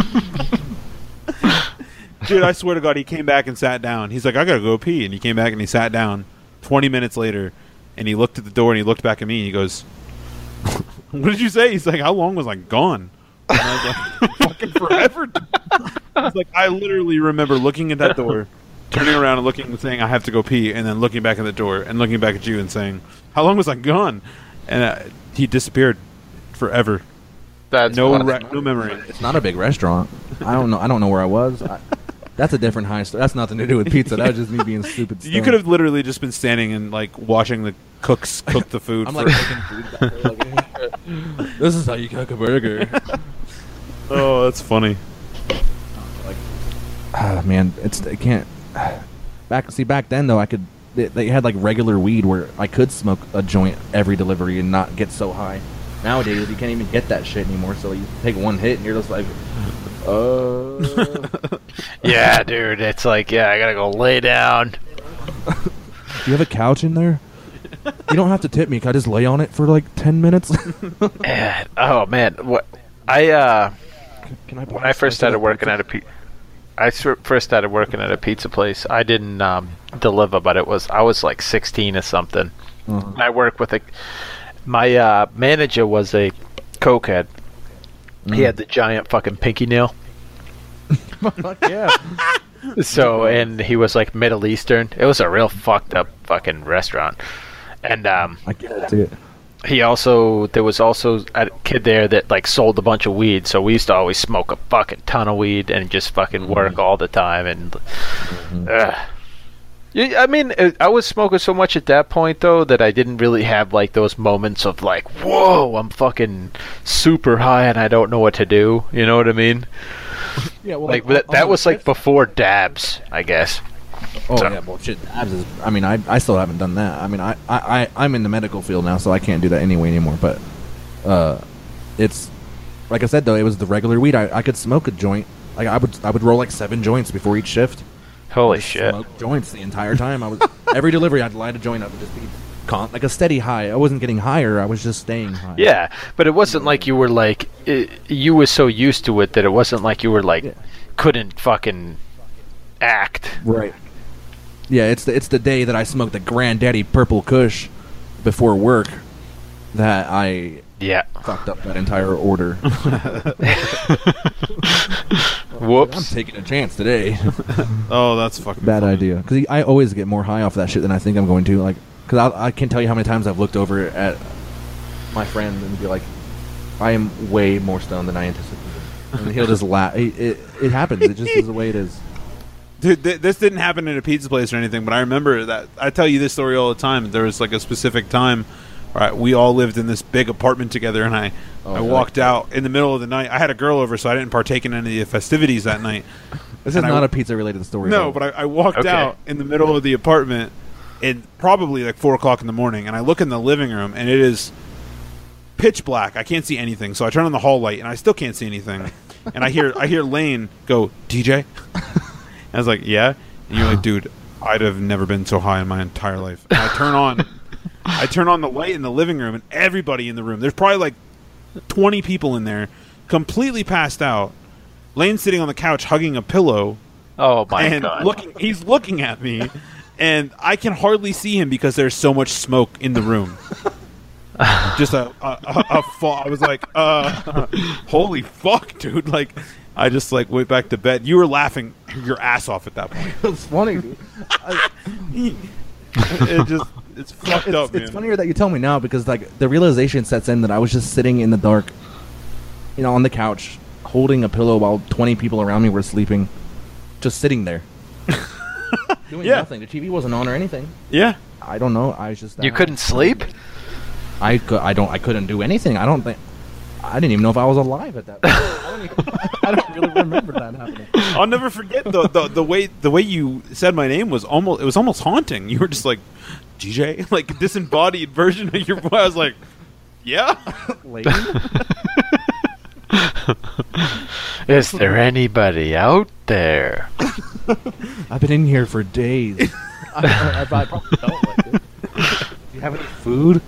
Dude, I swear to God, he came back and sat down. He's like, I gotta go pee, and he came back and he sat down. 20 minutes later, and he looked at the door and he looked back at me. and He goes, "What did you say?" He's like, "How long was I gone?" And I was like, "Fucking forever." He's like, I literally remember looking at that door, turning around and looking and saying, "I have to go pee," and then looking back at the door and looking back at you and saying, "How long was I gone?" And uh, he disappeared forever. That's No, re- no memory. It's not a big restaurant. I don't know. I don't know where I was. I, that's a different high story. That's nothing to do with pizza. That was just me being stupid. You stoned. could have literally just been standing and like watching the cooks cook the food. I'm for, like making food. back there, like, this is how you cook a burger. oh, that's funny. Ah, man, it's it can't. Back see back then though, I could. They, they had like regular weed where I could smoke a joint every delivery and not get so high. Nowadays you can't even get that shit anymore. So you take one hit and you're just like, uh. Yeah, dude. It's like, yeah, I gotta go lay down. Do you have a couch in there? You don't have to tip me. Can I just lay on it for like ten minutes? And, oh man, what I uh Can I? when I first started working at a pi- I s- first started working at a pizza place. I didn't um, deliver, but it was I was like 16 or something. Uh, I worked with a my uh, manager was a cokehead. He had the giant fucking pinky nail. Fuck yeah. So and he was like Middle Eastern. It was a real fucked up fucking restaurant. And um, I can't see it. he also there was also a kid there that like sold a bunch of weed, so we used to always smoke a fucking ton of weed and just fucking work all the time and. Ugh. Yeah, I mean, uh, I was smoking so much at that point though that I didn't really have like those moments of like, whoa, I'm fucking super high and I don't know what to do. You know what I mean? Yeah, well, Like that, that was like before dabs, I guess. Oh So- yeah, well shit. Abs is. I mean, I I still haven't done that. I mean, I I I- I'm in the medical field now, so I can't do that anyway anymore. But, uh, it's like I said though, it was the regular weed. I, I could smoke a joint. Like I would I would roll like seven joints before each shift. Holy shit! Joints the entire time. I was every delivery I'd light a joint up and just be con- like a steady high. I wasn't getting higher. I was just staying high. Yeah, but it wasn't like you were like i you were so used to it that it wasn't like you were like Yeah. couldn't fucking act. Right. Yeah, it's the it's the day that I smoked the Granddaddy Purple Kush before work that I Yeah. fucked up that entire order. I'm taking a chance today. Oh, that's fucking Bad funny. idea. Because I always get more high off that shit than I think I'm going to. Like, because I can't tell you how many times I've looked over at my friend and be like, I am way more stoned than I anticipated. And he'll just laugh. It, it, it happens. It just is the way it is. Dude, th- this didn't happen in a pizza place or anything, but I remember that. I tell you this story all the time. There was like a specific time, right? We all lived in this big apartment together, and I, Oh, I yeah. walked out in the middle of the night. I had a girl over, so I didn't partake in any of the festivities that night. This is And not a pizza related story. No, though. but I, I walked Okay. out in the middle of the apartment, and probably like four o'clock in the morning, and I look in the living room, and it is pitch black. I can't see anything, so I turn on the hall light, and I still can't see anything. and I hear I hear Lane go, DJ. I was like, yeah. And you're like, dude, I'd have never been so high in my entire life. And I turn on, I turn on the light in the living room, and everybody in the room. There's probably like 20 people in there, completely passed out. Lane's sitting on the couch hugging a pillow Oh my and god. looking he's looking at me and i can hardly see him because there's so much smoke in the room just a a, a, a fa- i was like uh holy fuck dude like i just like went back to bed you were laughing your ass off at that point it's funny. Dude. it just it's fucked it's, up man it's funnier that you tell me now because like the realization sets in that I was just sitting in the dark, you know, on the couch, holding a pillow while twenty people around me were sleeping, just sitting there, doing Yeah. nothing. The TV wasn't on or anything. yeah I don't know. I was just you high. couldn't sleep? I could. I don't. I couldn't do anything. I don't think. I didn't even know if I was alive at that. point. I, don't even, I don't really remember that happening. i'll never forget the, the the way the way you said my name was almost it was almost haunting you were just like dj like disembodied version of your voice i was like yeah Lady? Is there anybody out there? I've been in here for days. I, I, I probably don't like it. Do you have any food?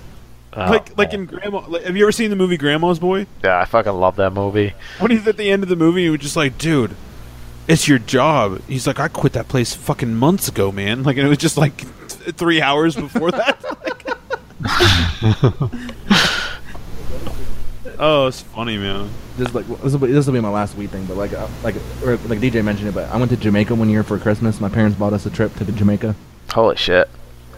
Oh, like like in grandma like, have you ever seen the movie grandma's boy yeah, I fucking love that movie. when he's at the end of the movie, he was just like, dude, it's your job. He's like, I quit that place fucking months ago, man. Like, and it was just like th- three hours before that. oh, it's funny, man. This is like this will be, this will be my last weed thing, but like uh, like or like DJ mentioned it, but I went to Jamaica one year for Christmas. My parents bought us a trip to Jamaica, Holy shit.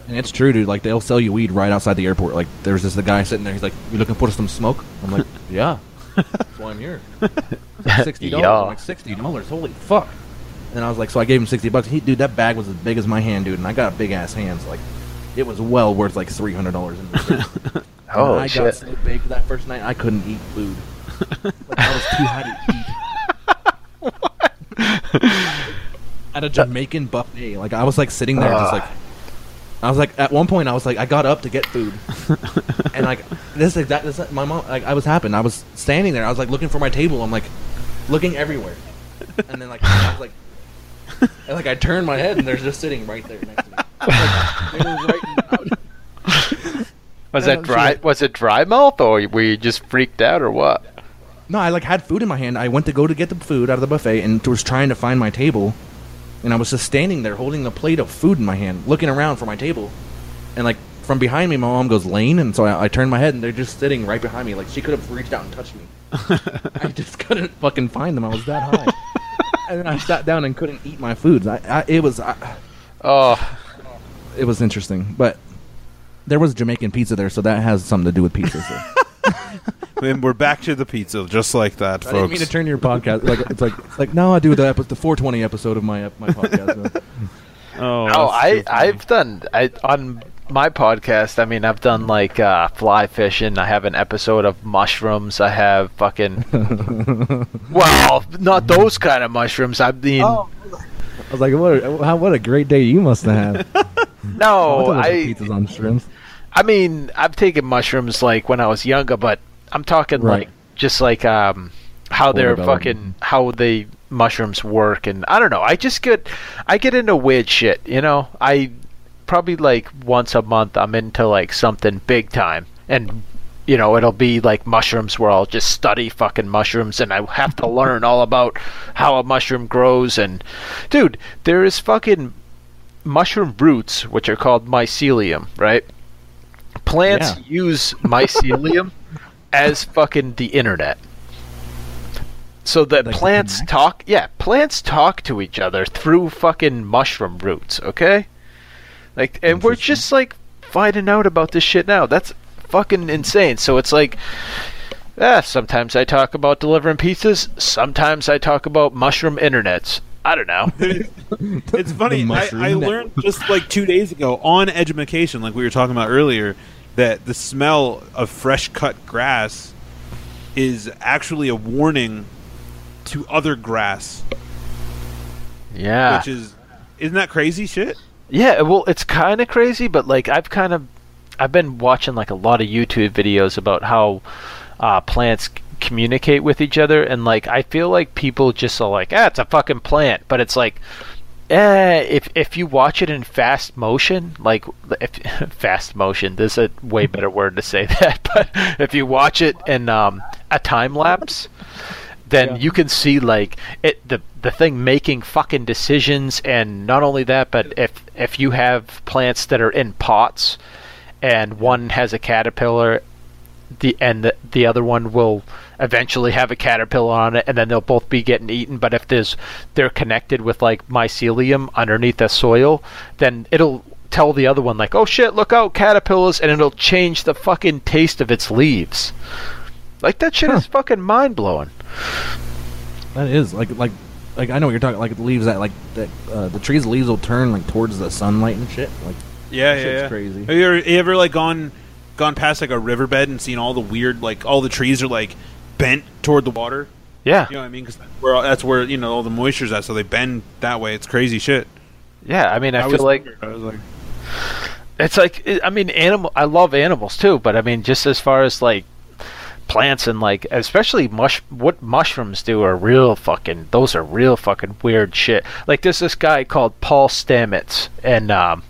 and it's true, dude. Like they'll sell you weed right outside the airport. Like there's this the guy sitting there. He's like, "You looking for some smoke?" I'm like, "Yeah, that's why I'm here." Sixty dollars. Yeah. Like sixty dollars. Holy fuck! And I was like, so I gave him sixty bucks. He, dude, that bag was as big as my hand, dude, and I got big ass hands. Like, it was well worth like three hundred dollars. Holy oh, I got shit. so big that first night I couldn't eat food. like, I was too high to eat. At a Jamaican buffet, like I was like sitting there, just ah. like I was like at one point I was like I got up to get food, and like this exact this my mom like I was happened. I was standing there. I was like looking for my table. I'm like looking everywhere, and then like I was like. And, like I turned my head and they're just sitting right there next to me. Like, was right Was that dry? like- Was it dry mouth, or were you just freaked out, or what? No, I like had food in my hand. I went to go to get the food out of the buffet and was trying to find my table, and I was just standing there holding the plate of food in my hand, looking around for my table, and like from behind me, my mom goes Lane, and so I, I turned my head and they're just sitting right behind me. Like she could have reached out and touched me. I just couldn't fucking find them. I was that high, and then I sat down and couldn't eat my foods. I, I it was I, Oh, it was interesting, but There was Jamaican pizza there, so that has something to do with pizza. So. and we're back to the pizza, just like that, I didn't mean to turn your podcast like it's like it's like now I do the epi- the 420 episode of my my podcast. oh, Oh, I. I've done I on my podcast. I mean, I've done like uh, fly fishing. I have an episode of mushrooms. I have fucking well, not those kind of mushrooms. I mean, I was like, what a, how, what a great day you must have had. no, I pizzas on shrimps. I mean, I've taken mushrooms like when I was younger, but I'm talking Right. like just like um how they're fucking how they mushrooms work and I don't know. I just get I get into weird shit, you know. I probably like once a month I'm into like something big time and you know, it'll be like mushrooms where I'll just study fucking mushrooms and I have to learn all about how a mushroom grows and dude, there is fucking mushroom roots which are called mycelium, right? Plants Yeah. use mycelium as fucking the internet. So that Like plants talk, yeah, plants talk to each other through fucking mushroom roots, okay? Like, and we're just like finding out about this shit now. That's fucking insane. So it's like, yeah, sometimes I talk about delivering pizzas. Sometimes I talk about mushroom internets. I don't know. It's funny. I, I learned just like two days ago on education, like we were talking about earlier, that the smell of fresh cut grass is actually a warning to other grass, Yeah. which is isn't that crazy shit? Yeah, well, it's kind of crazy, but like I've kind of, I've been watching like a lot of YouTube videos about how uh, plants c- communicate with each other, and like I feel like people just are like, ah, it's a fucking plant, but it's like, eh, if if you watch it in fast motion, like if, fast motion, there's a way better word to say that, but if you watch it in um, a time lapse then you can see like it the the thing making fucking decisions and not only that but if if you have plants that are in pots and one has a caterpillar the and the, the other one will eventually have a caterpillar on it and then they'll both be getting eaten. But if there's they're connected with like mycelium underneath the soil then it'll tell the other one like oh shit look out caterpillars and it'll change the fucking taste of its leaves. Like that shit is fucking mind-blowing That is like like like I know what you're talking like the leaves that like that uh, the trees leaves will turn like towards the sunlight and shit. Like Yeah, yeah, yeah. crazy. Have you ever, you ever like gone gone past like a riverbed and seen all the weird like all the trees are like bent toward the water? yeah You know what I mean? Because where that's where you know all the moisture's at, so they bend that way. It's crazy shit. Yeah, I mean, I, was feel like I was like, it's like I mean, animal. I love animals too, but I mean, just as far as like plants and like especially mush what mushrooms do are real fucking those are real fucking weird shit. Like there's this guy called Paul Stamets, and um,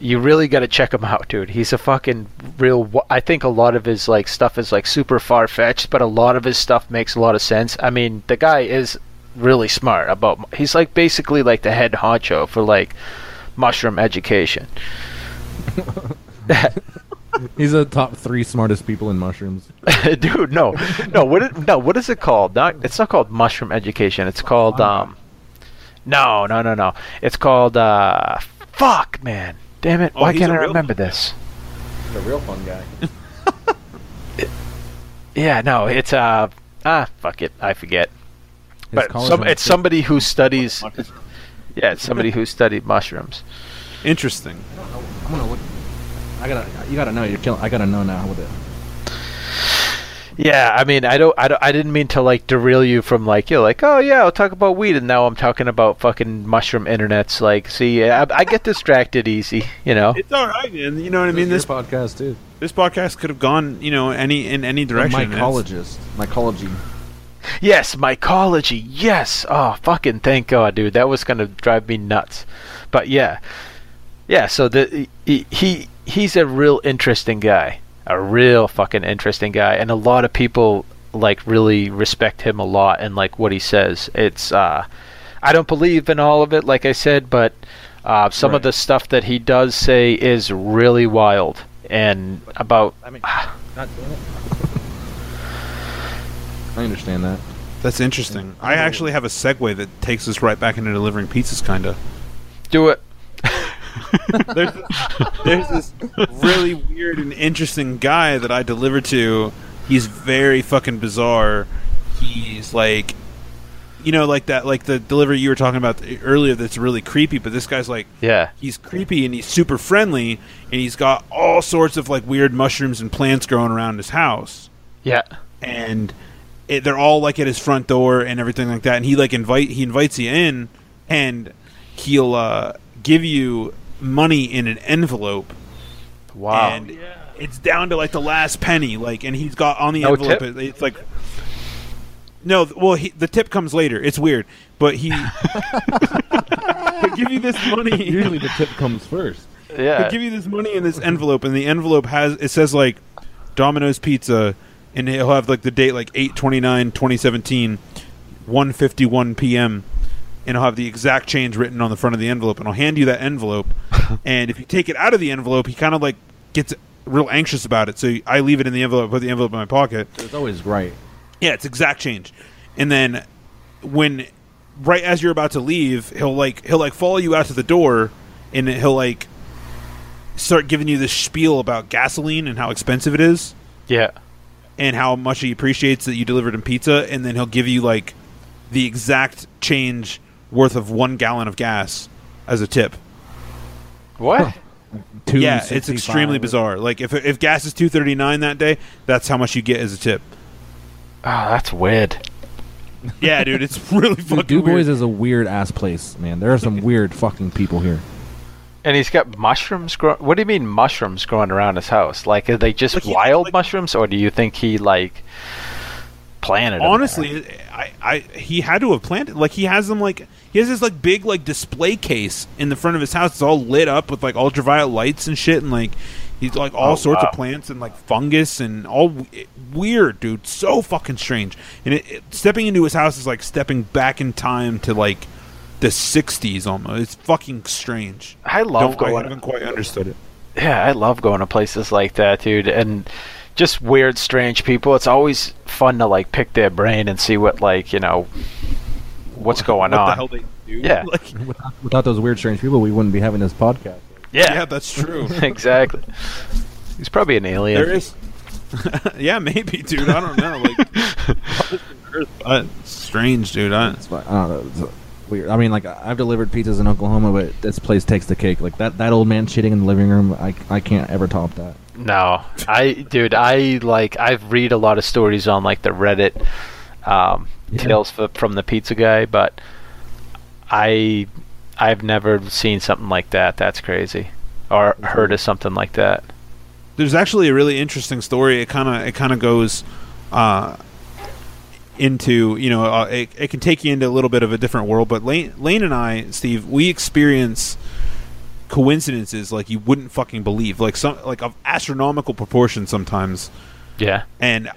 you really got to check him out, dude. He's a fucking real. I think a lot of his like stuff is like super far fetched, but a lot of his stuff makes a lot of sense. I mean, the guy is really smart about. He's like basically like the head honcho for like mushroom education. he's the top three smartest people in mushrooms. Dude, no, no. What? It, no, what is it called? Not. It's not called mushroom education. It's called um. No, no, no, no. It's called uh. Fuck, man. Damn it. Oh, Why can't I real- remember this? He's a real fun guy. Yeah, no. It's uh. Ah, fuck it. I forget. His but some, it's somebody who studies. Yeah, it's somebody who studied mushrooms. interesting. I'm gonna look. I gotta. You gotta know. You're killing. I gotta know now with it. Yeah, I mean, I don't, I don't, I didn't mean to like derail you from like you're like, oh yeah, I'll talk about weed, and now I'm talking about fucking mushroom internets. Like, see, I, I get distracted easy, you know. It's all right, man. You know what I mean? This podcast too. this podcast could have gone, you know, any in any direction. It's- mycologist. Mycology. Yes, mycology. Yes. Oh, fucking thank God, dude. That was gonna drive me nuts. But yeah, yeah. So the he, he he's a real interesting guy, a real fucking interesting guy, and a lot of people like really respect him a lot and like what he says. It's uh, I don't believe in all of it, like I said, but uh, some of the stuff that he does say is really wild and about I mean, God damn it. I understand that. That's interesting. I actually have a segue that takes us right back into delivering pizzas, kinda. do it. there's there's this really weird and interesting guy that I deliver to. He's very fucking bizarre. He's like, you know, like that, like the delivery you were talking about earlier. That's really creepy. But this guy's like, Yeah. he's creepy and he's super friendly, and he's got all sorts of like weird mushrooms and plants growing around his house Yeah. and it, they're all like at his front door and everything like that. And he like invite he invites you in, and he'll uh, give you money in an envelope, Wow. and it's down to like the last penny. Like, and he's got on the No envelope. tip? It's like. No, well, he, the tip comes later. It's weird, but he he'll give you this money. Usually the tip comes first. yeah. He'll give you this money in this envelope, and the envelope has it says like Domino's Pizza, and he'll have like the date like 829 2017 151 p.m. and I'll have the exact change written on the front of the envelope, and I'll hand you that envelope. and if you take it out of the envelope, he kind of like gets real anxious about it. So I leave it in the envelope, put the envelope in my pocket. It's always right. Yeah, it's exact change. And then when right as you're about to leave, he'll like he'll like follow you out to the door and he'll like start giving you this spiel about gasoline and how expensive it is yeah. and how much he appreciates that you delivered him pizza and then he'll give you like the exact change worth of 1 gallon of gas as a tip. What? Two yeah, it's extremely bizarre. Like if if gas is 239 that day, that's how much you get as a tip. Oh, that's weird. Yeah, dude, it's really Dude, fucking Du Bois weird. is a weird ass place, man. There are some weird fucking people here. And he's got mushrooms grow. What do you mean mushrooms growing around his house? Like, are they just Like, wild like- mushrooms, or do you think he like planted? honestly I, I he had to have planted like he has them like he has this like big like display case in the front of his house. It's all lit up with like ultraviolet lights and shit and like he's like all Oh, sorts wow. of plants and like fungus and all w- weird dude. So fucking strange. And it, it- stepping into his house is like stepping back in time to like the 60s almost. It's fucking strange. I love Don't, I haven't quite understood it. Yeah, I love going to places like that, dude, and just weird, strange people. It's always fun to like pick their brain and see what like you know what's going what on. the hell they do Yeah. like Without, without those weird, strange people, we wouldn't be having this podcast. yeah, yeah that's true exactly. He's probably an alien. There is. yeah, maybe, dude. I don't know. Like, uh, strange, dude. I, It's fine. I don't know. It's weird. I mean, like I've delivered pizzas in Oklahoma, but this place takes the cake. Like that, that old man shitting in the living room. I, I can't ever top that. No, I, dude, I like I've read a lot of stories on like the Reddit um, Yeah. tales f- from the pizza guy, but I I've never seen something like that. That's crazy, or heard of something like that. there's actually a really interesting story. It kind of it kind of goes uh, into you know uh, it, it can take you into a little bit of a different world. But Lane Lane and I, Steve, we experience coincidences like you wouldn't fucking believe, like some like of astronomical proportions sometimes. Yeah, And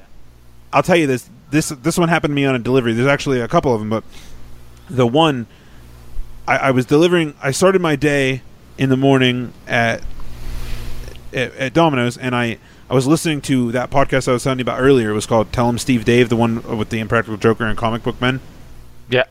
I'll tell you this this this one happened to me on a delivery. There's actually a couple of them, but the one I, I was delivering. I started my day in the morning at, at at Domino's, and I I was listening to that podcast I was telling you about earlier. It was called "Tell 'Em Steve-Dave," the one with the Impractical Joker and Comic Book Men, yeah,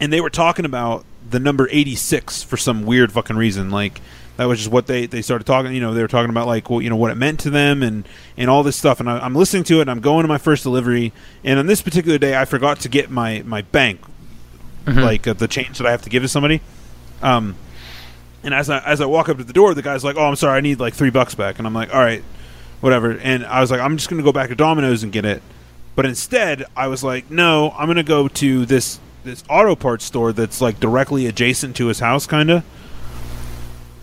and they were talking about the number 86 for some weird fucking reason. Like that was just what they they started talking. You know, they were talking about like well, you know, what it meant to them and and all this stuff. And I, I'm listening to it. and I'm going to my first delivery, and on this particular day, I forgot to get my my bank, like uh, the change that I have to give to somebody. Um, and as I as I walk up to the door, the guy's like, "Oh, I'm sorry, I need like three bucks back." And I'm like, "All right, whatever." And I was like, "I'm just gonna go back to Domino's and get it." But instead, I was like, "No, I'm gonna go to this this auto parts store that's like directly adjacent to his house, kind of."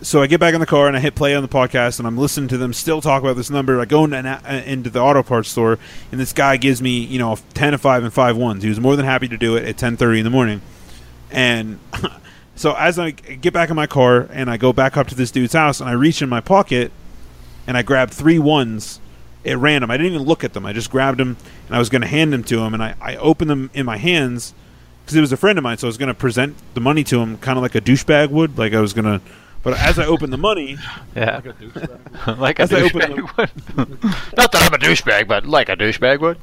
So I get back in the car and I hit play on the podcast and I'm listening to them still talk about this number. I go in, uh, into the auto parts store and this guy gives me you know ten of five and five ones. He was more than happy to do it at ten thirty in the morning, and so as I get back in my car and I go back up to this dude's house and I reach in my pocket and I grab three ones at random. I didn't even look at them. I just grabbed them and I was going to hand them to him and I, I opened them in my hands because he was a friend of mine. So I was going to present the money to him kind of like a douchebag would. Like I was going to, but as I opened the money, yeah. like a As I open douchebag would. Not that I'm a douchebag, but like a douchebag would.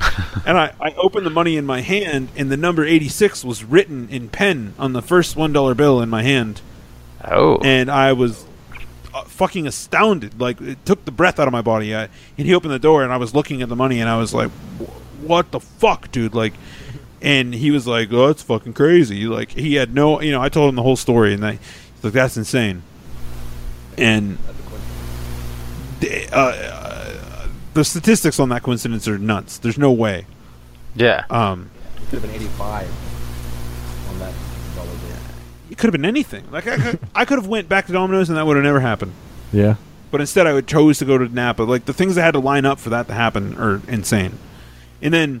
and I, I opened the money in my hand and the number 86 was written in pen on the first $1 bill in my hand. Oh. and I was uh, fucking astounded. Like it took the breath out of my body. I, and he opened the door, and I was looking at the money, and I was like, "Wh- "What the fuck, dude?" Like, and he was like, "Oh, it's fucking crazy." Like he had no, you know, I told him the whole story, and I, he's like, "That's insane." And the- uh, uh, the statistics on that coincidence are nuts. There's no way. yeah. Um, Could have been 85 on that dollar it could have been anything. Like I, could- I could have went back to Domino's, and that would have never happened. Yeah. but instead I would chose to go to Napa. Like the things that had to line up for that to happen are insane. And then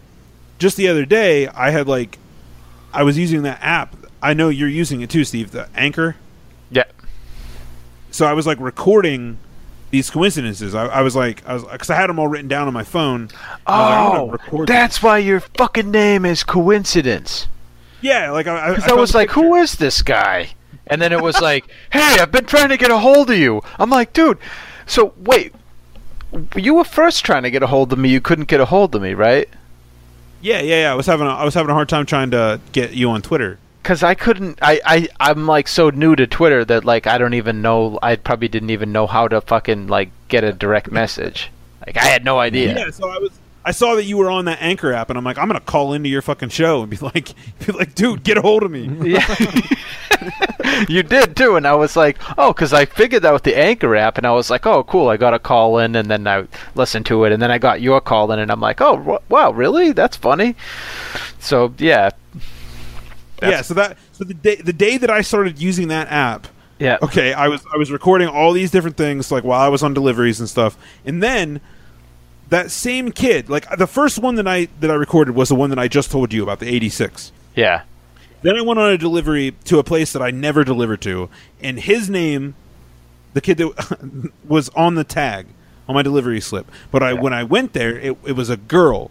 just the other day, I had like I was using that app. I know you're using it too, Steve. The Anchor. Yeah. So I was like recording these coincidences. I, I was like, I was because I had them all written down on my phone. I was like, Oh, that's why your fucking name is coincidence. yeah. Like I, I, Because I, was like, who is this guy? And then it was like, hey, I've been trying to get a hold of you. I'm like, dude, so wait, you were first trying to get a hold of me. You couldn't get a hold of me, right? Yeah, yeah, yeah. I was having a, I was having a hard time trying to get you on Twitter. Because I couldn't. I, I I'm like so new to Twitter that like I don't even know. I probably didn't even know how to fucking like get a direct message. Like I had no idea. Yeah, so I was I saw that you were on that Anchor app, and I'm like, I'm gonna call into your fucking show and be like, be like, dude, get a hold of me. Yeah. you did too, and I was like, oh, because I figured that with the Anchor app, and I was like, oh, cool, I got a call in, and then I listened to it, and then I got your call in, and I'm like, oh, wh- wow, really? That's funny. So yeah, yeah, so that so the day the day that I started using that app, yeah, okay, I was I was recording all these different things like while I was on deliveries and stuff, and then that same kid, like the first one that I that I recorded was the one that I just told you about, the 86. yeah, Then I went on a delivery to a place that I never delivered to, and his name, the kid that was on the tag on my delivery slip. But I when I went there, it, it was a girl,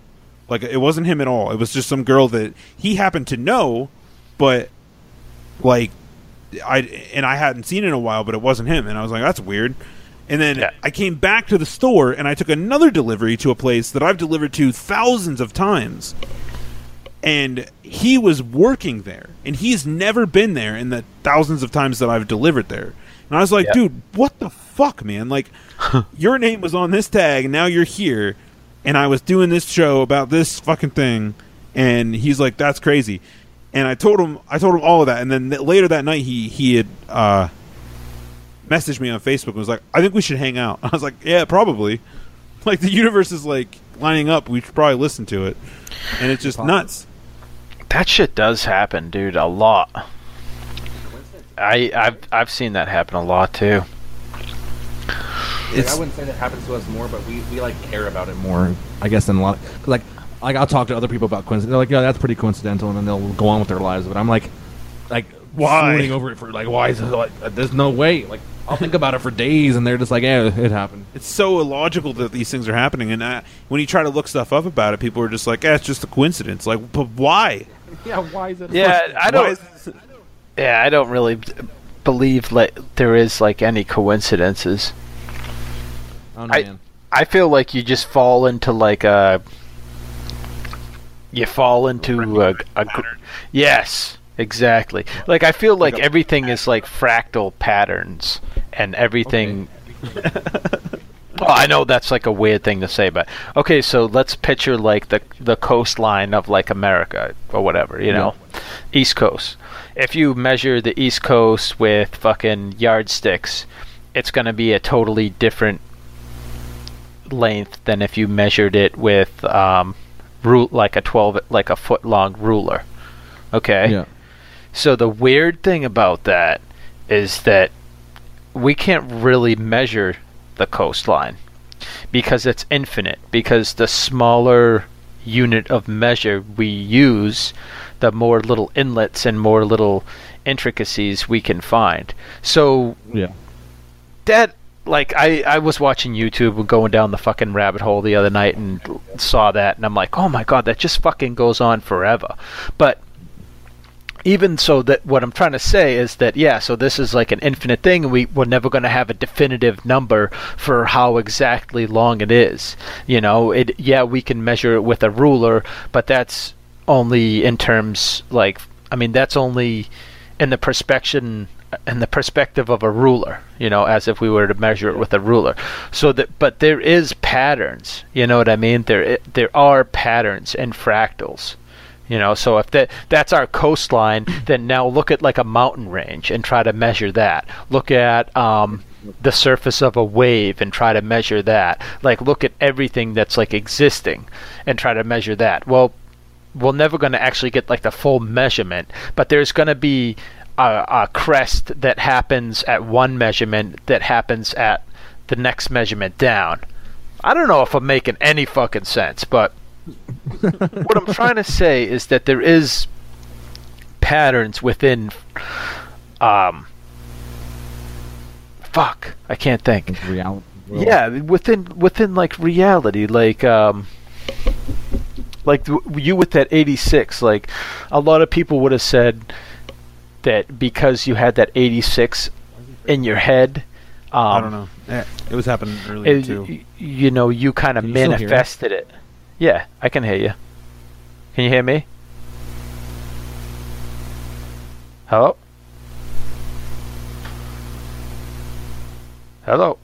like it wasn't him at all. It was just some girl that he happened to know, but like I and I hadn't seen in a while, but it wasn't him, and I was like, that's weird. And then Yeah. I came back to the store and I took another delivery to a place that I've delivered to thousands of times and he was working there and he's never been there in the thousands of times that I've delivered there. And I was like, Yeah. dude, what the fuck, man? Like your name was on this tag and now you're here and I was doing this show about this fucking thing and he's like that's crazy. And I told him I told him all of that and then th- later that night he he had uh messaged me on Facebook and was like, "I think we should hang out." I was like, "Yeah, probably." Like the universe is like lining up. We should probably listen to it, and it's just nuts. that shit does happen, dude, a lot. I I've I've seen that happen a lot too. Like, I wouldn't say that happens to us more, but we, we like care about it more, I guess, than a lot. Cause like, like I'll talk to other people about coincidence. They're like, yeah, that's pretty coincidental, and then they'll go on with their lives. But I'm like, like Why? swooning over it for like, why is it like? There's no way. Like, I'll think about it for days, and they're just like, yeah, it happened. It's so illogical that these things are happening, and uh, when you try to look stuff up about it, people are just like, "Eh, it's just a coincidence." Like, but why? Yeah, why is it? Yeah, I don't. is- Yeah, I don't really believe like there is like any coincidences. I don't I- man. I feel like you just fall into like a you fall into a, a gr- yes exactly like I feel like everything is like fractal patterns and everything well I know that's like a weird thing to say but okay so let's picture like the the coastline of like America or whatever you know? East Coast. If you measure the East Coast with fucking yardsticks it's going to be a totally different length than if you measured it with um, ru- like a 12 like a foot long ruler okay? Yeah. so the weird thing about that is that we can't really measure the coastline because it's infinite because the smaller unit of measure we use the more little inlets and more little intricacies we can find so Yeah. that like I, I was watching YouTube and going down the fucking rabbit hole the other night and saw that and I'm like, oh my god, that just fucking goes on forever. But even so that what I'm trying to say is that yeah, so this is like an infinite thing and we, we're never gonna have a definitive number for how exactly long it is. You know, it yeah, we can measure it with a ruler, but that's only in terms like I mean that's only in the perspection in the perspective of a ruler, you know, as if we were to measure it with a ruler. So that, but there is patterns. You know what I mean? There, there are patterns in fractals. You know, so if that that's our coastline, then now look at like a mountain range and try to measure that. Look at um, the surface of a wave and try to measure that. Like look at everything that's like existing and try to measure that. Well, we're never going to actually get like the full measurement, but there's going to be a, a crest that happens at one measurement that happens at the next measurement down. I don't know if I'm making any fucking sense, but what I'm trying to say is that there is patterns within um fuck, I can't think. It's reality. world. Yeah, within within like reality, like um, like th- you with that eighty six, like a lot of people would have said that because you had that eighty six in your head, um, I don't know. Eh, It was happening earlier it- too. you know, you kind of Can you still hear us? manifested it. Yeah, I can hear you. Can you hear me? Hello. Hello.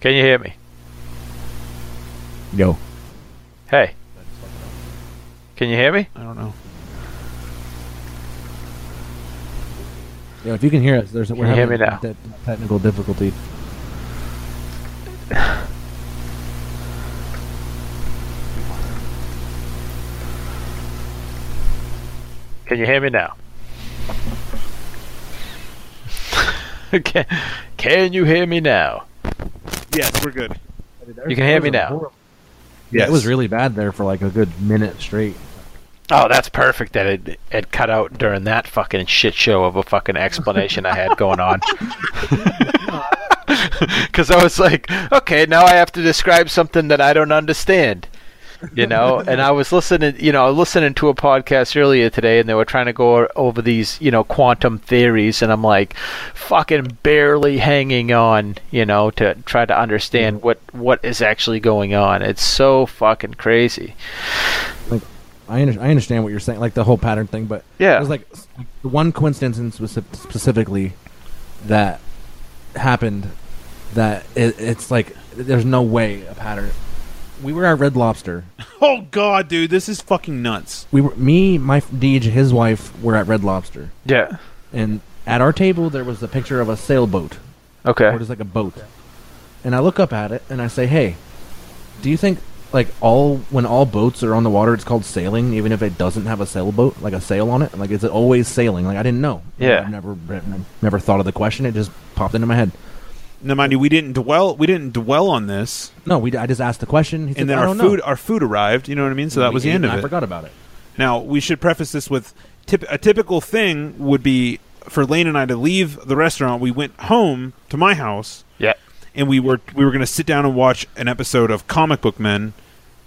Can you hear me? Yo. Hey. Can you hear me? I don't know. Yeah, if you can hear us, there's we're you hear having me now? te- technical difficulty. Can you hear me now? can, can you hear me now? Yes, we're good. You can hear me now. Yeah, Yes. it was really bad there for like a good minute straight. Oh, that's perfect that it, it cut out during that fucking shit show of a fucking explanation I had going on. Because I was like, okay, now I have to describe something that I don't understand. You know, and I was listening, you know, listening to a podcast earlier today, and they were trying to go over these, you know, quantum theories, and I'm like, fucking barely hanging on, you know, to try to understand what what is actually going on. It's so fucking crazy. I under- I understand what you're saying, like the whole pattern thing, but Yeah. there's like the one coincidence in speci- specifically that happened that it, it's like there's no way a pattern. We were at Red Lobster. Oh god, dude, this is fucking nuts. We were me, my Deej, his wife were at Red Lobster, Yeah. and at our table there was a picture of a sailboat, Okay. or just like a boat. And I look up at it and I say, "Hey, do you think like all when all boats are on the water, it's called sailing, even if it doesn't have a sailboat, like a sail on it? Like, is it always sailing? Like, I didn't know. Yeah. I've never never thought of the question. It just popped into my head. Now, mind you, we didn't dwell. We didn't dwell on this, No, we. I just asked the question. He said, and then I our don't food, Know. our food arrived. You know what I mean? So that We was the end of I it. I forgot about it. Now we should preface this with tip- a typical thing would be for Lane and I to leave the restaurant. We went home to my house, Yeah. and we were we were going to sit down and watch an episode of Comic Book Men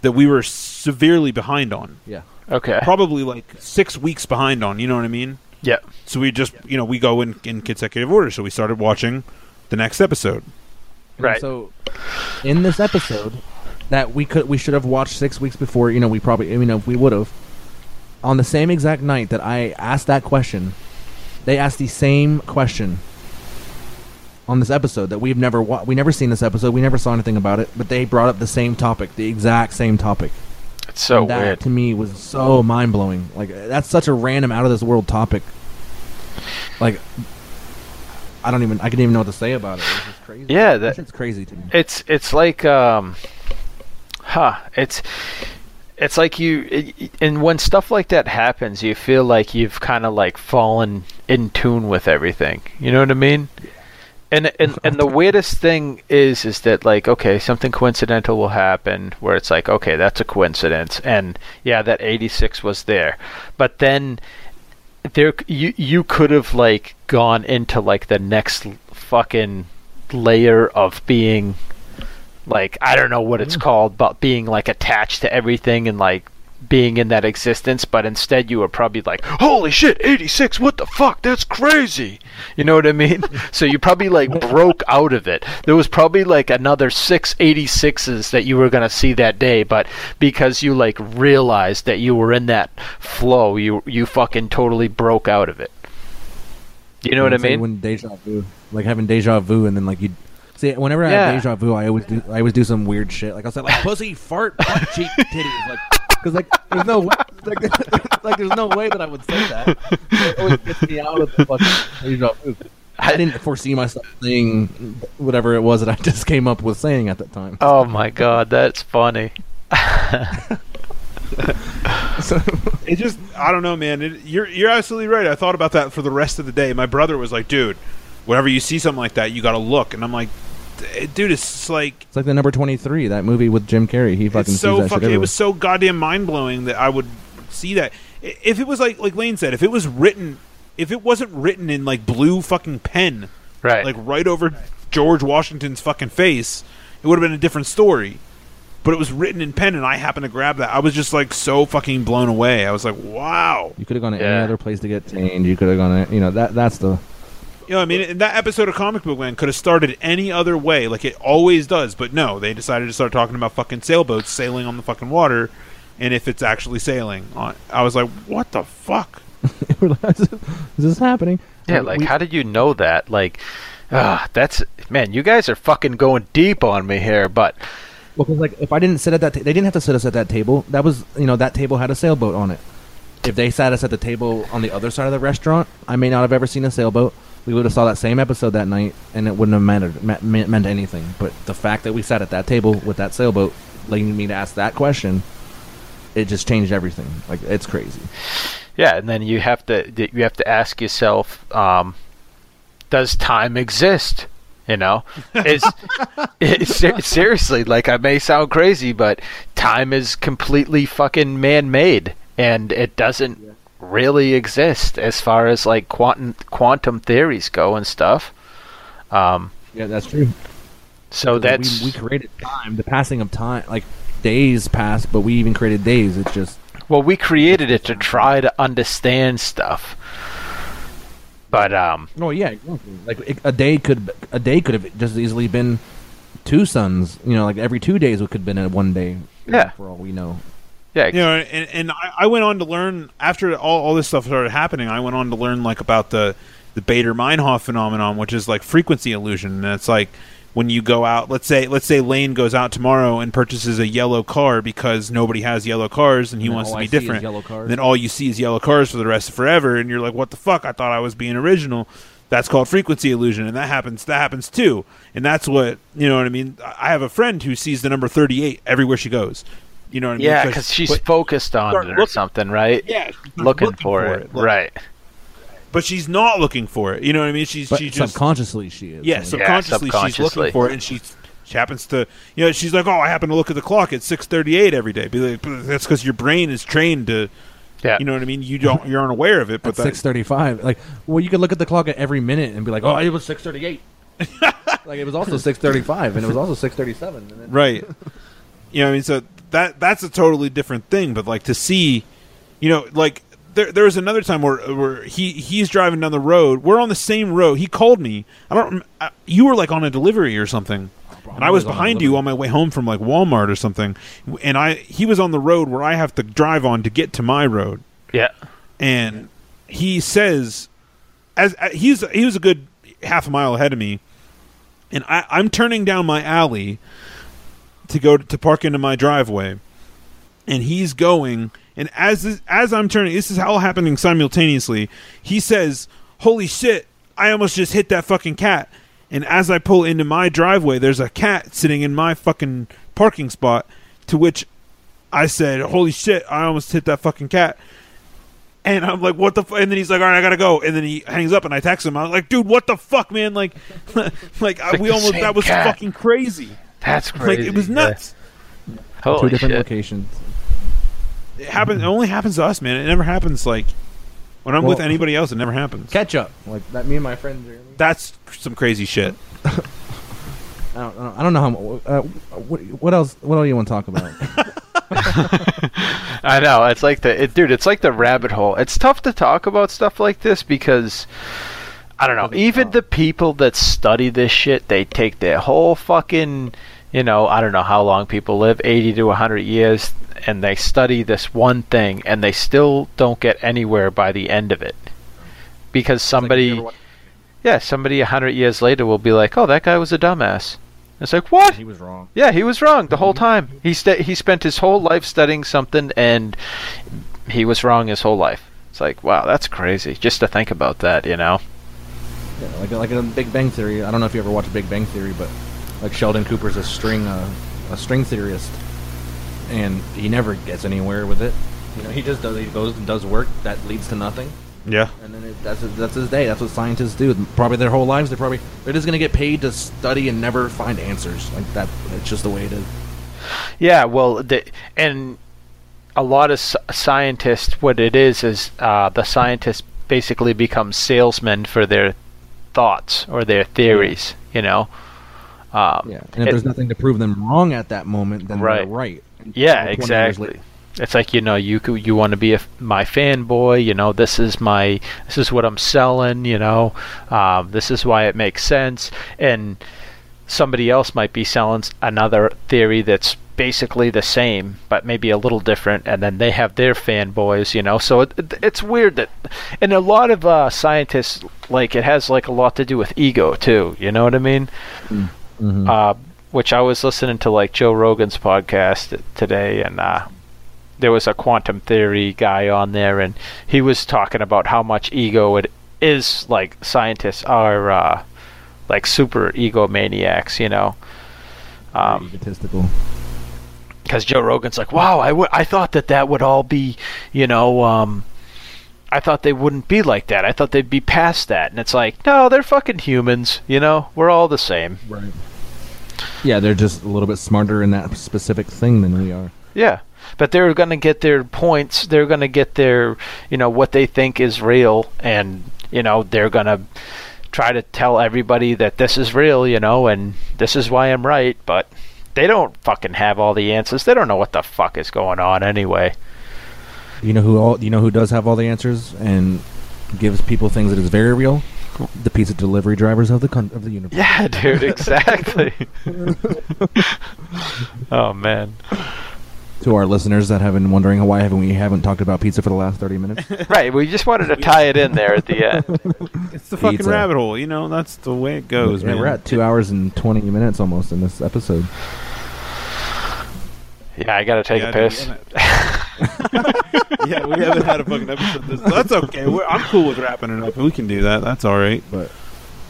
that we were severely behind on, Yeah. Okay. probably like six weeks behind on. You know what I mean? yeah. So we just you know we go in in consecutive order. So we started watching the next episode. And Right. So, in this episode, that we could we should have watched six weeks before. You know, we probably you know if we would have. On the same exact night that I asked that question, they asked the same question. On this episode that we've never wa- we never seen this episode, we never saw anything about it, but they brought up the same topic, the exact same topic. It's so And that weird. to me was so mind blowing. Like that's such a random, out of this world topic. Like I don't even I couldn't even know what to say about it. It was just crazy. Yeah, that- shit's crazy to me. It's it's like um, huh? It's it's like you, it, and when stuff like that happens, you feel like you've kind of like fallen in tune with everything. You know what I mean? And and and the weirdest thing is is that like okay, something coincidental will happen where it's like okay, that's a coincidence, and yeah, that eighty six was there, but then there you you could have like gone into like the next fucking layer of being like I don't know what it's mm. called, but being like attached to everything and like being in that existence, but instead you were probably like, "Holy shit, 86! What the fuck? That's crazy!" You know what I mean? so you probably like broke out of it. There was probably like another six 86s that you were gonna see that day, but because you like realized that you were in that flow, you you fucking totally broke out of it. You know what I mean? When deja vu, like having deja vu, and then like you see, whenever I Yeah. have deja vu, I always do, I always do some weird shit. Like I'll say like pussy, fart, butt cheek, titties, like because like there's no way, like, like there's no way that I would say that. It always gets me out of the fucking deja. I didn't foresee myself saying whatever it was that I just came up with saying at that time. Oh my god, that's funny. It just I don't know, man. It, you're you're absolutely right. I thought about that for the rest of the day. My brother was like, "Dude, whenever you see something like that, you got to look." And I'm like, "D- "Dude, it's like It's like the number twenty three, that movie with Jim Carrey. He fucking it's sees so that shit fucking. It was so goddamn mind blowing that I would see that. If it was like like Lane said, if it was written, if it wasn't written in like blue fucking pen, Right. like right over George Washington's fucking face, it would have been a different story. But it was written in pen, and I happened to grab that. I was just like so fucking blown away. I was like, "Wow!" You could have gone to Yeah. any other place to get tamed. You could have gone to, you know, that that's the You know, I mean, and that episode of Comic Book Men could have started any other way, like it always does. But no, they decided to start talking about fucking sailboats sailing on the fucking water, and if it's actually sailing. I was like, "What the fuck?" is this happening? Yeah, like we- how did you know that? Like, ah, that's man, you guys are fucking going deep on me here. But Well, 'cause, like if I didn't sit at that, ta- they didn't have to sit us at that table. That was, you know, that table had a sailboat on it. If they sat us at the table on the other side of the restaurant, I may not have ever seen a sailboat. We would have saw that same episode that night, and it wouldn't have mattered, me- me- meant anything. But the fact that we sat at that table with that sailboat, leading me to ask that question, it just changed everything. Like it's crazy. yeah, and then you have to you have to ask yourself, um, does time exist? You know, is it's ser- seriously like I may sound crazy, but time is completely fucking man-made, and it doesn't really exist as far as like quantum quantum theories go and stuff. Um, Yeah, that's true. so that's we, we created time, the passing of time, like days pass, but we even created days. It's just Well, we created it to try to understand stuff. But um Oh yeah, exactly. Like it- a day could a day could have just easily been two suns. You know, like every two days it could have been one day. Yeah. for all we know. Yeah, You know, and, and I, I went on to learn after all, all this stuff started happening. I went on to learn like about the the Baader Meinhof phenomenon, which is like frequency illusion. And it's like when you go out, let's say let's say Lane goes out tomorrow and purchases a yellow car because nobody has yellow cars and he And wants to be see is different. yellow cars. Then all you see is yellow cars for the rest of forever, and you're like, "What the fuck? I thought I was being original." That's called frequency illusion, and that happens. That happens too, and that's what you know what I mean. I have a friend who sees the number 38 everywhere she goes. You know what I mean? yeah, because she's but- focused on it or looking- something, right? yeah, she's looking, for it, like- right? But she's not looking for it. You know what I mean? She's But she just subconsciously she is. yeah, Like, subconsciously, she's subconsciously. looking for it, and she she happens to you know she's like, oh, I happen to look at the clock at 6:38 every day. Be like, that's because your brain is trained to. Yeah, You know what I mean? You don't you aren't aware of it, but at six thirty-five. Like, well, you could look at the clock at every minute and be like, "Oh, it was six thirty-eight. like it was also six thirty-five, and it was also six thirty-seven. Then, right you know what i mean so that that's a totally different thing but like to see you know like there there was another time where where he he's driving down the road. We're on the same road. He called me. I don't I, you were like on a delivery or something. And i was was on behind you on my way home from like walmart or something. And i he was on the road where i have to drive on to get to my road. Yeah, and he says as uh, he's he was a good half a mile ahead of me. And I, i'm turning down my alley to go to, to park into my driveway and he's going and as this, as i'm turning this is all happening simultaneously he says holy shit i almost just hit that fucking cat and as i pull into my driveway there's a cat sitting in my fucking parking spot to which i said holy shit i almost hit that fucking cat and I'm like, what the? F-? And then he's like, all right, I gotta go. And then he hangs up, and I text him. I'm like, dude, what the fuck, man? Like, like, like we almost that was cat. fucking crazy. That's crazy. Like, it was yeah. nuts. Holy two different shit. locations. It happens. It only happens to us, man. It never happens like when I'm with anybody else. It never happens. Catch up, like that. Me and my friends. Jeremy. That's some crazy shit. I don't, I don't- I don't know how. Uh, what, what else? What else do you want to talk about? I know it's like the it, dude. It's like the rabbit hole. It's tough to talk about stuff like this because I don't know. Even the people that study this shit, they take their whole fucking you know I don't know how long people live, eighty to hundred years, and they study this one thing, and they still don't get anywhere by the end of it because somebody, yeah, somebody hundred years later will be like, oh, that guy was a dumbass. It's like what? He was wrong. Yeah, he was wrong the whole mm-hmm. time. He st- he spent his whole life studying something, and he was wrong his whole life. It's like, wow, that's crazy. Just to think about that, you know. Yeah, like like a Big Bang Theory. I don't know if you ever watched Big Bang Theory, but like Sheldon Cooper's a string uh, a string theorist, and he never gets anywhere with it. You know, he just does he goes and does work that leads to nothing, Yeah. and then it, that's that's his day. That's what scientists do. Probably their whole lives. They're probably they're just gonna get paid to study and never find answers. Like that. It's just the way it is. Yeah, well, the, and a lot of scientists, what it is is uh, the scientists basically become salesmen for their thoughts or their theories. You know. Um, Yeah. And if it- there's nothing to prove them wrong at that moment, then Right. they're right. Yeah, exactly. It's like you know you you want to be a my fanboy. You know this is my this is what I'm selling. You know um, this is why it makes sense. And somebody else might be selling another theory that's basically the same but maybe a little different and then they have their fanboys you know so it, it, it's weird that and a lot of uh, scientists like it has like a lot to do with ego too you know what i mean Mhm. uh, which I was listening to like Joe Rogan's podcast today, and uh, there was a quantum theory guy on there, and he was talking about how much ego it is. Like scientists are uh, like super egomaniacs, you know. Um, egotistical. because Joe Rogan's like, wow, I, w- I thought that that would all be, you know, um, I thought they wouldn't be like that. I thought they'd be past that. And it's like, no, they're fucking humans, you know? We're all the same. Right. Yeah, they're just a little bit smarter in that specific thing than we are. Yeah. But they're going to get their points. They're going to get their, you know, what they think is real. And, you know, they're going to try to tell everybody that this is real, you know, and this is why I'm right. But they don't fucking have all the answers. They don't know what the fuck is going on anyway. You know who all you know who does have all the answers and gives people things that is very real? The pizza delivery drivers of the con- of the universe. Yeah, dude, exactly. oh man. To our listeners that have been wondering why haven't we haven't talked about pizza for the last thirty minutes? Right, we just wanted to tie it in there at the end. It's the fucking Pizza. rabbit hole. You know, that's the way it goes, yeah, man. we're at two hours and twenty minutes almost in this episode. Yeah, I gotta take Yeah, a piss. yeah, we haven't had a fucking episode. This, that's okay. We're, I'm cool with wrapping it up. We can do that. That's all right. But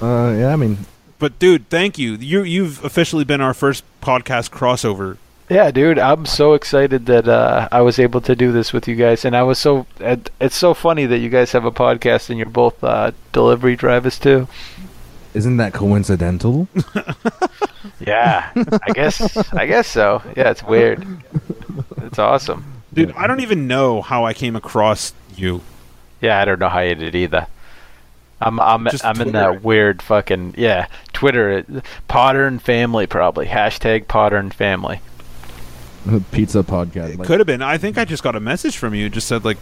uh, yeah, I mean, But dude, thank you. You you've officially been our first podcast crossover. Yeah, dude, I'm so excited that uh, I was able to do this with you guys, and I was so. It, it's so funny that you guys have a podcast and you're both uh, delivery drivers too. Isn't that coincidental? Yeah, I guess. I guess so. Yeah, it's weird. It's awesome. Dude, I don't even know how I came across you. Yeah, I don't know how you did either. I'm I'm Just I'm in that weird fucking yeah Twitter uh, it- Potter and family probably hashtag Potter and family. pizza podcast. It like- could have been. I think I just got a message from you. It just said like,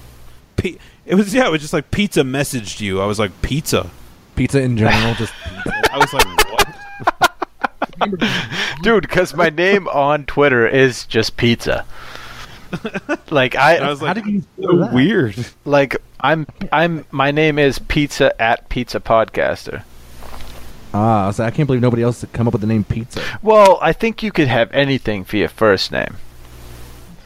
pi- it was yeah. It was just like pizza messaged you. I was like pizza. Pizza in general, just pizza. I was like what? Dude, because my name on Twitter is just pizza. like I, And I was How like, did you so that? weird. like I'm I'm my name is pizza at pizza podcaster. ah, so I can't believe nobody else come up with the name pizza. Well, I think you could have anything for your first name.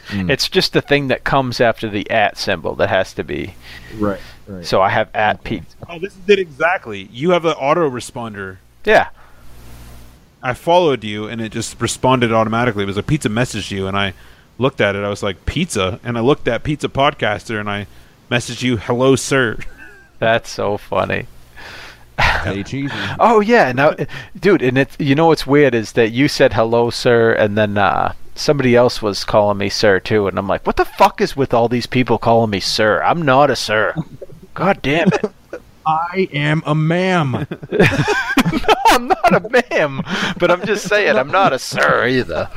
Mm. It's just the thing that comes after the at symbol that has to be. right, right. So I have at pizza. Oh, this is it exactly. You have an autoresponder. Yeah. I followed you, and it just responded automatically. It was a pizza messaged you, and I looked at it. I was like pizza, and I looked at pizza podcaster, and I messaged you, "Hello, sir." That's so funny. Oh yeah, now, dude, and it's you know what's weird is that you said hello, sir, and then uh, somebody else was calling me sir too, and I'm like, what the fuck is with all these people calling me sir? I'm not a sir. God damn it! I am a ma'am. no, I'm not a ma'am, but I'm just saying I'm not a sir either.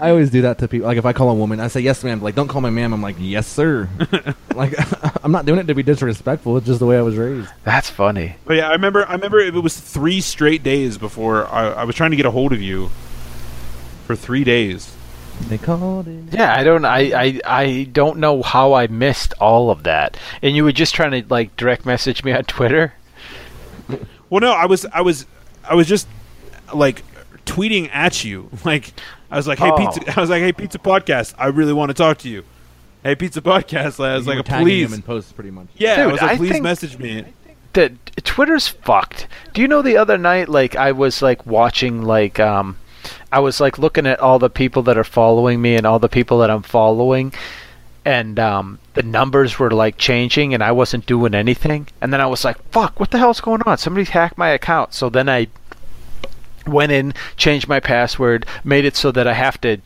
I always do that to people. Like if I call a woman, I say yes, ma'am. Like don't call my ma'am. I'm like yes, sir. like I'm not doing it to be disrespectful. It's just the way I was raised. That's funny. But yeah, I remember. I remember it was three straight days before I, I was trying to get a hold of you. For three days. They called it. Yeah, I don't. I, I I don't know how I missed all of that. And you were just trying to like direct message me on Twitter. Well, no, I was, I was, I was just like tweeting at you. Like I was like, "Hey, Oh. pizza!" I was like, "Hey, pizza podcast! I really want to talk to you." Hey, pizza podcast! I was You like, tagging "Please." him in posts pretty much. Yeah, I was like, I "Please think- message me." that Twitter's fucked. Do you know the other night like I was like watching like um I was like looking at all the people that are following me and all the people that I'm following and um the numbers were like changing and I wasn't doing anything. And then I was like fuck what the hell's going on? Somebody hacked my account. So then I went in changed my password made it so that I have to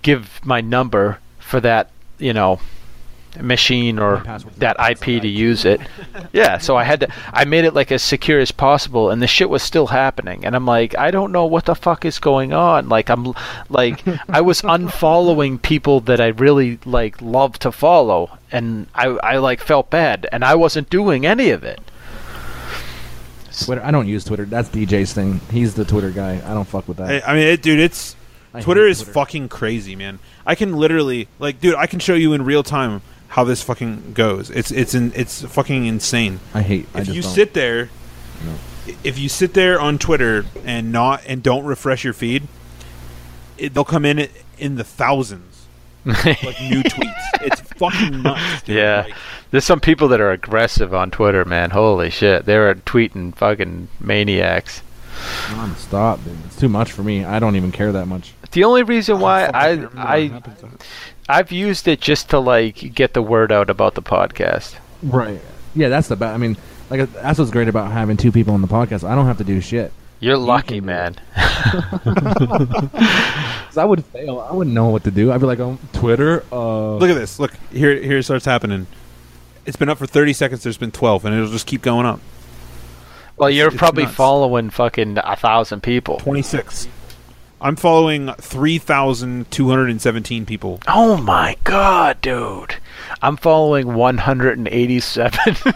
give my number for that you know machine or that IP to use it. Yeah, so I had to I made it like as secure as possible and the shit was still happening and I'm like I don't know what the fuck is going on. Like I'm like I was unfollowing people that I really like love to follow and I I like felt bad and I wasn't doing any of it. Twitter. I don't use Twitter. That's DJ's thing. He's the Twitter guy. I don't fuck with that. I, I mean, it, dude, it's I Twitter is fucking crazy, man. I can literally, like, dude, I can show you in real time how this fucking goes. It's it's in, it's fucking insane. I hate. I if just you don't. sit there, if you sit there on Twitter and not and don't refresh your feed, it, they'll come in in the thousands, like new tweets. It's fucking nuts. Dude. Yeah. Like, There's some people that are aggressive on Twitter, man. Holy shit. They're tweeting fucking maniacs. Stop, dude. It's too much for me. I don't even care that much. The only reason why fucking I I happened to it. I've used it just to like get the word out about the podcast. Right. Yeah, that's the best. I mean, like that's what's great about having two people on the podcast. I don't have to do shit. You're lucky, man. do man. 'Cause I would fail. I wouldn't know what to do. I'd be like, oh, Twitter. Uh, Look at this. Look here. Here starts happening. It's been up for 30 seconds. There's been 12, and it'll just keep going up. Well, you're it's probably nuts. following fucking a thousand people. 26. I'm following 3,217 people. Oh my god, dude! I'm following 187.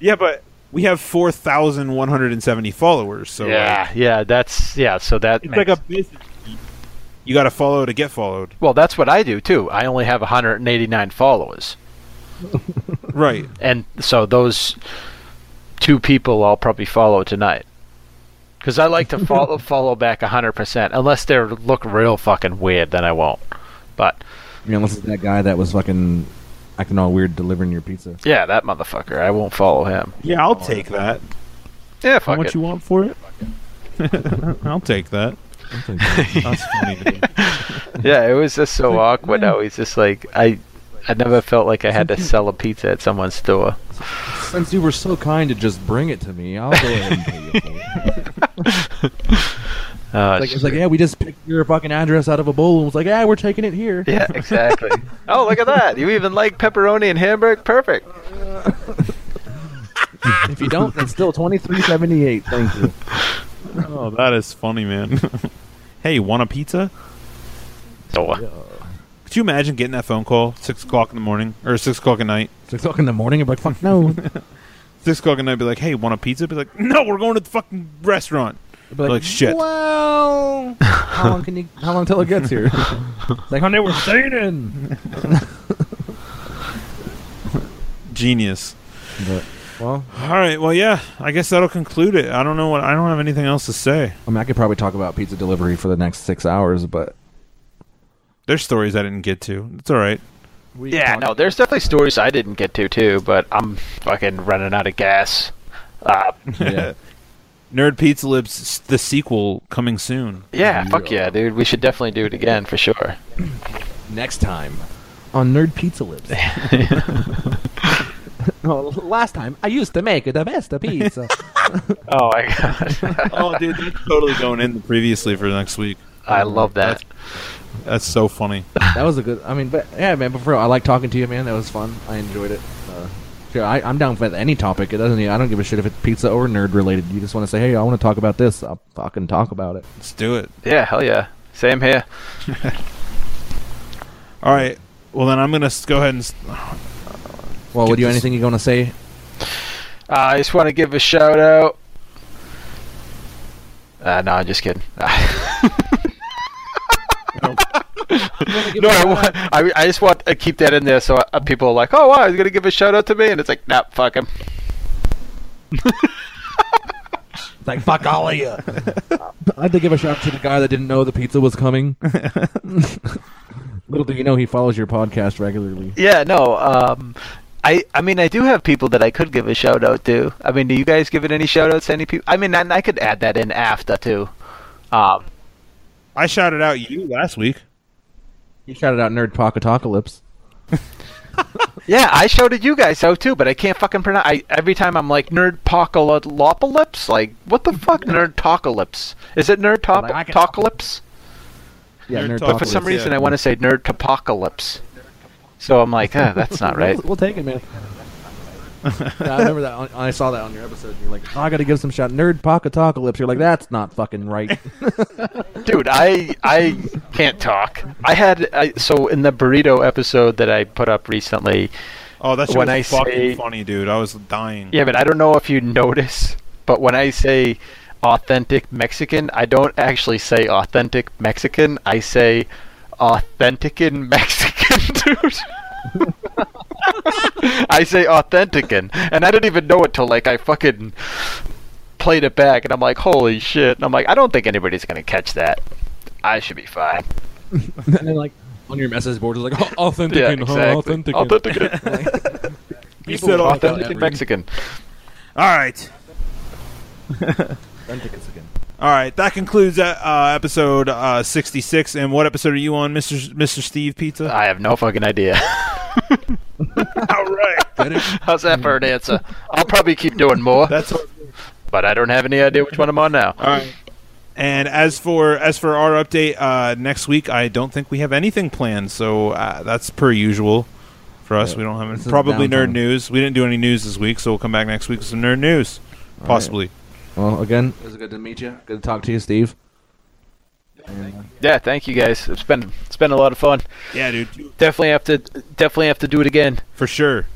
Yeah, but we have 4,170 followers. So yeah, like, yeah, that's yeah. So that it's makes, like a business. You got to follow to get followed. well, that's what I do too. I only have 189 followers, Right. and so those two people I'll probably follow tonight. Because I like to follow follow back 100%. Unless they look real fucking weird, then I won't. But I mean, unless it's that guy that was fucking acting all weird delivering your pizza. yeah, that motherfucker. I won't follow him. Yeah, I'll take that. Yeah, How much it. you want for it? I'll take that. That's funny. Yeah, it was just so awkward. How he's just like I. I never felt like I had to sell a pizza at someone's store. Since you were so kind to just bring it to me, I'll go ahead and pay you for it. Uh, It's like, it's like, yeah, we just picked your fucking address out of a bowl and was like, yeah, we're taking it here. yeah, exactly. oh, look at that! You even like pepperoni and Hamburg? Perfect. if you don't, it's still twenty three seventy eight. Thank you. Oh, that is funny, man. hey, want a pizza? So, uh, Could you imagine getting that phone call six o'clock in the morning or six o'clock at night? Six o'clock in the morning, I'm like, fuck no. Six o'clock at night, be like, "Hey, want a pizza?" Be like, "No, we're going to the fucking restaurant." I'd be Like, shit. Well, how long can you? How long till it gets here? Like, honey, we're staying in. Genius. But, well, All right, well, yeah, I guess that'll conclude it. I don't know what I don't have anything else to say. I mean, I could probably talk about pizza delivery for the next six hours, but There's stories I didn't get to. It's all right. yeah, no, there's definitely stories I didn't get to too, but I'm fucking running out of gas. Uh, yeah. Nerd Pizza Lips, the sequel coming soon. yeah, fuck yeah, dude. We should definitely do it again for sure. next time on Nerd Pizza Lips. oh, last time I used to make the best of pizza. Oh my god, oh, dude, that's totally going in previously for next week. I love that. That's so funny. that was a good. I mean, but yeah, man. But for real, I like talking to you, man. That was fun. I enjoyed it. Yeah, I, I'm down for any topic. It doesn't. I don't give a shit if it's pizza or nerd related. You just want to say, "Hey, I want to talk about this." I'll fucking talk about it. Let's do it. Yeah, hell yeah. Same here. All right. Well, then I'm gonna go ahead and. Well, Get would you this- anything you want to say? Uh, I just want to give a shout out. Uh, no, I'm just kidding. no, I, want, I, I just want to keep that in there so uh, people are like, oh, wow, he's going to give a shout out to me. And it's like, nah, fuck him. Like fuck all of you. I had to give a shout out to the guy that didn't know the pizza was coming. Little do you know, he follows your podcast regularly. Yeah, no. Um, I, I mean, I do have people that I could give a shout out to. I mean, do you guys give it any shout outs to any people? I mean, I, I could add that in after too. Um, I shouted out you last week. He shouted out Nerd Pocketocalypse. Yeah, I shouted you guys out too, but I can't fucking pronounce. I every time I'm like nerd pocalypse. Like what the fuck, nerd tocalypse? Is it nerd top Like, tocalypse? Yeah, Nerd Nerd But for some reason, yeah. I want to say nerd topocalypse. So I'm like, ah, that's not right, We'll, we'll take it, man. Yeah, I remember that. On, I saw that on your episode. You're like, oh, I got to give some shot. Nerd Pocketocalypse. You're like, that's not fucking right. dude. I I can't talk. I had I, so in the burrito episode that I put up recently. Oh, that's When was I fucking say- funny, dude. I was dying. Yeah, but I don't know if you notice, but when I say authentic Mexican, I don't actually say authentic Mexican. I say authentican Mexican, dude. I say authentican, and I didn't even know it till like I fucking played it back, and I'm like, holy shit! And I'm like, I don't think anybody's gonna catch that. I should be fine. and then, like, on your message board, it's like, oh, authentic, Yeah, and, exactly. authentic. Authentic. You said will authentic. fuck out Authentic every- Mexican. All right. Authentic again. All right. That concludes uh, uh, episode uh, 66. And what episode are you on, Mr. Mr. Steve Pizza? I have no fucking idea. All right. How's that for an answer? I'll probably keep doing more, That's but I don't have any idea which one I'm on now. All right. And as for as for our update uh, next week, I don't think we have anything planned. So uh, that's per usual for us. Yeah. We don't have any, is probably nerd news. We didn't do any news this week, so we'll come back next week with some nerd news, right. possibly. Well, again, it was good to meet you. Good to talk to you, Steve. And, Yeah, thank you guys. It's been it's been a lot of fun. Yeah, dude, Definitely have to definitely have to do it again. for sure.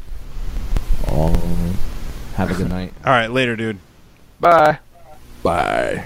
oh, have a good night. All right, later, dude. Bye. Bye.